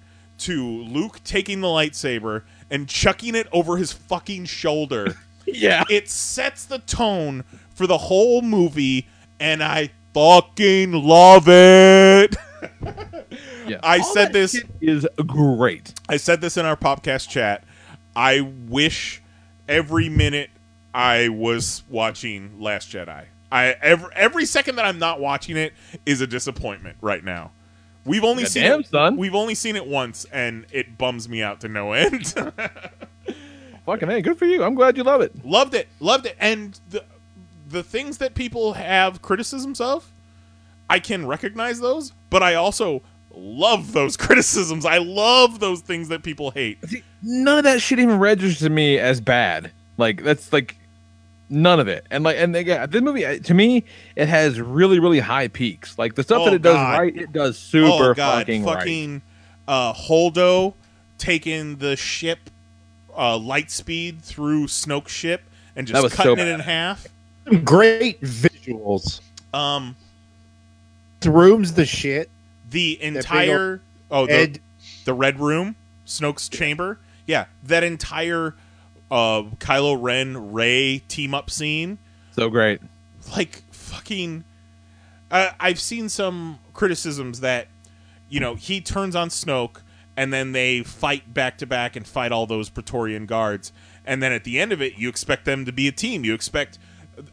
[SPEAKER 1] to Luke taking the lightsaber and chucking it over his fucking shoulder.
[SPEAKER 2] Yeah.
[SPEAKER 1] it sets the tone for the whole movie, and I fucking love it.
[SPEAKER 2] Yeah.
[SPEAKER 1] I
[SPEAKER 2] All
[SPEAKER 1] said this.
[SPEAKER 2] is great.
[SPEAKER 1] I said this in our podcast chat. I wish every minute I was watching Last Jedi. I every every second that I'm not watching it is a disappointment right now. We've only seen
[SPEAKER 2] Goddamn,
[SPEAKER 1] it,
[SPEAKER 2] son.
[SPEAKER 1] we've only seen it once, and it bums me out to no end.
[SPEAKER 2] Fucking hey, good for you. I'm glad you love it.
[SPEAKER 1] loved it, loved it, and the the things that people have criticisms of, I can recognize those, but I also love those criticisms. I love those things that people hate.
[SPEAKER 2] See, none of that shit even registers to me as bad. Like that's like none of it. And like and again, this movie uh, to me, it has really really high peaks. Like the stuff
[SPEAKER 1] Oh,
[SPEAKER 2] that it does
[SPEAKER 1] God.
[SPEAKER 2] right, it does super
[SPEAKER 1] oh god,
[SPEAKER 2] fucking, right.
[SPEAKER 1] uh, Holdo taking the ship uh, light speed through Snoke's ship and just
[SPEAKER 2] was so
[SPEAKER 1] cutting it in half.
[SPEAKER 7] Some great visuals.
[SPEAKER 1] Um,
[SPEAKER 7] The room's the shit.
[SPEAKER 1] the entire oh the, the red room, Snoke's chamber. Yeah, that entire uh, Kylo Ren Rey team up scene.
[SPEAKER 2] So great.
[SPEAKER 1] like fucking uh, I've seen some criticisms that you know he turns on Snoke and then they fight back to back and fight all those Praetorian guards and then at the end of it you expect them to be a team you expect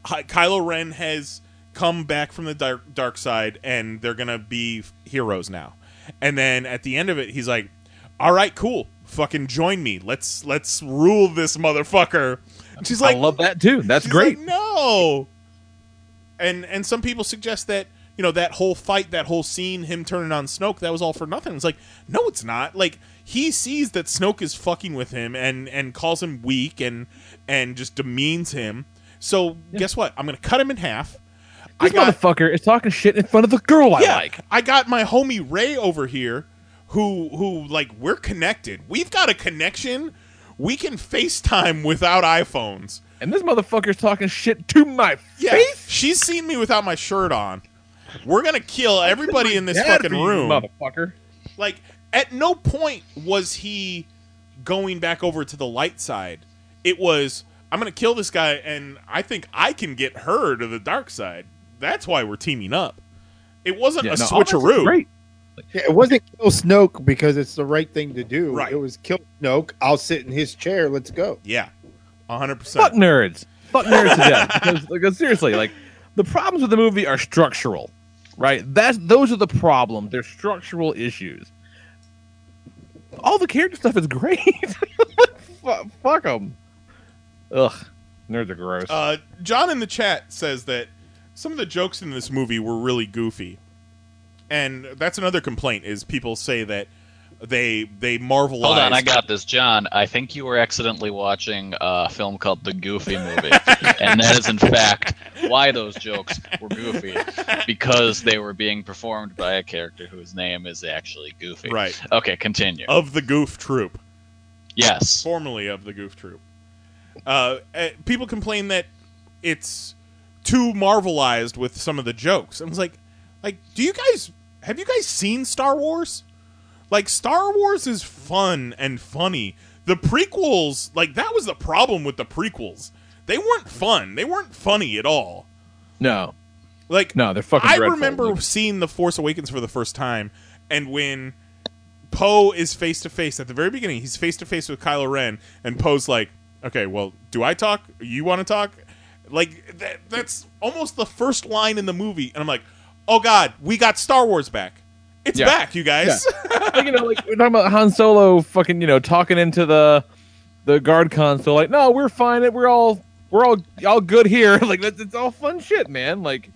[SPEAKER 1] Ky- Kylo Ren has come back from the dark, dark side and they're gonna be heroes now and then at the end of it he's like all right cool fucking join me let's let's rule this motherfucker and she's like
[SPEAKER 2] I love that too. That's great.
[SPEAKER 1] like, no. And and some people suggest that you know that whole fight, that whole scene, him turning on Snoke, that was all for nothing. It's like, no, it's not. Like he sees that Snoke is fucking with him and and calls him weak and and just demeans him. So guess what? I'm gonna cut him in half. I
[SPEAKER 2] this
[SPEAKER 1] got
[SPEAKER 2] motherfucker is talking shit in front of the girl I
[SPEAKER 1] yeah,
[SPEAKER 2] like.
[SPEAKER 1] I got my homie Rey over here, who who like we're connected. We've got a connection. We can FaceTime without iPhones.
[SPEAKER 2] And this motherfucker's talking shit to my
[SPEAKER 1] Yeah,
[SPEAKER 2] face.
[SPEAKER 1] she's seen me without my shirt on. We're gonna kill everybody in this fucking room.
[SPEAKER 2] motherfucker.
[SPEAKER 1] Like, at no point was he going back over to the light side. It was, I'm gonna kill this guy, and I think I can get her to the dark side. That's why we're teaming up. It wasn't
[SPEAKER 2] Yeah,
[SPEAKER 1] a
[SPEAKER 2] no,
[SPEAKER 1] switcheroo.
[SPEAKER 2] Great.
[SPEAKER 7] Yeah, it wasn't kill Snoke because it's the right thing to do.
[SPEAKER 1] Right.
[SPEAKER 7] It was kill Snoke. I'll sit in his chair. Let's go.
[SPEAKER 1] Yeah, hundred percent.
[SPEAKER 2] Fuck
[SPEAKER 1] percent.
[SPEAKER 2] nerds. Fuck nerds to death. Because, because seriously, like the problems with the movie are structural, right? That's those are the problems. They're structural issues. All the character stuff is great. Fu- Fuck them. Ugh, nerds are gross.
[SPEAKER 1] Uh, John in the chat says that some of the jokes in this movie were really goofy, and that's another complaint. Is people say that they they marvelize.
[SPEAKER 3] Hold on, I got this, John. I think you were accidentally watching a film called The Goofy Movie, and that is in fact why those jokes were goofy because they were being performed by a character whose name is actually Goofy.
[SPEAKER 1] right
[SPEAKER 3] Okay, continue.
[SPEAKER 1] of the Goof Troop.
[SPEAKER 3] Yes.
[SPEAKER 1] formerly of the Goof Troop. Uh, eh, people complain that it's too marvelized with some of the jokes. I was like, like, do you guys have you guys seen Star Wars? Like, Star Wars is fun and funny. The prequels, like, that was the problem with the prequels. They weren't fun. They weren't funny at all.
[SPEAKER 2] no,
[SPEAKER 1] Like,
[SPEAKER 2] no, they're fucking.
[SPEAKER 1] I
[SPEAKER 2] dreadful.
[SPEAKER 1] remember seeing The Force Awakens for the first time, and when Poe is face to face at the very beginning, he's face to face with Kylo Ren, and Poe's like, "Okay, well, do I talk? You want to talk?" Like that, that's almost the first line in the movie, and I'm like, "Oh God, we got Star Wars back! It's
[SPEAKER 2] Yeah.
[SPEAKER 1] back, you guys!"
[SPEAKER 2] like, you know, like we're talking about Han Solo, fucking, you know, talking into the the guard console, like, no, we're fine. We're all we're all all good here. like that's it's all fun shit, man. Like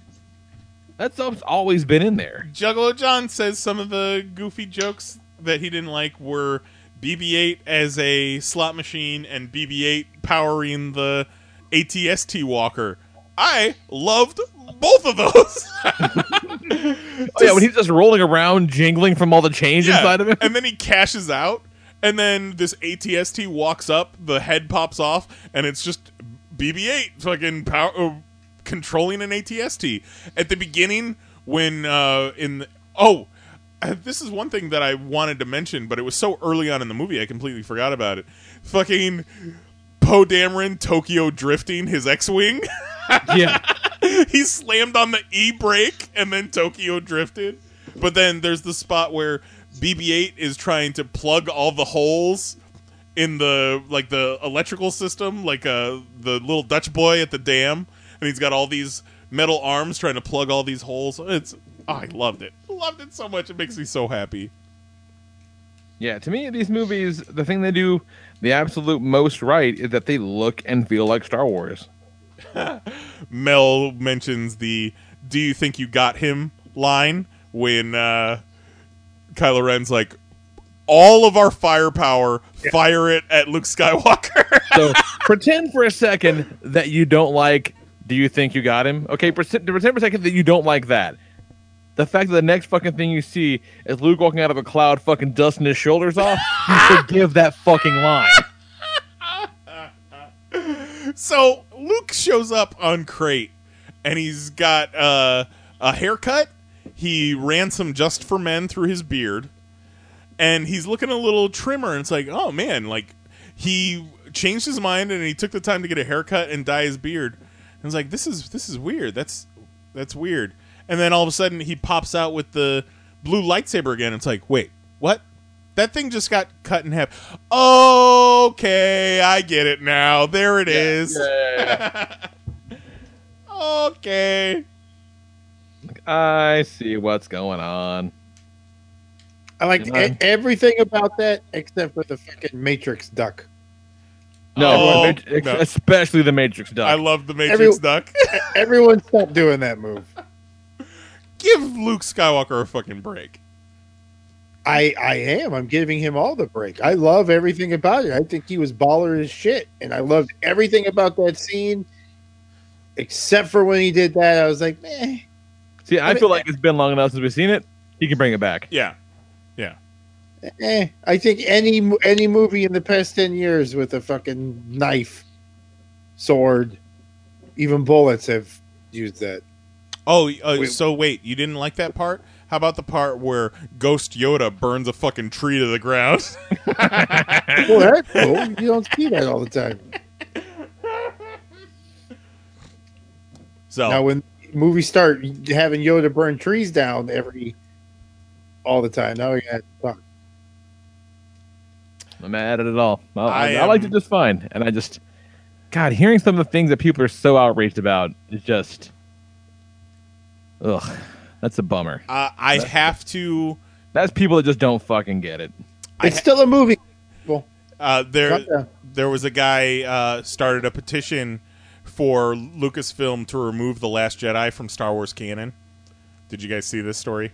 [SPEAKER 2] that stuff's always been in there.
[SPEAKER 1] Juggalo John says some of the goofy jokes that he didn't like were BB-8 as a slot machine and BB-8 powering the ATST walker. I loved both of those.
[SPEAKER 2] Oh, yeah, when he's just rolling around, jingling from all the change
[SPEAKER 1] Yeah,
[SPEAKER 2] inside of him.
[SPEAKER 1] and then he cashes out, and then this ATST walks up, the head pops off, and it's just BB-8 fucking power uh, controlling an ATST. At the beginning, when uh, in the, oh. uh, This is one thing that I wanted to mention, but it was so early on in the movie I completely forgot about it. Fucking Poe Dameron Tokyo drifting his X-wing.
[SPEAKER 2] yeah.
[SPEAKER 1] he slammed on the e brake and then Tokyo drifted. But then there's the spot where BB-8 is trying to plug all the holes in the like the electrical system, like uh the little Dutch boy at the dam, and he's got all these metal arms trying to plug all these holes. It's oh, I loved it. Loved it so much. It makes me so happy.
[SPEAKER 2] Yeah, to me, these movies, the thing they do the absolute most right is that they look and feel like Star Wars.
[SPEAKER 1] Mel mentions the "Do you think you got him?" line when uh, Kylo Ren's like, "All of our firepower, fire it at Luke Skywalker."
[SPEAKER 2] So pretend for a second that you don't like. Do you think you got him? Okay, pretend, pretend for a second that you don't like that. The fact that the next fucking thing you see is Luke walking out of a cloud, fucking dusting his shoulders off, you forgive that fucking line.
[SPEAKER 1] so Luke shows up on Crait, and he's got uh, a haircut. He ran some just for men through his beard, and he's looking a little trimmer. And it's like, oh man, like he changed his mind and he took the time to get a haircut and dye his beard. And it's like, this is this is weird. That's that's weird. And then all of a sudden he pops out with the blue lightsaber again. It's like, wait, what? That thing just got cut in half. Okay, I get it now. There it is. okay.
[SPEAKER 2] I see what's going on.
[SPEAKER 7] I like
[SPEAKER 2] You know?
[SPEAKER 7] e- everything about that except for the fucking Matrix duck.
[SPEAKER 2] No,
[SPEAKER 1] Oh,
[SPEAKER 2] Mat- ex-
[SPEAKER 1] no.
[SPEAKER 2] especially the Matrix duck.
[SPEAKER 1] I love the Matrix
[SPEAKER 7] Every-
[SPEAKER 1] duck.
[SPEAKER 7] Everyone stop doing that move.
[SPEAKER 1] Give Luke Skywalker a fucking break.
[SPEAKER 7] I I am. I'm giving him all the break. I love everything about it. I think he was baller as shit, and I loved everything about that scene, except for when he did that. I was like, meh.
[SPEAKER 2] See, I,
[SPEAKER 7] I mean-
[SPEAKER 2] feel like it's been long enough since we've seen it. He can bring it back.
[SPEAKER 1] Yeah. Yeah.
[SPEAKER 7] Eh, I think any any movie in the past ten years with a fucking knife, sword, even bullets have used that.
[SPEAKER 1] Oh, uh,
[SPEAKER 7] Wait.
[SPEAKER 1] so wait, you didn't like that part? How about the part where Ghost Yoda burns a fucking tree to the ground?
[SPEAKER 7] Well, that's cool. You don't see that all the time.
[SPEAKER 1] so
[SPEAKER 7] Now, when movies start having Yoda burn trees down every all the time, now we got to talk.
[SPEAKER 2] I'm mad at it all. I, I,
[SPEAKER 1] I
[SPEAKER 2] I liked it just fine, and I just, God, hearing some of the things that people are so outraged about is just, ugh, that's a bummer.
[SPEAKER 1] uh, I have to.
[SPEAKER 2] That's people that just don't fucking get it.
[SPEAKER 7] It's
[SPEAKER 1] ha-
[SPEAKER 7] still a movie. Well,
[SPEAKER 1] Uh, there, there was a guy uh, started a petition for Lucasfilm to remove the Last Jedi from Star Wars canon. Did you guys see this story?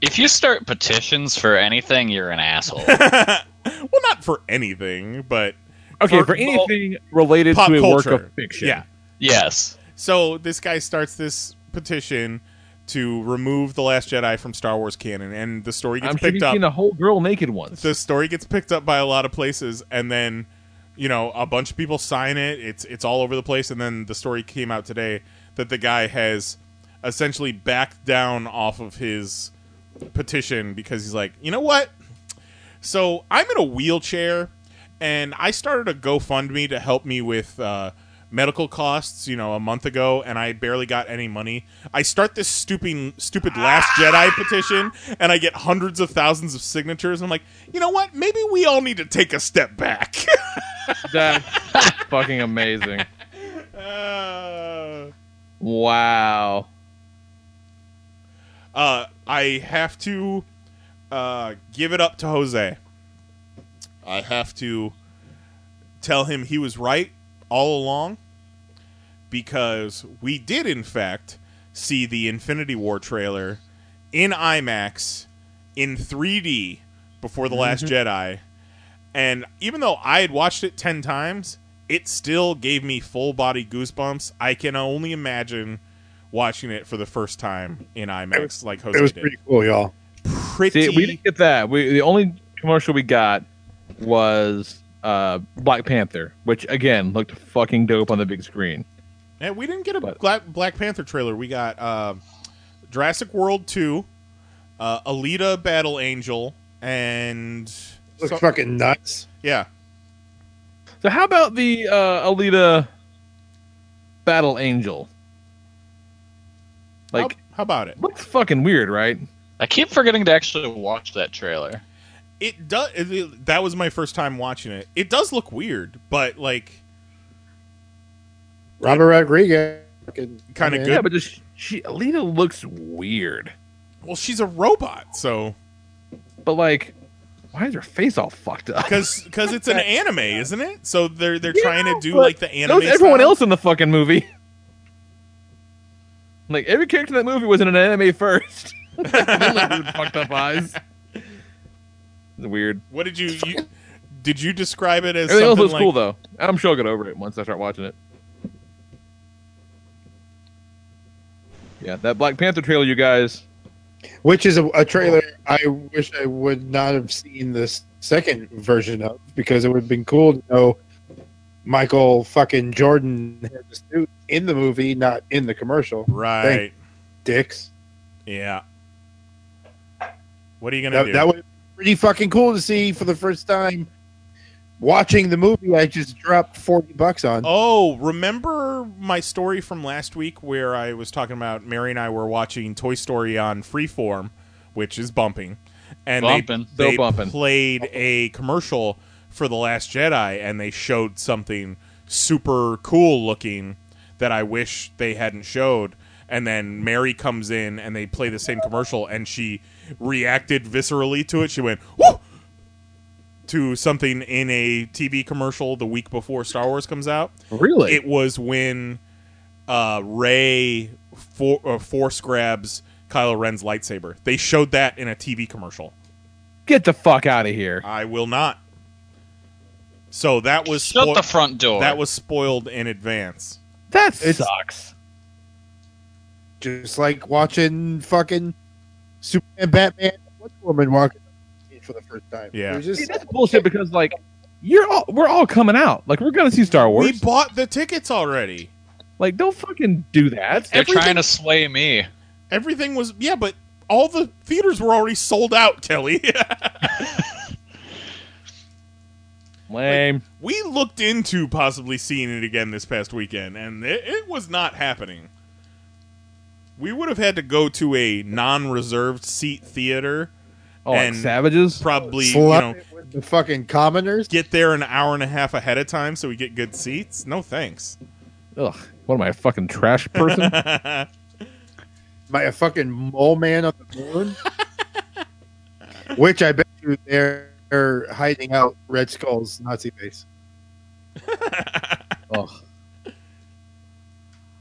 [SPEAKER 3] If you start petitions for anything, you're an asshole.
[SPEAKER 1] well, not for anything, but
[SPEAKER 2] Okay,
[SPEAKER 1] For-
[SPEAKER 2] for, anything related to a
[SPEAKER 1] culture.
[SPEAKER 2] work of fiction.
[SPEAKER 1] Yeah.
[SPEAKER 3] yes.
[SPEAKER 1] So this guy starts this petition to remove the Last Jedi from Star Wars canon, and the story gets
[SPEAKER 2] I'm
[SPEAKER 1] picked up.
[SPEAKER 2] seen a whole girl naked once.
[SPEAKER 1] the story gets picked up by a lot of places and then you know a bunch of people sign it it's it's all over the place and then the story came out today that the guy has essentially backed down off of his petition because he's like you know what so i'm in a wheelchair and i started a gofundme to help me with uh, medical costs you know a month ago and i barely got any money. I start this stupid stupid last jedi petition and i get hundreds of thousands of signatures i'm like you know what? Maybe we all need to take a step back.
[SPEAKER 2] That's fucking amazing.
[SPEAKER 1] uh,
[SPEAKER 2] Wow.
[SPEAKER 1] uh, i have to uh, give it up to jose. I have to tell him he was right all along because we did in fact see the Infinity War trailer in IMAX in 3D before the Last mm-hmm. Jedi and even though I had watched it 10 times it still gave me full body goosebumps. I can only imagine watching it for the first time in IMAX, like Jose
[SPEAKER 7] It was
[SPEAKER 1] did.
[SPEAKER 7] pretty cool, y'all.
[SPEAKER 1] Pretty.
[SPEAKER 2] See, we didn't get that. We the only commercial we got was uh, Black Panther, which again looked fucking dope on the big screen.
[SPEAKER 1] And we didn't get a
[SPEAKER 2] But-
[SPEAKER 1] Black, Black Panther trailer. We got uh, Jurassic World two, uh, Alita Battle Angel, and
[SPEAKER 7] Looks
[SPEAKER 1] so-
[SPEAKER 7] fucking nuts.
[SPEAKER 1] yeah,
[SPEAKER 2] So how about the uh, Alita Battle Angel? Like,
[SPEAKER 1] how, how about it?
[SPEAKER 2] looks fucking weird, right?
[SPEAKER 3] I keep forgetting to actually watch that trailer.
[SPEAKER 1] It does. That was my first time watching it. It does look weird, but like
[SPEAKER 7] Robert Rodriguez.
[SPEAKER 1] Kinda good.
[SPEAKER 2] Yeah, but just she Alita looks weird.
[SPEAKER 1] well, she's a robot, so
[SPEAKER 2] But like, why is her face all fucked up?
[SPEAKER 1] because because it's an anime, isn't it? So they're they're
[SPEAKER 2] Yeah,
[SPEAKER 1] trying to do like the
[SPEAKER 2] So
[SPEAKER 1] anime.
[SPEAKER 2] is everyone
[SPEAKER 1] style.
[SPEAKER 2] else in the fucking movie. Like every character in that movie was in an anime first. They fucked up eyes. It's weird.
[SPEAKER 1] What did you, you did you describe it as
[SPEAKER 2] Everything else
[SPEAKER 1] something
[SPEAKER 2] looks
[SPEAKER 1] like
[SPEAKER 2] cool though. I'm sure I'll get over it once I start watching it. Yeah, that Black Panther trailer, you guys.
[SPEAKER 7] Which is a, a trailer I wish I would not have seen this second version of because it would have been cool to know Michael fucking Jordan had the suit in the movie, not in the commercial.
[SPEAKER 1] right?
[SPEAKER 7] Dicks.
[SPEAKER 1] Yeah. What are you gonna
[SPEAKER 7] That,
[SPEAKER 1] do?
[SPEAKER 7] that would be pretty fucking cool to see for the first time. Watching the movie, I just dropped forty bucks on.
[SPEAKER 1] Oh, remember my story from last week where I was talking about Mary and I were watching Toy Story on Freeform, which is bumping, and
[SPEAKER 3] Bumping.
[SPEAKER 1] they, they
[SPEAKER 2] bumping.
[SPEAKER 1] played a commercial for The Last Jedi, and they showed something super cool looking that I wish they hadn't showed. And then Mary comes in, and they play the same commercial, and she reacted viscerally to it. She went, "Woo!" to something in a TV commercial the week before Star Wars comes out.
[SPEAKER 2] Really?
[SPEAKER 1] It was when uh, Rey for, uh, force grabs Kylo Ren's lightsaber. They showed that in a TV commercial.
[SPEAKER 2] Get the fuck out of here.
[SPEAKER 1] I will not. So that was
[SPEAKER 3] Shut the front door.
[SPEAKER 1] that was spoiled in advance.
[SPEAKER 2] That
[SPEAKER 7] It's-
[SPEAKER 2] sucks.
[SPEAKER 7] Just like watching fucking Superman, Batman, and Wonder Woman walking for the first time.
[SPEAKER 1] Yeah.
[SPEAKER 7] It was
[SPEAKER 2] See, that's bullshit because like you're all we're all coming out. Like we're gonna see Star Wars.
[SPEAKER 1] We bought the tickets already.
[SPEAKER 2] like don't fucking do that.
[SPEAKER 3] They're
[SPEAKER 1] everything-
[SPEAKER 3] trying to sway me.
[SPEAKER 1] Everything was yeah, but all the theaters were already sold out, Kelly.
[SPEAKER 2] Lame.
[SPEAKER 1] we looked into possibly seeing it again this past weekend, and it, it was not happening. We would have had to go to a non-reserved seat theater,
[SPEAKER 2] Oh, like
[SPEAKER 1] and
[SPEAKER 2] savages.
[SPEAKER 1] probably you know
[SPEAKER 7] the fucking commoners.
[SPEAKER 1] get there an hour and a half ahead of time so we get good seats. No thanks.
[SPEAKER 2] Ugh. What am I, a fucking trash person?
[SPEAKER 7] am I a fucking mole man on the moon. Which I bet you they're hiding out Red Skull's Nazi base.
[SPEAKER 2] Ugh.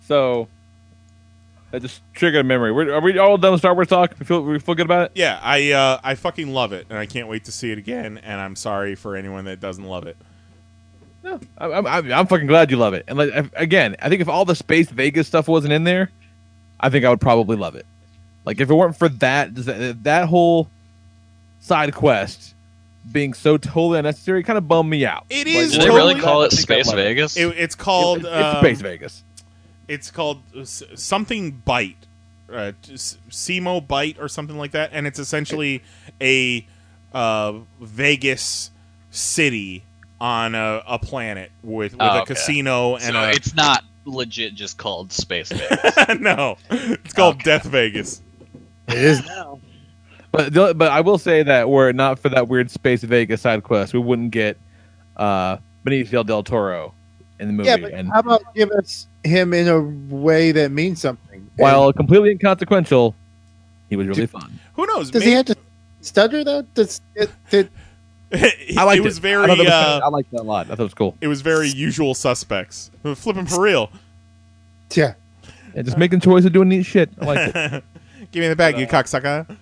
[SPEAKER 2] So that just triggered a memory. We're, are we all done with Star Wars talk? We feel we feel good about it.
[SPEAKER 1] yeah, I uh, I fucking love it, and I can't wait to see it again. And I'm sorry for anyone that doesn't love it.
[SPEAKER 2] No, I'm, I'm, I'm fucking glad you love it. And like if, again, I think if all the Space Vegas stuff wasn't in there, I think I would probably love it. Like if it weren't for that, that, that whole side quest being so totally unnecessary, kind of bummed me out.
[SPEAKER 1] It
[SPEAKER 2] Like,
[SPEAKER 1] is
[SPEAKER 3] Did they really call it Space
[SPEAKER 2] love it.
[SPEAKER 3] Vegas?
[SPEAKER 1] It, it's called
[SPEAKER 2] It's, it's
[SPEAKER 1] um,
[SPEAKER 2] Space Vegas.
[SPEAKER 1] It's called uh, something bite, uh, s- Simo bite or something like that, and it's essentially a uh, Vegas city on a, a planet with with
[SPEAKER 3] Oh,
[SPEAKER 1] a
[SPEAKER 3] okay.
[SPEAKER 1] casino and
[SPEAKER 3] so
[SPEAKER 1] a
[SPEAKER 3] it's not legit just called Space Vegas.
[SPEAKER 1] no, it's called
[SPEAKER 3] Okay.
[SPEAKER 1] Death Vegas.
[SPEAKER 7] It is now.
[SPEAKER 2] But but I will say that were it not for that weird Space Vegas side quest, we wouldn't get uh, Benicio del Toro in the movie.
[SPEAKER 7] Yeah, but
[SPEAKER 2] and
[SPEAKER 7] how about give us him in a way that means something?
[SPEAKER 2] while completely inconsequential, he was really fun.
[SPEAKER 1] Who knows?
[SPEAKER 7] Does
[SPEAKER 1] Maybe-
[SPEAKER 7] he have to stutter though? Does it, did,
[SPEAKER 2] I liked
[SPEAKER 1] it was
[SPEAKER 2] I
[SPEAKER 1] very
[SPEAKER 2] thought that was-
[SPEAKER 1] uh,
[SPEAKER 2] I liked that a lot. I thought it was cool.
[SPEAKER 1] it was very usual suspects. Flipping for real.
[SPEAKER 7] yeah.
[SPEAKER 2] Yeah, just making choices, of doing neat shit. I liked it.
[SPEAKER 1] Give me the bag, you cocksucker.
[SPEAKER 2] So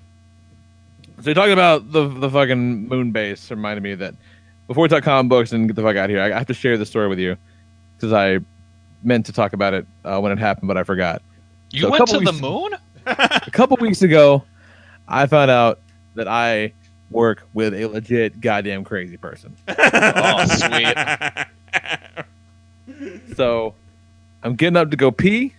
[SPEAKER 2] you're talking about the the fucking moon base reminded me that before we talk comic books and get the fuck out of here, I have to share this story with you. Because I meant to talk about it uh, when it happened, but I forgot.
[SPEAKER 3] You
[SPEAKER 2] So
[SPEAKER 3] went to the moon?
[SPEAKER 2] A couple weeks ago, I found out that I work with a legit goddamn crazy person.
[SPEAKER 3] Oh, sweet.
[SPEAKER 2] So I'm getting up to go pee,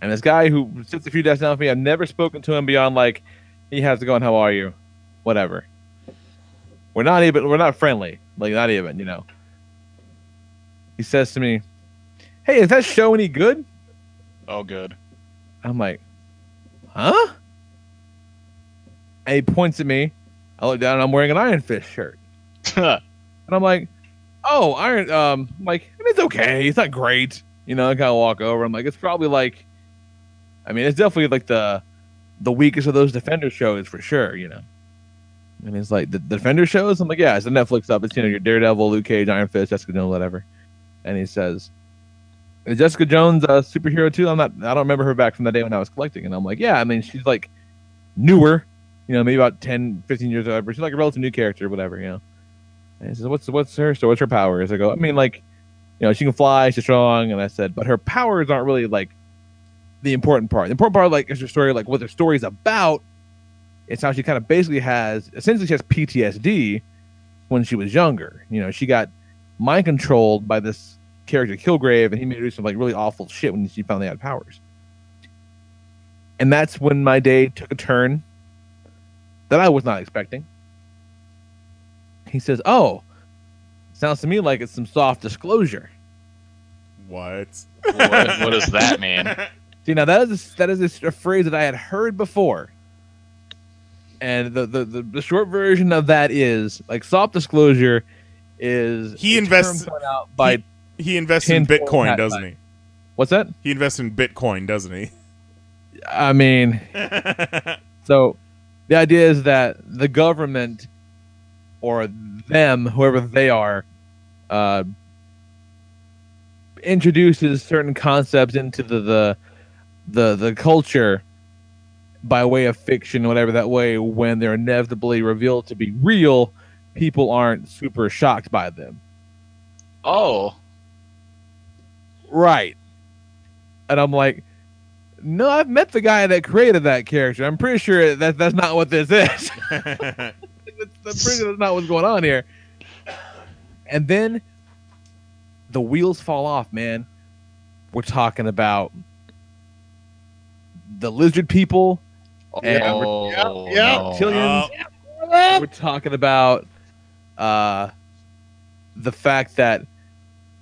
[SPEAKER 2] and this guy who sits a few desks down from me, I've never spoken to him beyond like, he has to go and how are you, whatever. We're not even we're not friendly, like not even you know. He says to me, "Hey, is that show any good?"
[SPEAKER 3] Oh, good.
[SPEAKER 2] I'm like, "Huh?" And he points at me. I look down and I'm wearing an Iron Fist shirt. And I'm like, oh, Iron. Um, I'm like, I mean, it's okay. It's not great. You know, I kind of walk over. I'm like, it's probably like, I mean, it's definitely like the the weakest of those Defender shows for sure. You know, and he's like, the, the Defender shows. I'm like, yeah, it's a Netflix up. It's you know your Daredevil, Luke Cage, Iron Fist, Jessica Jones, whatever. And he says, is Jessica Jones a superhero too? I'm not. I don't remember her back from the day when I was collecting. And I'm like, yeah. I mean, she's like newer. You know, maybe about 10, 15 years whatever. She's like a relative new character, whatever. You know. And he says, "What's what's her so what's her powers?" I go, "I mean, like, you know, she can fly, she's strong." And I said, "But her powers aren't really like the important part. The important part, like, is her story, like what the story's about. It's how she kind of basically has essentially she has PTSD when she was younger. You know, she got mind controlled by this character Kilgrave, and he made her do some like really awful shit when she finally had powers. And that's when my day took a turn that I was not expecting." He says, "Oh, sounds to me like it's some soft disclosure."
[SPEAKER 1] what?
[SPEAKER 3] what, what does that mean?
[SPEAKER 2] See, now that is a, that is a, a phrase that I had heard before, and the, the the the short version of that is like soft disclosure is
[SPEAKER 1] He invests-
[SPEAKER 2] out by
[SPEAKER 1] he, he invests in Bitcoin, doesn't he?
[SPEAKER 2] what's that?
[SPEAKER 1] He invests in Bitcoin, doesn't he?
[SPEAKER 2] I mean, so the idea is that the government or them, whoever they are, uh, introduces certain concepts into the, the the the culture by way of fiction, whatever. That way, when they're inevitably revealed to be real, people aren't super shocked by them.
[SPEAKER 3] Oh,
[SPEAKER 2] Right. And I'm like, no, I've met the guy that created that character. I'm pretty sure that that's not what this is. that's, that's pretty sure that's not what's going on here. And then the wheels fall off, man. We're talking about the lizard people and oh, we're
[SPEAKER 3] oh,
[SPEAKER 7] yeah,
[SPEAKER 3] no.
[SPEAKER 2] reptilians. We're talking about uh, the fact that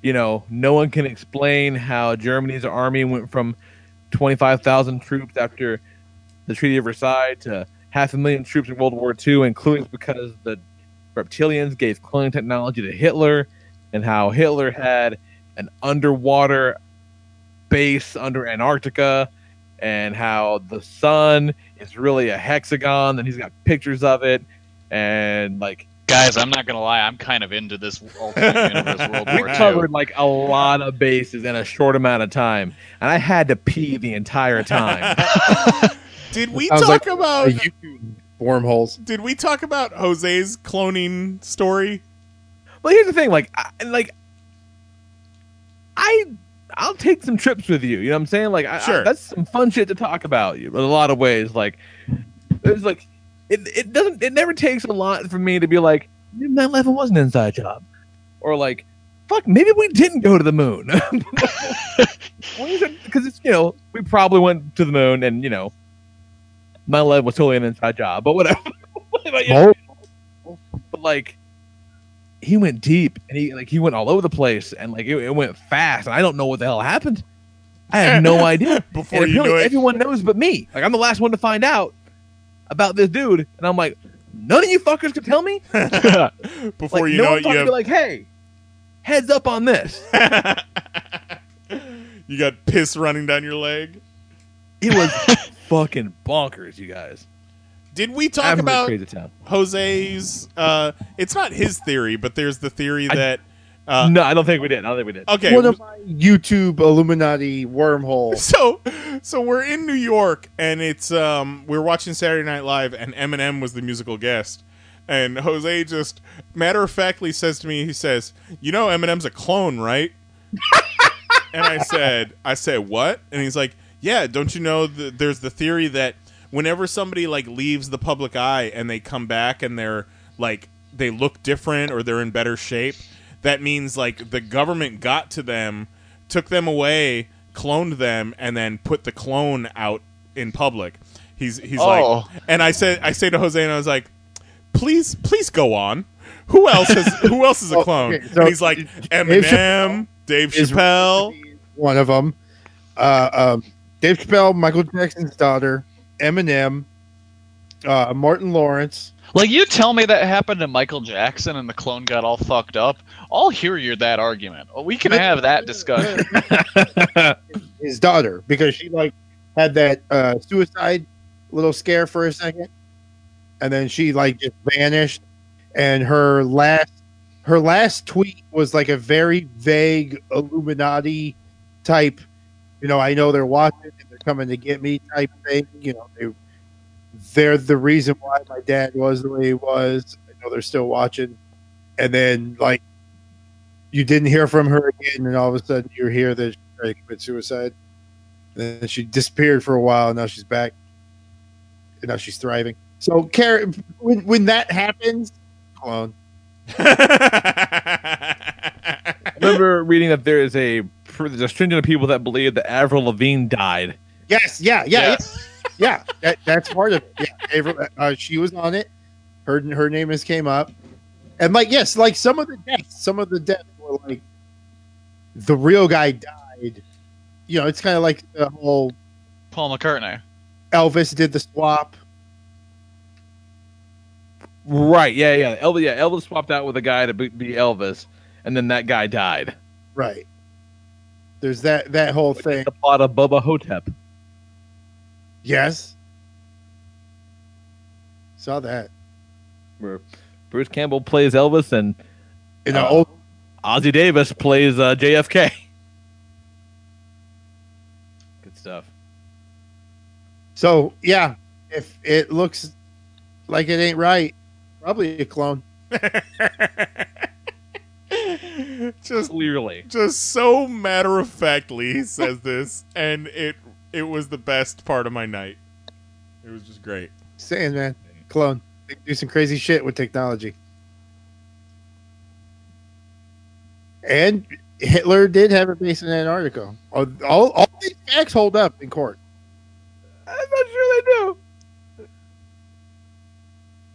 [SPEAKER 2] you know no one can explain how Germany's army went from twenty five thousand troops after the Treaty of Versailles to half a million troops in World War II, including because the reptilians gave cloning technology to Hitler, and how Hitler had an underwater base under Antarctica, and how the sun is really a hexagon, and he's got pictures of it, and like
[SPEAKER 3] Guys, I'm not gonna lie. I'm kind of into this alternate universe World
[SPEAKER 2] we
[SPEAKER 3] War II.
[SPEAKER 2] covered like a lot of bases in a short amount of time, and I had to pee the entire time.
[SPEAKER 1] Did we
[SPEAKER 7] Sounds
[SPEAKER 1] talk
[SPEAKER 7] like
[SPEAKER 1] about
[SPEAKER 7] YouTube wormholes.
[SPEAKER 1] Did we talk about Jose's cloning story?
[SPEAKER 2] Well, here's the thing, like, I, like, I, I'll take some trips with you. You know what I'm saying? Like, I, I-
[SPEAKER 1] Sure.
[SPEAKER 2] that's some fun shit to talk about. In a lot of ways, like, there's like, it, it doesn't, it never takes a lot for me to be like, maybe 9/11 was an inside job, or like, fuck, maybe we didn't go to the moon. Because it's you know we probably went to the moon, and you know, 9/11 was totally an inside job, but whatever. But, like he went deep and he like he went all over the place and like it, it went fast and I don't know what the hell happened. I have no idea.
[SPEAKER 1] Before
[SPEAKER 2] and
[SPEAKER 1] you it.
[SPEAKER 2] everyone knows but me. Like I'm the last one to find out about this dude, and I'm like, none of you fuckers can tell me.
[SPEAKER 1] Before
[SPEAKER 2] like,
[SPEAKER 1] you
[SPEAKER 2] no
[SPEAKER 1] know it, you have,
[SPEAKER 2] be like, hey, heads up on this.
[SPEAKER 1] you got piss running down your leg.
[SPEAKER 2] It was fucking bonkers, you guys.
[SPEAKER 1] Did we talk about. Jose's? Uh, it's not his theory, but there's the theory
[SPEAKER 2] I-
[SPEAKER 1] that. Uh,
[SPEAKER 2] no, I don't think we did. I don't think we did.
[SPEAKER 1] okay,
[SPEAKER 7] One of my YouTube Illuminati wormhole.
[SPEAKER 1] so so we're in New York and it's um we're watching Saturday Night Live and Eminem was the musical guest. And Jose just matter of factly says to me, he says, "You know Eminem's a clone, right?" and I said, I said what? And he's like, yeah. Don't you know? The, there's the theory that whenever somebody like leaves the public eye and they come back and they're like they look different or they're in better shape, that means like the government got to them, took them away, cloned them, and then put the clone out in public. He's he's
[SPEAKER 3] Oh.
[SPEAKER 1] like, and I said I say to Jose, and I was like, please please go on. Who else has who else is a
[SPEAKER 7] Oh,
[SPEAKER 1] clone?
[SPEAKER 7] okay, so
[SPEAKER 1] and he's like Eminem, Dave Chappelle.
[SPEAKER 7] One of them. Uh, um, Dave Chappelle, Michael Jackson's daughter, Eminem, uh, Martin Lawrence.
[SPEAKER 3] Like you tell me that happened to Michael Jackson and the clone got all fucked up. I'll hear you that argument. We can have that discussion.
[SPEAKER 7] his daughter because she like had that uh, suicide little scare for a second, and then she like just vanished. And her last her last tweet was like a very vague Illuminati type. You know, I know they're watching and they're coming to get me type thing. You know, they they're the reason why my dad was the way he was. I know they're still watching. And then like you didn't hear from her again, and all of a sudden you hear that she tried to commit suicide. Then she disappeared for a while. and Now she's back. And now she's thriving. So, Karen, when when that happens, clone.
[SPEAKER 2] I remember reading that there is a there's a stringent of people that believe that Avril Lavigne died.
[SPEAKER 7] Yes, yeah, yeah,
[SPEAKER 3] Yes.
[SPEAKER 7] yeah. Yeah that, that's part of it. Yeah, uh, she was on it. Her her name has came up, and like yes, like some of the deaths, some of the deaths were like the real guy died. You know, it's kind of like the whole
[SPEAKER 3] Paul McCartney.
[SPEAKER 7] Elvis did the swap.
[SPEAKER 2] Right? Yeah, yeah. Elvis, yeah. Elvis swapped out with a guy to be, be Elvis, and then that guy died.
[SPEAKER 7] Right. There's that that whole thing.
[SPEAKER 2] The plot of Bubba Ho-Tep.
[SPEAKER 7] Yes. Saw that.
[SPEAKER 2] Where Bruce Campbell plays Elvis and
[SPEAKER 7] In an
[SPEAKER 2] Uh,
[SPEAKER 7] old
[SPEAKER 2] Ossie Davis plays uh, JFK. Good stuff.
[SPEAKER 7] So yeah, if it looks like it ain't right, probably a clone.
[SPEAKER 1] just
[SPEAKER 2] Clearly.
[SPEAKER 1] just so matter of factly he says this and it it was the best part of my night it was just great
[SPEAKER 7] Saying man, clone. They can do some crazy shit with technology. And Hitler did have a base in Antarctica. All, all, all these facts hold up in court.
[SPEAKER 2] I'm not sure they do.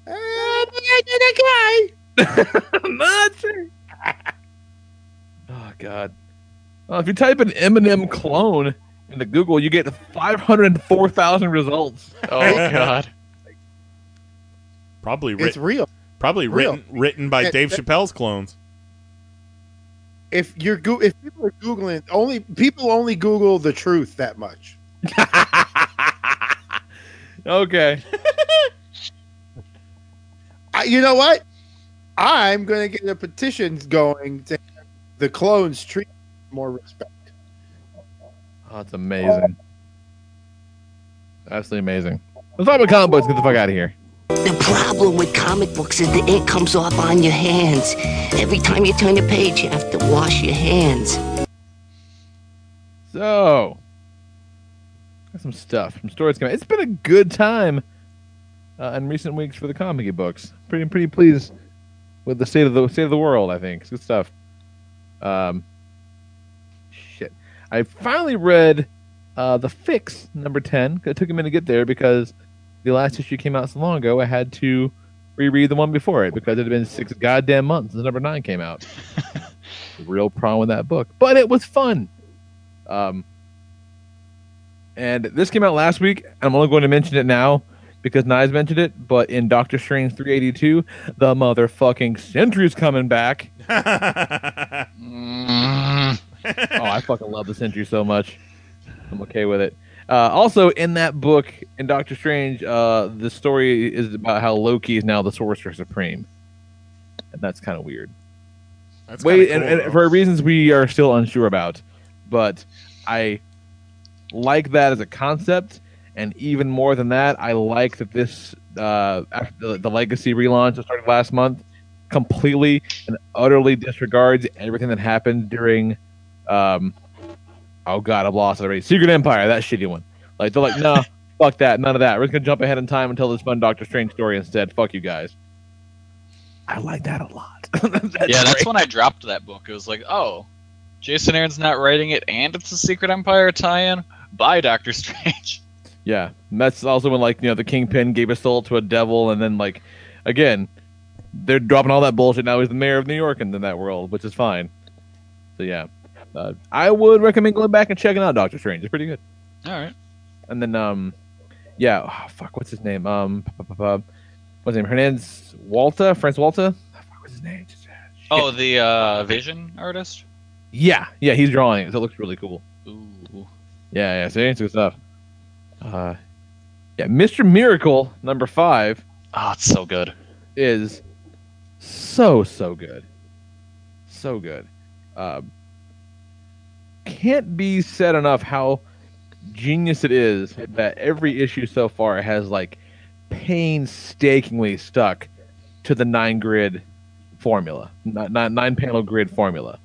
[SPEAKER 7] Uh, I did a guy.
[SPEAKER 2] I'm not sure. oh God. Well, if you type an Eminem clone into Google, you get 504,000 results.
[SPEAKER 3] Oh god.
[SPEAKER 1] probably
[SPEAKER 7] It's
[SPEAKER 1] written
[SPEAKER 7] real.
[SPEAKER 1] probably
[SPEAKER 7] real.
[SPEAKER 1] written written by
[SPEAKER 7] That-
[SPEAKER 1] Dave
[SPEAKER 7] that-
[SPEAKER 1] Chappelle's clones
[SPEAKER 7] If you're go- if people are googling only people only Google the truth that much.
[SPEAKER 2] okay.
[SPEAKER 7] I, you know what? I'm going to get a petition going to have the clones treat more respect.
[SPEAKER 2] Oh, that's amazing. Absolutely amazing. Let's talk about comic books. Get the fuck out of here.
[SPEAKER 8] The problem with comic books is the ink comes off on your hands. Every time you turn a page, you have to wash your hands.
[SPEAKER 2] So, got some stuff, some stories coming. It's been a good time uh, in recent weeks for the comic books. Pretty, pretty pleased with the state of the state of the world. I think it's good stuff. Um, I finally read uh, the Fix number ten. It took a minute to get there because the last issue came out so long ago. I had to reread the one before it because it had been six goddamn months since number nine came out. Real problem with that book, but it was fun. Um, and this came out last week. I'm only going to mention it now because Nyes mentioned it. But in Doctor Strange 382, the motherfucking Sentry's coming back.
[SPEAKER 3] Mm.
[SPEAKER 2] Oh, I fucking love the Sentry so much. I'm okay with it. Uh, also, in that book, in Doctor Strange, uh, the story is about how Loki is now the Sorcerer Supreme, and that's kind of weird.
[SPEAKER 1] That's
[SPEAKER 2] Wait,
[SPEAKER 1] kinda
[SPEAKER 2] and, and for reasons we are still unsure about, but I like that as a concept, and even more than that, I like that this uh, after the, the Legacy relaunch that started last month completely and utterly disregards everything that happened during Um, oh god, I've lost it already. Secret Empire, that shitty one. Like they're like, no, fuck that, none of that. We're just gonna jump ahead in time and tell this fun Doctor Strange story instead. Fuck you guys. I like that a lot. That's
[SPEAKER 3] yeah, that's
[SPEAKER 2] great.
[SPEAKER 3] when I dropped that book. It was like, oh, Jason Aaron's not writing it, and it's a Secret Empire tie-in. Bye, Doctor Strange.
[SPEAKER 2] Yeah, and that's also when like you know the Kingpin gave a soul to a devil, and then like again, they're dropping all that bullshit. Now he's the mayor of New York and in that world, which is fine. So yeah, uh, I would recommend going back and checking out Doctor Strange. It's pretty good.
[SPEAKER 3] All right.
[SPEAKER 2] And then um, yeah, oh, fuck, what's his name? Um, what's his name? Hernandez Walta, Franz Walta. Oh, fuck, what's his name?
[SPEAKER 3] Oh, the uh, Vision artist.
[SPEAKER 2] Yeah, yeah, he's drawing it. So it looks really cool.
[SPEAKER 3] Ooh.
[SPEAKER 2] Yeah, yeah, see, it's good stuff. Uh, yeah, Mr. Miracle number five.
[SPEAKER 3] five Oh, it's so good.
[SPEAKER 2] is so so good, so good. Uh, can't be said enough how genius it is that every issue so far has like painstakingly stuck to the nine grid formula, nine panel grid formula.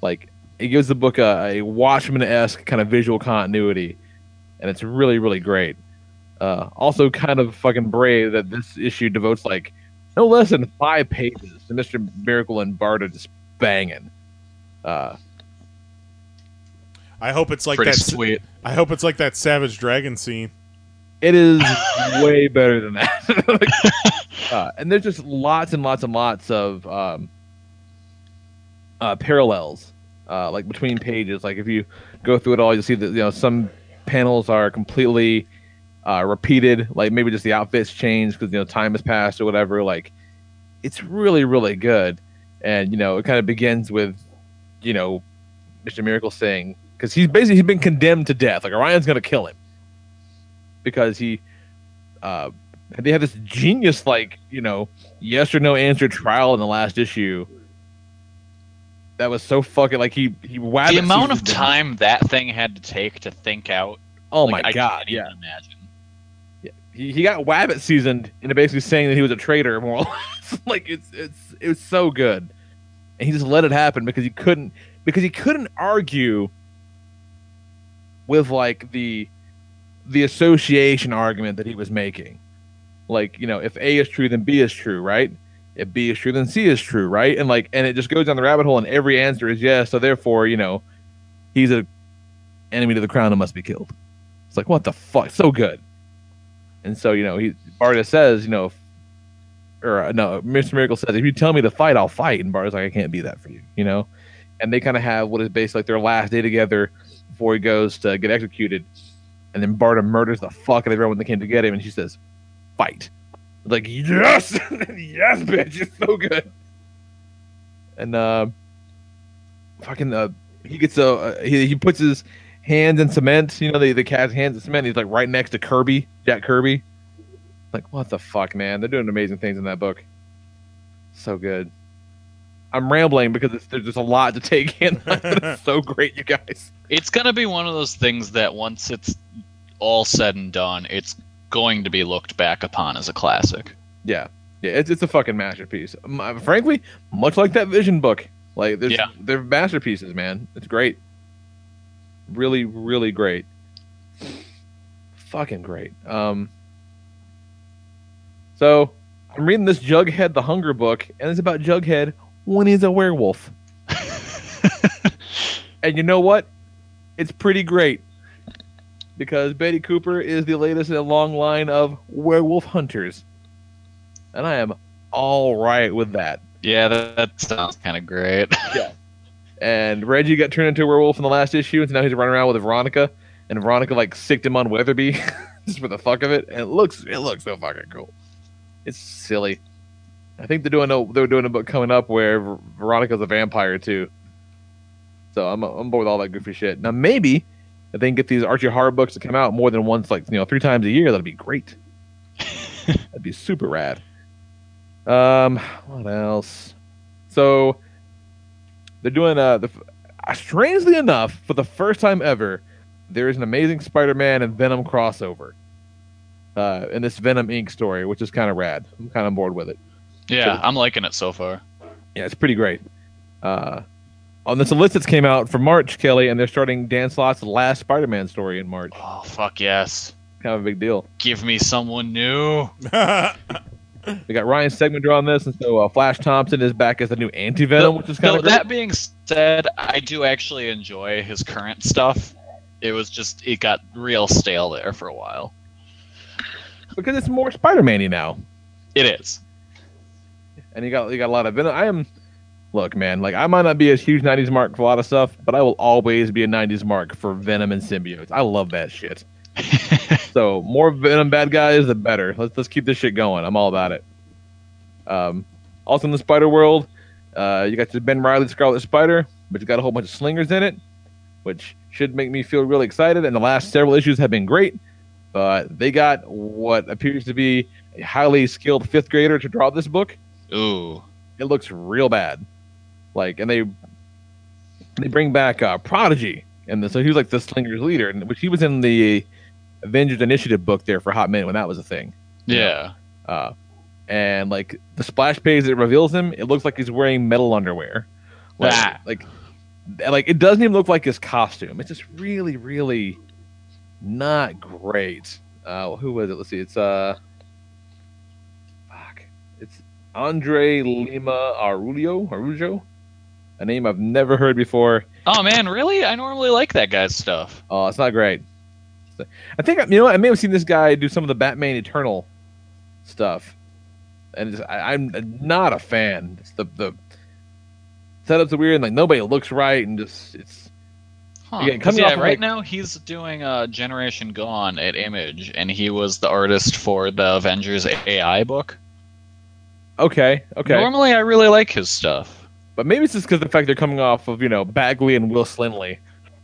[SPEAKER 2] Like it gives the book a, a Watchmen esque kind of visual continuity, and it's really really great. Uh, also, kind of fucking brave that this issue devotes like no less than five pages to Mister Miracle and Barda just banging. Uh,
[SPEAKER 1] I hope it's like
[SPEAKER 3] Pretty
[SPEAKER 1] that.
[SPEAKER 3] sweet.
[SPEAKER 1] I hope it's like that Savage Dragon scene.
[SPEAKER 2] it is way better than that. uh, and there's just lots and lots and lots of um, uh, parallels, uh, like between pages. Like if you go through it all, you'll see that you know some panels are completely uh, repeated. Like maybe just the outfits change because you know time has passed or whatever. Like it's really really good, and you know it kind of begins with you know Mister Miracle saying because he's basically he's been condemned to death. Like Orion's gonna kill him because he uh they had this genius like you know yes or no answer trial in the last issue that was so fucking like he he
[SPEAKER 3] the amount of time that thing had to take to think out.
[SPEAKER 2] oh
[SPEAKER 3] like,
[SPEAKER 2] my
[SPEAKER 3] I
[SPEAKER 2] god
[SPEAKER 3] can't
[SPEAKER 2] yeah
[SPEAKER 3] imagine.
[SPEAKER 2] he, he got wabbit seasoned into basically saying that he was a traitor more or less like it's it's it was so good and he just let it happen because he couldn't because he couldn't argue with like the the association argument that he was making. Like you know if a is true then b is true right? If b is true then c is true right? And like and it just goes down the rabbit hole and every answer is yes. So therefore you know he's a enemy to the crown and must be killed. It's like what the fuck? So good. And so, you know, he Barda says, you know, if, or uh, no, Mr. Miracle says, if you tell me to fight, I'll fight. And Barda's like, I can't be that for you, you know? And they kind of have what is basically like their last day together before he goes to get executed. And then Barda murders the fuck out of everyone that came to get him. And she says, fight. Like, yes! yes, bitch. It's so good. And, uh, fucking, uh, he gets a, uh, he, he puts his hands in cement. You know, the, the cat's hands in cement. He's like right next to Kirby, Jack Kirby. Like, what the fuck, man? They're doing amazing things in that book. So good. I'm rambling because it's, there's just a lot to take in. it's so great, you guys.
[SPEAKER 3] It's gonna be one of those things that once it's all said and done, it's going to be looked back upon as a classic.
[SPEAKER 2] Yeah, yeah, it's it's a fucking masterpiece. Um, uh, frankly, much like that Vision book, like there's,
[SPEAKER 3] Yeah.
[SPEAKER 2] they're masterpieces, man. It's great. Really, really great. Fucking great. Um. So I'm reading this Jughead the Hunger book, and it's about Jughead when he's a werewolf. and you know what? It's pretty great because Betty Cooper is the latest in a long line of werewolf hunters and I am all right with that.
[SPEAKER 3] Yeah, that, that sounds kind of great. yeah.
[SPEAKER 2] And Reggie got turned into a werewolf in the last issue, and so now he's running around with Veronica, and Veronica like sicked him on Weatherby just for the fuck of it, and it looks it looks so fucking cool. It's silly. I think they're doing a they're doing a book coming up where Ver- Veronica's a vampire too. So I'm I'm bored with all that goofy shit. Now maybe if they can get these Archie horror books to come out more than once, like you know, three times a year, that'd be great. that'd be super rad. Um, what else? So they're doing uh the uh, strangely enough for the first time ever, there is an Amazing Spider-Man and Venom crossover. Uh, in this Venom Inc. story, which is kind of rad. I'm kind of bored with it.
[SPEAKER 3] Yeah, I'm liking it so far.
[SPEAKER 2] Yeah, it's pretty great. Uh, on the solicits came out for March, Kelly, and they're starting Dan Slott's last Spider-Man story in March.
[SPEAKER 3] Oh fuck yes!
[SPEAKER 2] Kind of a big deal.
[SPEAKER 3] Give me someone new.
[SPEAKER 2] We got Ryan Stegman drawing this, and so uh, Flash Thompson is back as the new Anti Venom, which is kind of
[SPEAKER 3] that being said, I do actually enjoy his current stuff. It was just it got real stale there for a while.
[SPEAKER 2] because it's more Spider-Man-y now.
[SPEAKER 3] It is.
[SPEAKER 2] And you got you got a lot of Venom. I am look, man, like I might not be a huge '90s mark for a lot of stuff, but I will always be a '90s mark for Venom and symbiotes. I love that shit. so more Venom bad guys, the better. Let's let's keep this shit going. I'm all about it. Um, also in the Spider World, uh, you got the Ben Reilly Scarlet Spider, but you got a whole bunch of slingers in it, which should make me feel really excited. And the last several issues have been great, but they got what appears to be a highly skilled fifth grader to draw this book
[SPEAKER 3] Ooh.
[SPEAKER 2] it looks real bad. Like, and they they bring back uh, Prodigy, and so he was like the Slingers leader, and which he was in the Avengers Initiative book there for a hot minute when that was a thing.
[SPEAKER 3] Yeah.
[SPEAKER 2] Uh, and like the splash page that reveals him, it looks like he's wearing metal underwear. Like,
[SPEAKER 3] Ah.
[SPEAKER 2] like, like it doesn't even look like his costume. It's just really, really not great. Uh, who was it? Let's see. It's uh, Andre Lima Arulio. Arujo, a name I've never heard before.
[SPEAKER 3] Oh man, really? I normally like that guy's stuff.
[SPEAKER 2] Oh, it's not great. I think you know what, I may have seen this guy do some of the Batman Eternal stuff, and I, I'm not a fan. It's the the setups are weird, and like nobody looks right, and just it's
[SPEAKER 3] Huh.
[SPEAKER 2] Again,
[SPEAKER 3] yeah, right
[SPEAKER 2] like-
[SPEAKER 3] now he's doing uh, Generation Gone at Image, and he was the artist for the Avengers AI book.
[SPEAKER 2] Okay, okay.
[SPEAKER 3] Normally, I really like his stuff.
[SPEAKER 2] But maybe it's just because the fact they're coming off of you know Bagley and Will Sliney.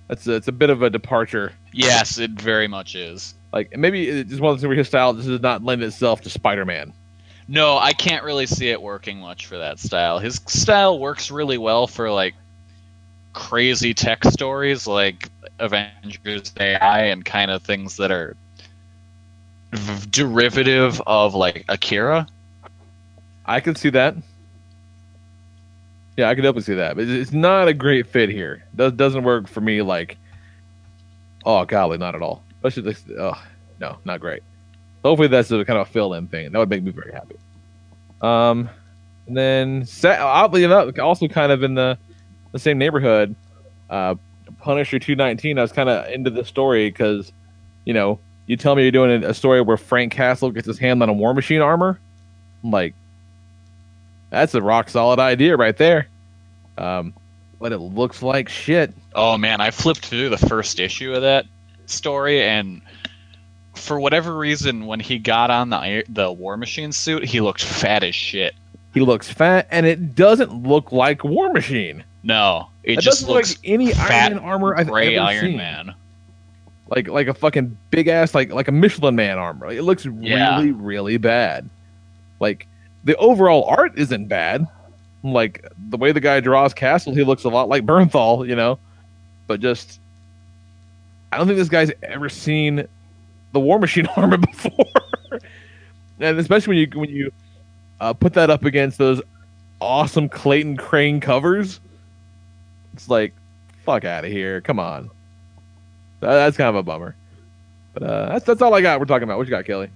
[SPEAKER 2] That's a, it's a bit of a departure.
[SPEAKER 3] Yes, it very much is.
[SPEAKER 2] Like maybe it's just one of those things where his style just does not lend itself to Spider-Man.
[SPEAKER 3] No, I can't really see it working much for that style. His style works really well for like crazy tech stories like Avengers AI and kind of things that are derivative of like Akira.
[SPEAKER 2] I can see that. Yeah, I can definitely see that. But it's- not a great fit here. Does doesn't work for me. Like, oh golly, not at all. Especially this. Oh no, not great. Hopefully that's a kind of a fill-in thing. That would make me very happy. Um, and then oddly enough, also kind of in the the same neighborhood, uh, Punisher two nineteen. I was kind of into the story because, you know, you tell me you're doing a a story where Frank Castle gets his hand on a War Machine armor. I'm like, that's a rock solid idea right there. Um, but it looks like shit.
[SPEAKER 3] Oh man, I flipped through the first issue of that story, and for whatever reason, when he got on the the War Machine suit, he looked fat as shit.
[SPEAKER 2] He looks fat, and it doesn't look like War Machine.
[SPEAKER 3] No, it
[SPEAKER 2] It
[SPEAKER 3] just
[SPEAKER 2] look
[SPEAKER 3] looks
[SPEAKER 2] like any
[SPEAKER 3] fat,
[SPEAKER 2] Iron Man armor I've
[SPEAKER 3] gray
[SPEAKER 2] ever
[SPEAKER 3] Iron
[SPEAKER 2] seen.
[SPEAKER 3] Man.
[SPEAKER 2] Like like a fucking big ass like like a Michelin Man armor. It looks
[SPEAKER 3] Yeah.
[SPEAKER 2] really really bad. Like the overall art isn't bad. Like the way the guy draws Castle, he looks a lot like Bernthal, you know. But just I don't think this guy's ever seen the War Machine armor before. and especially when you when you uh, put that up against those awesome Clayton Crain covers, it's like fuck out of here. Come on. That- that's kind of a bummer. But uh, that's that's all I got. We're talking about. What you got, Kelly?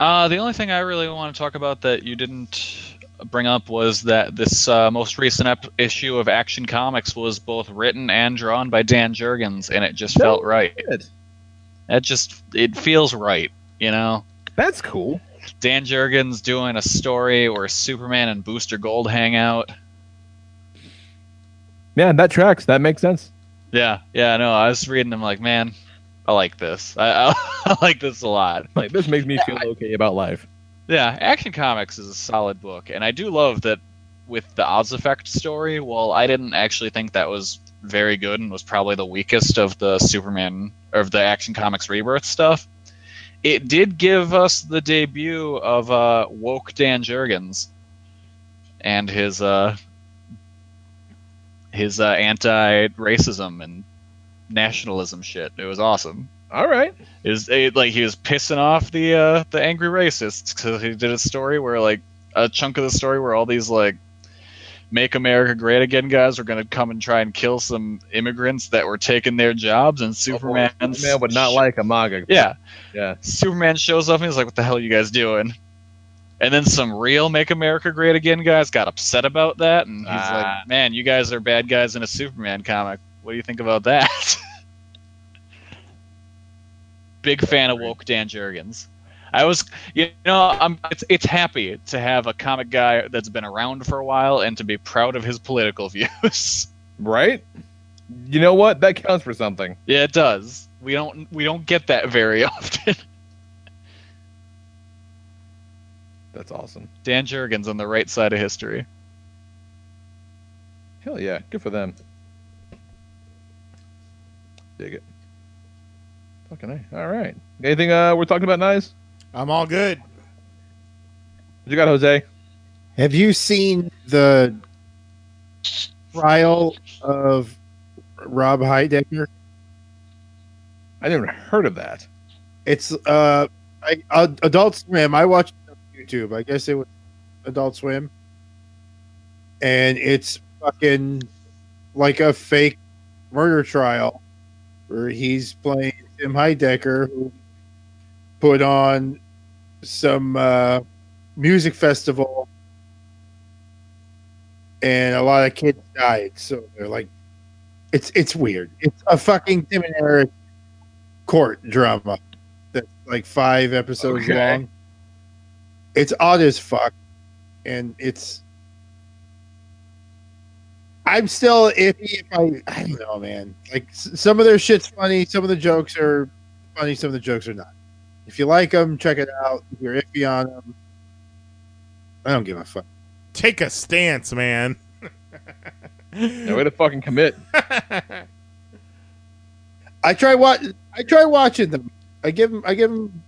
[SPEAKER 3] Uh, the only thing I really want to talk about that you didn't bring up was that this uh, most recent ep- issue of Action Comics was both written and drawn by Dan Jurgens, and it just
[SPEAKER 2] No
[SPEAKER 3] felt right.
[SPEAKER 2] Good.
[SPEAKER 3] It just it feels right, you know.
[SPEAKER 2] That's cool.
[SPEAKER 3] Dan Jurgens doing a story where Superman and Booster Gold hang out.
[SPEAKER 2] Yeah, that tracks. That makes sense.
[SPEAKER 3] Yeah, yeah, no, I was reading them like, man, I like this. I, I, I like this a lot.
[SPEAKER 2] Like this makes me feel okay about life.
[SPEAKER 3] Yeah, Action Comics is a solid book, and I do love that with the Oz Effect story. Well, I didn't actually think that was very good and was probably the weakest of the Superman or of the Action Comics Rebirth stuff. It did give us the debut of uh, woke Dan Jurgens and his uh, his uh, anti-racism and nationalism shit. It was awesome
[SPEAKER 2] All right.
[SPEAKER 3] is like he was pissing off the uh, the angry racists because he did a story where like a chunk of the story where all these like Make America Great Again guys were going to come and try and kill some immigrants that were taking their jobs, and Superman.
[SPEAKER 2] Superman would not like a MAGA.
[SPEAKER 3] Yeah,
[SPEAKER 2] Yeah.
[SPEAKER 3] Superman shows up and he's like, "What the hell are you guys doing?" And then some real Make America Great Again guys got upset about that, and he's
[SPEAKER 2] Ah.
[SPEAKER 3] like, "Man, you guys are bad guys in a Superman comic. What do you think about that?" Big fan of woke Dan Jurgens. I was, you know, I'm. It's it's happy to have a comic guy that's been around for a while and to be proud of his political views.
[SPEAKER 2] Right? You know what? That counts for something.
[SPEAKER 3] yeah, it does. We don't we don't get that very often.
[SPEAKER 2] That's awesome.
[SPEAKER 3] Dan Jurgens on the right side of history.
[SPEAKER 2] Hell yeah. Good for them. Dig it. Fucking A. All right. Anything uh, we're talking about, nice?
[SPEAKER 1] I'm all good.
[SPEAKER 2] What you got, Jose?
[SPEAKER 7] Have you seen the trial of Rob Heidecker?
[SPEAKER 2] I never heard of that.
[SPEAKER 7] It's uh, I, uh, Adult Swim. I watched it on YouTube. I guess it was Adult Swim, and it's fucking like a fake murder trial where he's playing Tim Heidecker, who put on some uh, music festival, and a lot of kids died. So they're like, it's it's weird. It's a fucking Tim and Eric court drama that's like five episodes
[SPEAKER 2] Okay.
[SPEAKER 7] long. It's odd as fuck, and it's. I'm still iffy if I. I don't know, man. Like some of their shit's funny, some of the jokes are funny, some of the jokes are not. If you like them, check it out. If you're iffy on them, I don't give a fuck.
[SPEAKER 1] Take a stance, man.
[SPEAKER 2] No way to fucking commit.
[SPEAKER 7] I try what I try watching them. I give them. I give them.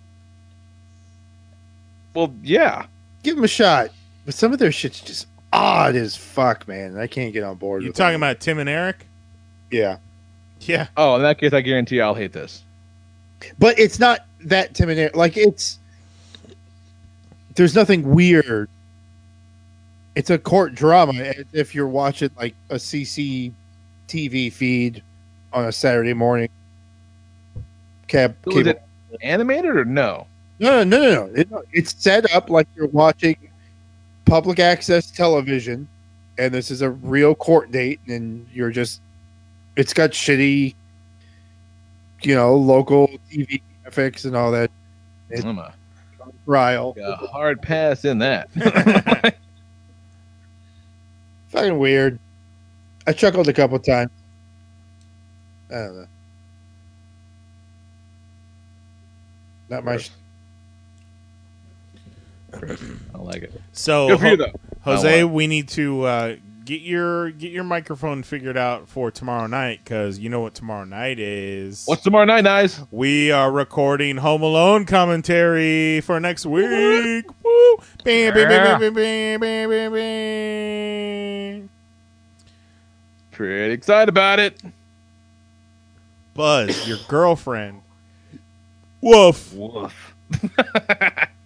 [SPEAKER 2] Well, yeah.
[SPEAKER 7] Give them a shot. But some of their shit's just odd as fuck, man. I can't get on board.
[SPEAKER 1] You
[SPEAKER 7] with
[SPEAKER 1] talking
[SPEAKER 7] it.
[SPEAKER 1] about Tim and Eric?
[SPEAKER 7] Yeah,
[SPEAKER 1] Yeah.
[SPEAKER 2] Oh, in that case, I guarantee I'll hate this.
[SPEAKER 7] but it's not that Tim and Eric. Like it's. There's nothing weird. It's a court drama. If you're watching like a CC TV feed on a Saturday morning, cab.
[SPEAKER 2] So is
[SPEAKER 7] cable-
[SPEAKER 2] it animated or no?
[SPEAKER 7] No, no, no, no. It, no. It's set up like you're watching public access television, and this is a real court date, and you're just. It's got shitty, you know, local TV graphics and all that. It-
[SPEAKER 2] I'm a,
[SPEAKER 7] Trial,
[SPEAKER 2] a hard pass in that.
[SPEAKER 7] fucking weird. I chuckled a couple times. I don't know. Not my. sh-
[SPEAKER 2] I like it.
[SPEAKER 1] So
[SPEAKER 2] Good you,
[SPEAKER 1] Ho- Jose, we need to uh, get your get your microphone figured out for tomorrow night because you know what tomorrow night is.
[SPEAKER 2] What's tomorrow night, guys?
[SPEAKER 1] We are recording Home Alone commentary for next week. Woo! Bam, bam, bam, bam, bam, bam, bam, bam.
[SPEAKER 2] Pretty excited about it.
[SPEAKER 1] Buzz, your girlfriend. Woof.
[SPEAKER 2] Woof.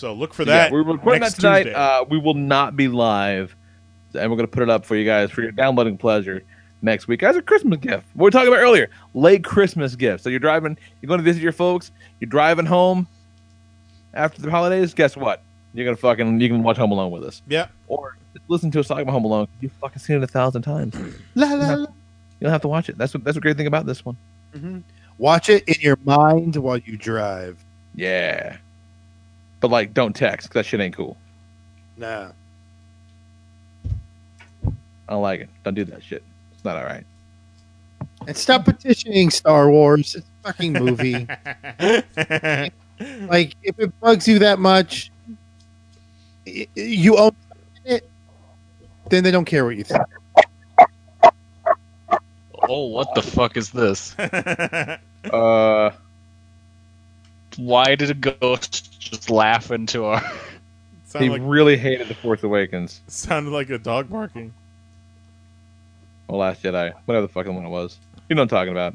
[SPEAKER 1] So look for that.
[SPEAKER 2] yeah, we're recording that tonight. Uh, we will not be live, and we're going to put it up for you guys for your downloading pleasure next week as a Christmas gift. What we were talking about earlier, late Christmas gift. So you're driving, you're going to visit your folks, you're driving home after the holidays. Guess what? You're gonna fucking you can watch Home Alone with us,
[SPEAKER 1] yeah.
[SPEAKER 2] or listen to us talk about Home Alone. You've fucking seen it a thousand times.
[SPEAKER 7] La, la, la.
[SPEAKER 2] You don't have to watch it. That's what that's a great thing about this one.
[SPEAKER 7] Watch it in your mind while you drive.
[SPEAKER 2] Yeah, but like, don't text 'cause that shit ain't cool.
[SPEAKER 7] Nah.
[SPEAKER 2] I don't like it. Don't do that shit. It's not all right.
[SPEAKER 7] And stop petitioning Star Wars. It's a fucking movie. like, if it bugs you that much, you own it, then they don't care what you think.
[SPEAKER 3] Oh, what the fuck is this?
[SPEAKER 2] Uh,
[SPEAKER 3] Why did a ghost just laugh into our?
[SPEAKER 2] he
[SPEAKER 1] Sounded like,
[SPEAKER 2] really hated the Force Awakens.
[SPEAKER 1] sounded like a dog barking.
[SPEAKER 2] Or Last Jedi, whatever the fucking one it was. You know what I'm talking about.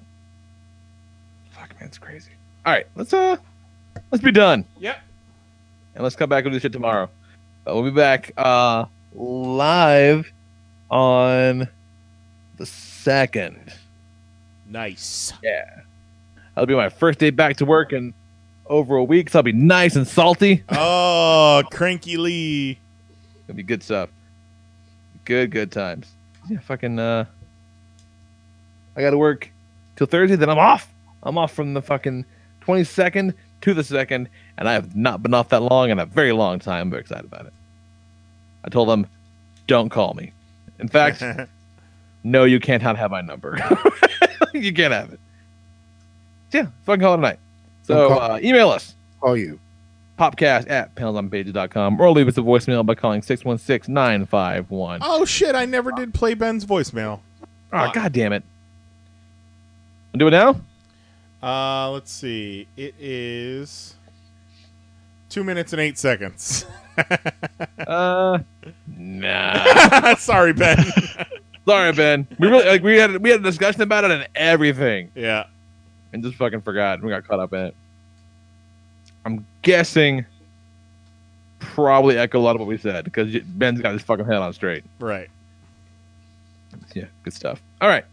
[SPEAKER 2] Fuck man, it's crazy. All right, let's uh, let's be done.
[SPEAKER 1] Yep.
[SPEAKER 2] and let's come back and do this shit tomorrow. Uh, we'll be back uh live on the second.
[SPEAKER 1] Nice.
[SPEAKER 2] Yeah. That'll be my first day back to work in over a week, so I'll be nice and salty.
[SPEAKER 1] Oh, Cranky Lee.
[SPEAKER 2] It'll be good stuff. Good, good times. Yeah, fucking uh I gotta work till Thursday, then I'm off. I'm off from the fucking twenty second to the second, and I have not been off that long in a very long time. I'm very excited about it. I told them, don't call me. In fact, no, you can't have my number. you can't have it. Yeah, fucking call it a night. So
[SPEAKER 7] call-
[SPEAKER 2] uh, email us
[SPEAKER 7] Call you.
[SPEAKER 2] popcast at panelsonpages.com or leave us a voicemail by calling 616 951.
[SPEAKER 1] oh shit! I never did play Ben's voicemail.
[SPEAKER 2] Oh, God damn it. Do it now?
[SPEAKER 1] Uh, let's see. It is two minutes and eight seconds.
[SPEAKER 2] Uh, nah.
[SPEAKER 1] Sorry, Ben.
[SPEAKER 2] Sorry, Ben. We really like we had we had a discussion about it and everything,
[SPEAKER 1] yeah.
[SPEAKER 2] And just fucking forgot. We got caught up in it. I'm guessing probably echo a lot of what we said because Ben's got his fucking head on straight.
[SPEAKER 1] Right.
[SPEAKER 2] Yeah, good stuff. All right.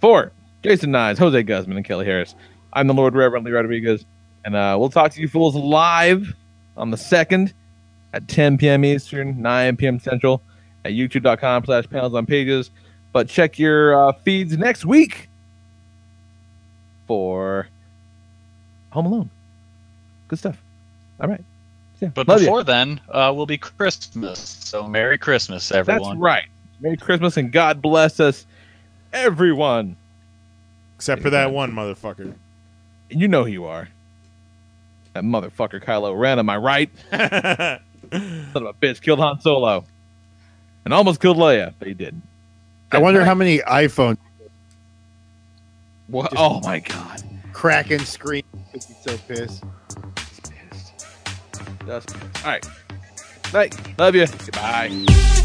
[SPEAKER 2] Four. Jason Nyes, Jose Guzman, and Kelly Harris. I'm the Lord Reverend Lee Rodriguez, and uh, we'll talk to you fools live on the second at 10 p.m. Eastern, 9 p.m. Central at youtube.com slash panels on pages. But check your uh, feeds next week for Home Alone. Good stuff. All right. Yeah.
[SPEAKER 3] But
[SPEAKER 2] Love ya.
[SPEAKER 3] before then, uh, will be Christmas. So Merry Christmas, everyone.
[SPEAKER 2] That's
[SPEAKER 3] everyone.
[SPEAKER 2] right. Merry Christmas and God bless us, everyone.
[SPEAKER 1] Except for that one motherfucker.
[SPEAKER 2] And you know who you are. That motherfucker Kylo Ren, am I right? Son of a bitch killed Han Solo. And almost killed Leia, but he didn't.
[SPEAKER 7] I wonder how many iPhones
[SPEAKER 2] What? Oh my god.
[SPEAKER 7] cracking screen. He's so pissed.
[SPEAKER 2] Just, all right. Night. Love you. Goodbye.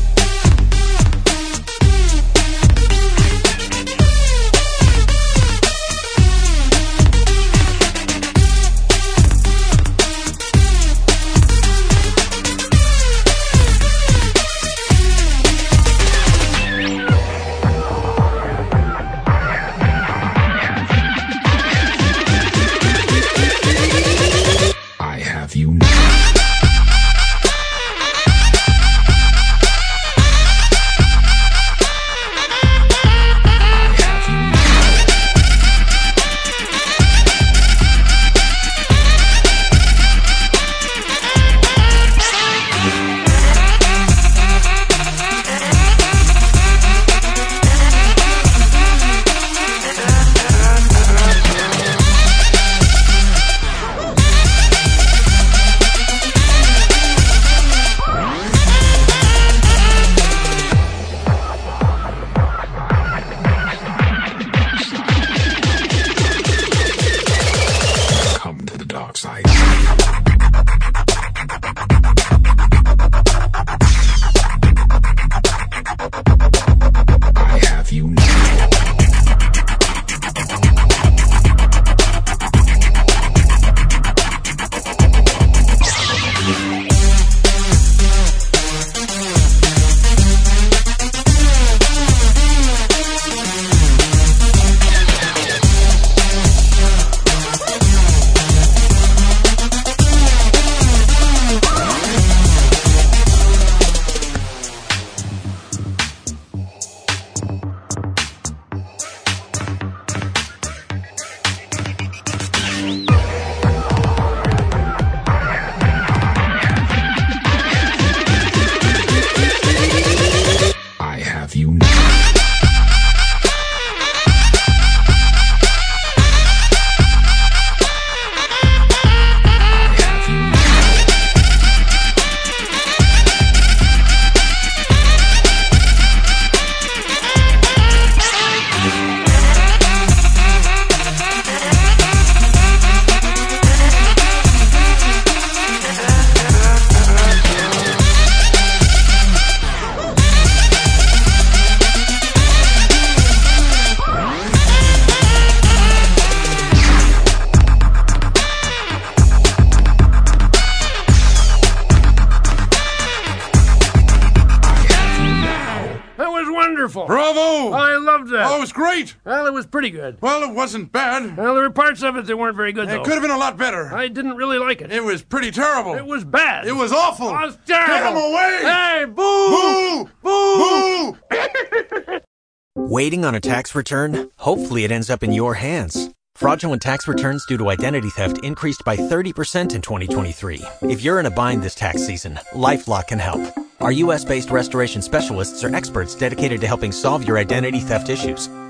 [SPEAKER 9] Wasn't bad.
[SPEAKER 10] Well, there were parts of it that weren't very good,
[SPEAKER 9] It
[SPEAKER 10] though.
[SPEAKER 9] could have been a lot better.
[SPEAKER 10] I didn't really like it.
[SPEAKER 9] It was pretty terrible.
[SPEAKER 10] It was bad.
[SPEAKER 9] It was awful.
[SPEAKER 10] It was terrible.
[SPEAKER 9] Get him away!
[SPEAKER 10] Hey, boo!
[SPEAKER 9] Boo! Boo!
[SPEAKER 11] Waiting on a tax return? Hopefully, it ends up in your hands. Fraudulent tax returns due to identity theft increased by 30% in 2023. If you're in a bind this tax season, LifeLock can help. Our U.S. based restoration specialists are experts dedicated to helping solve your identity theft issues.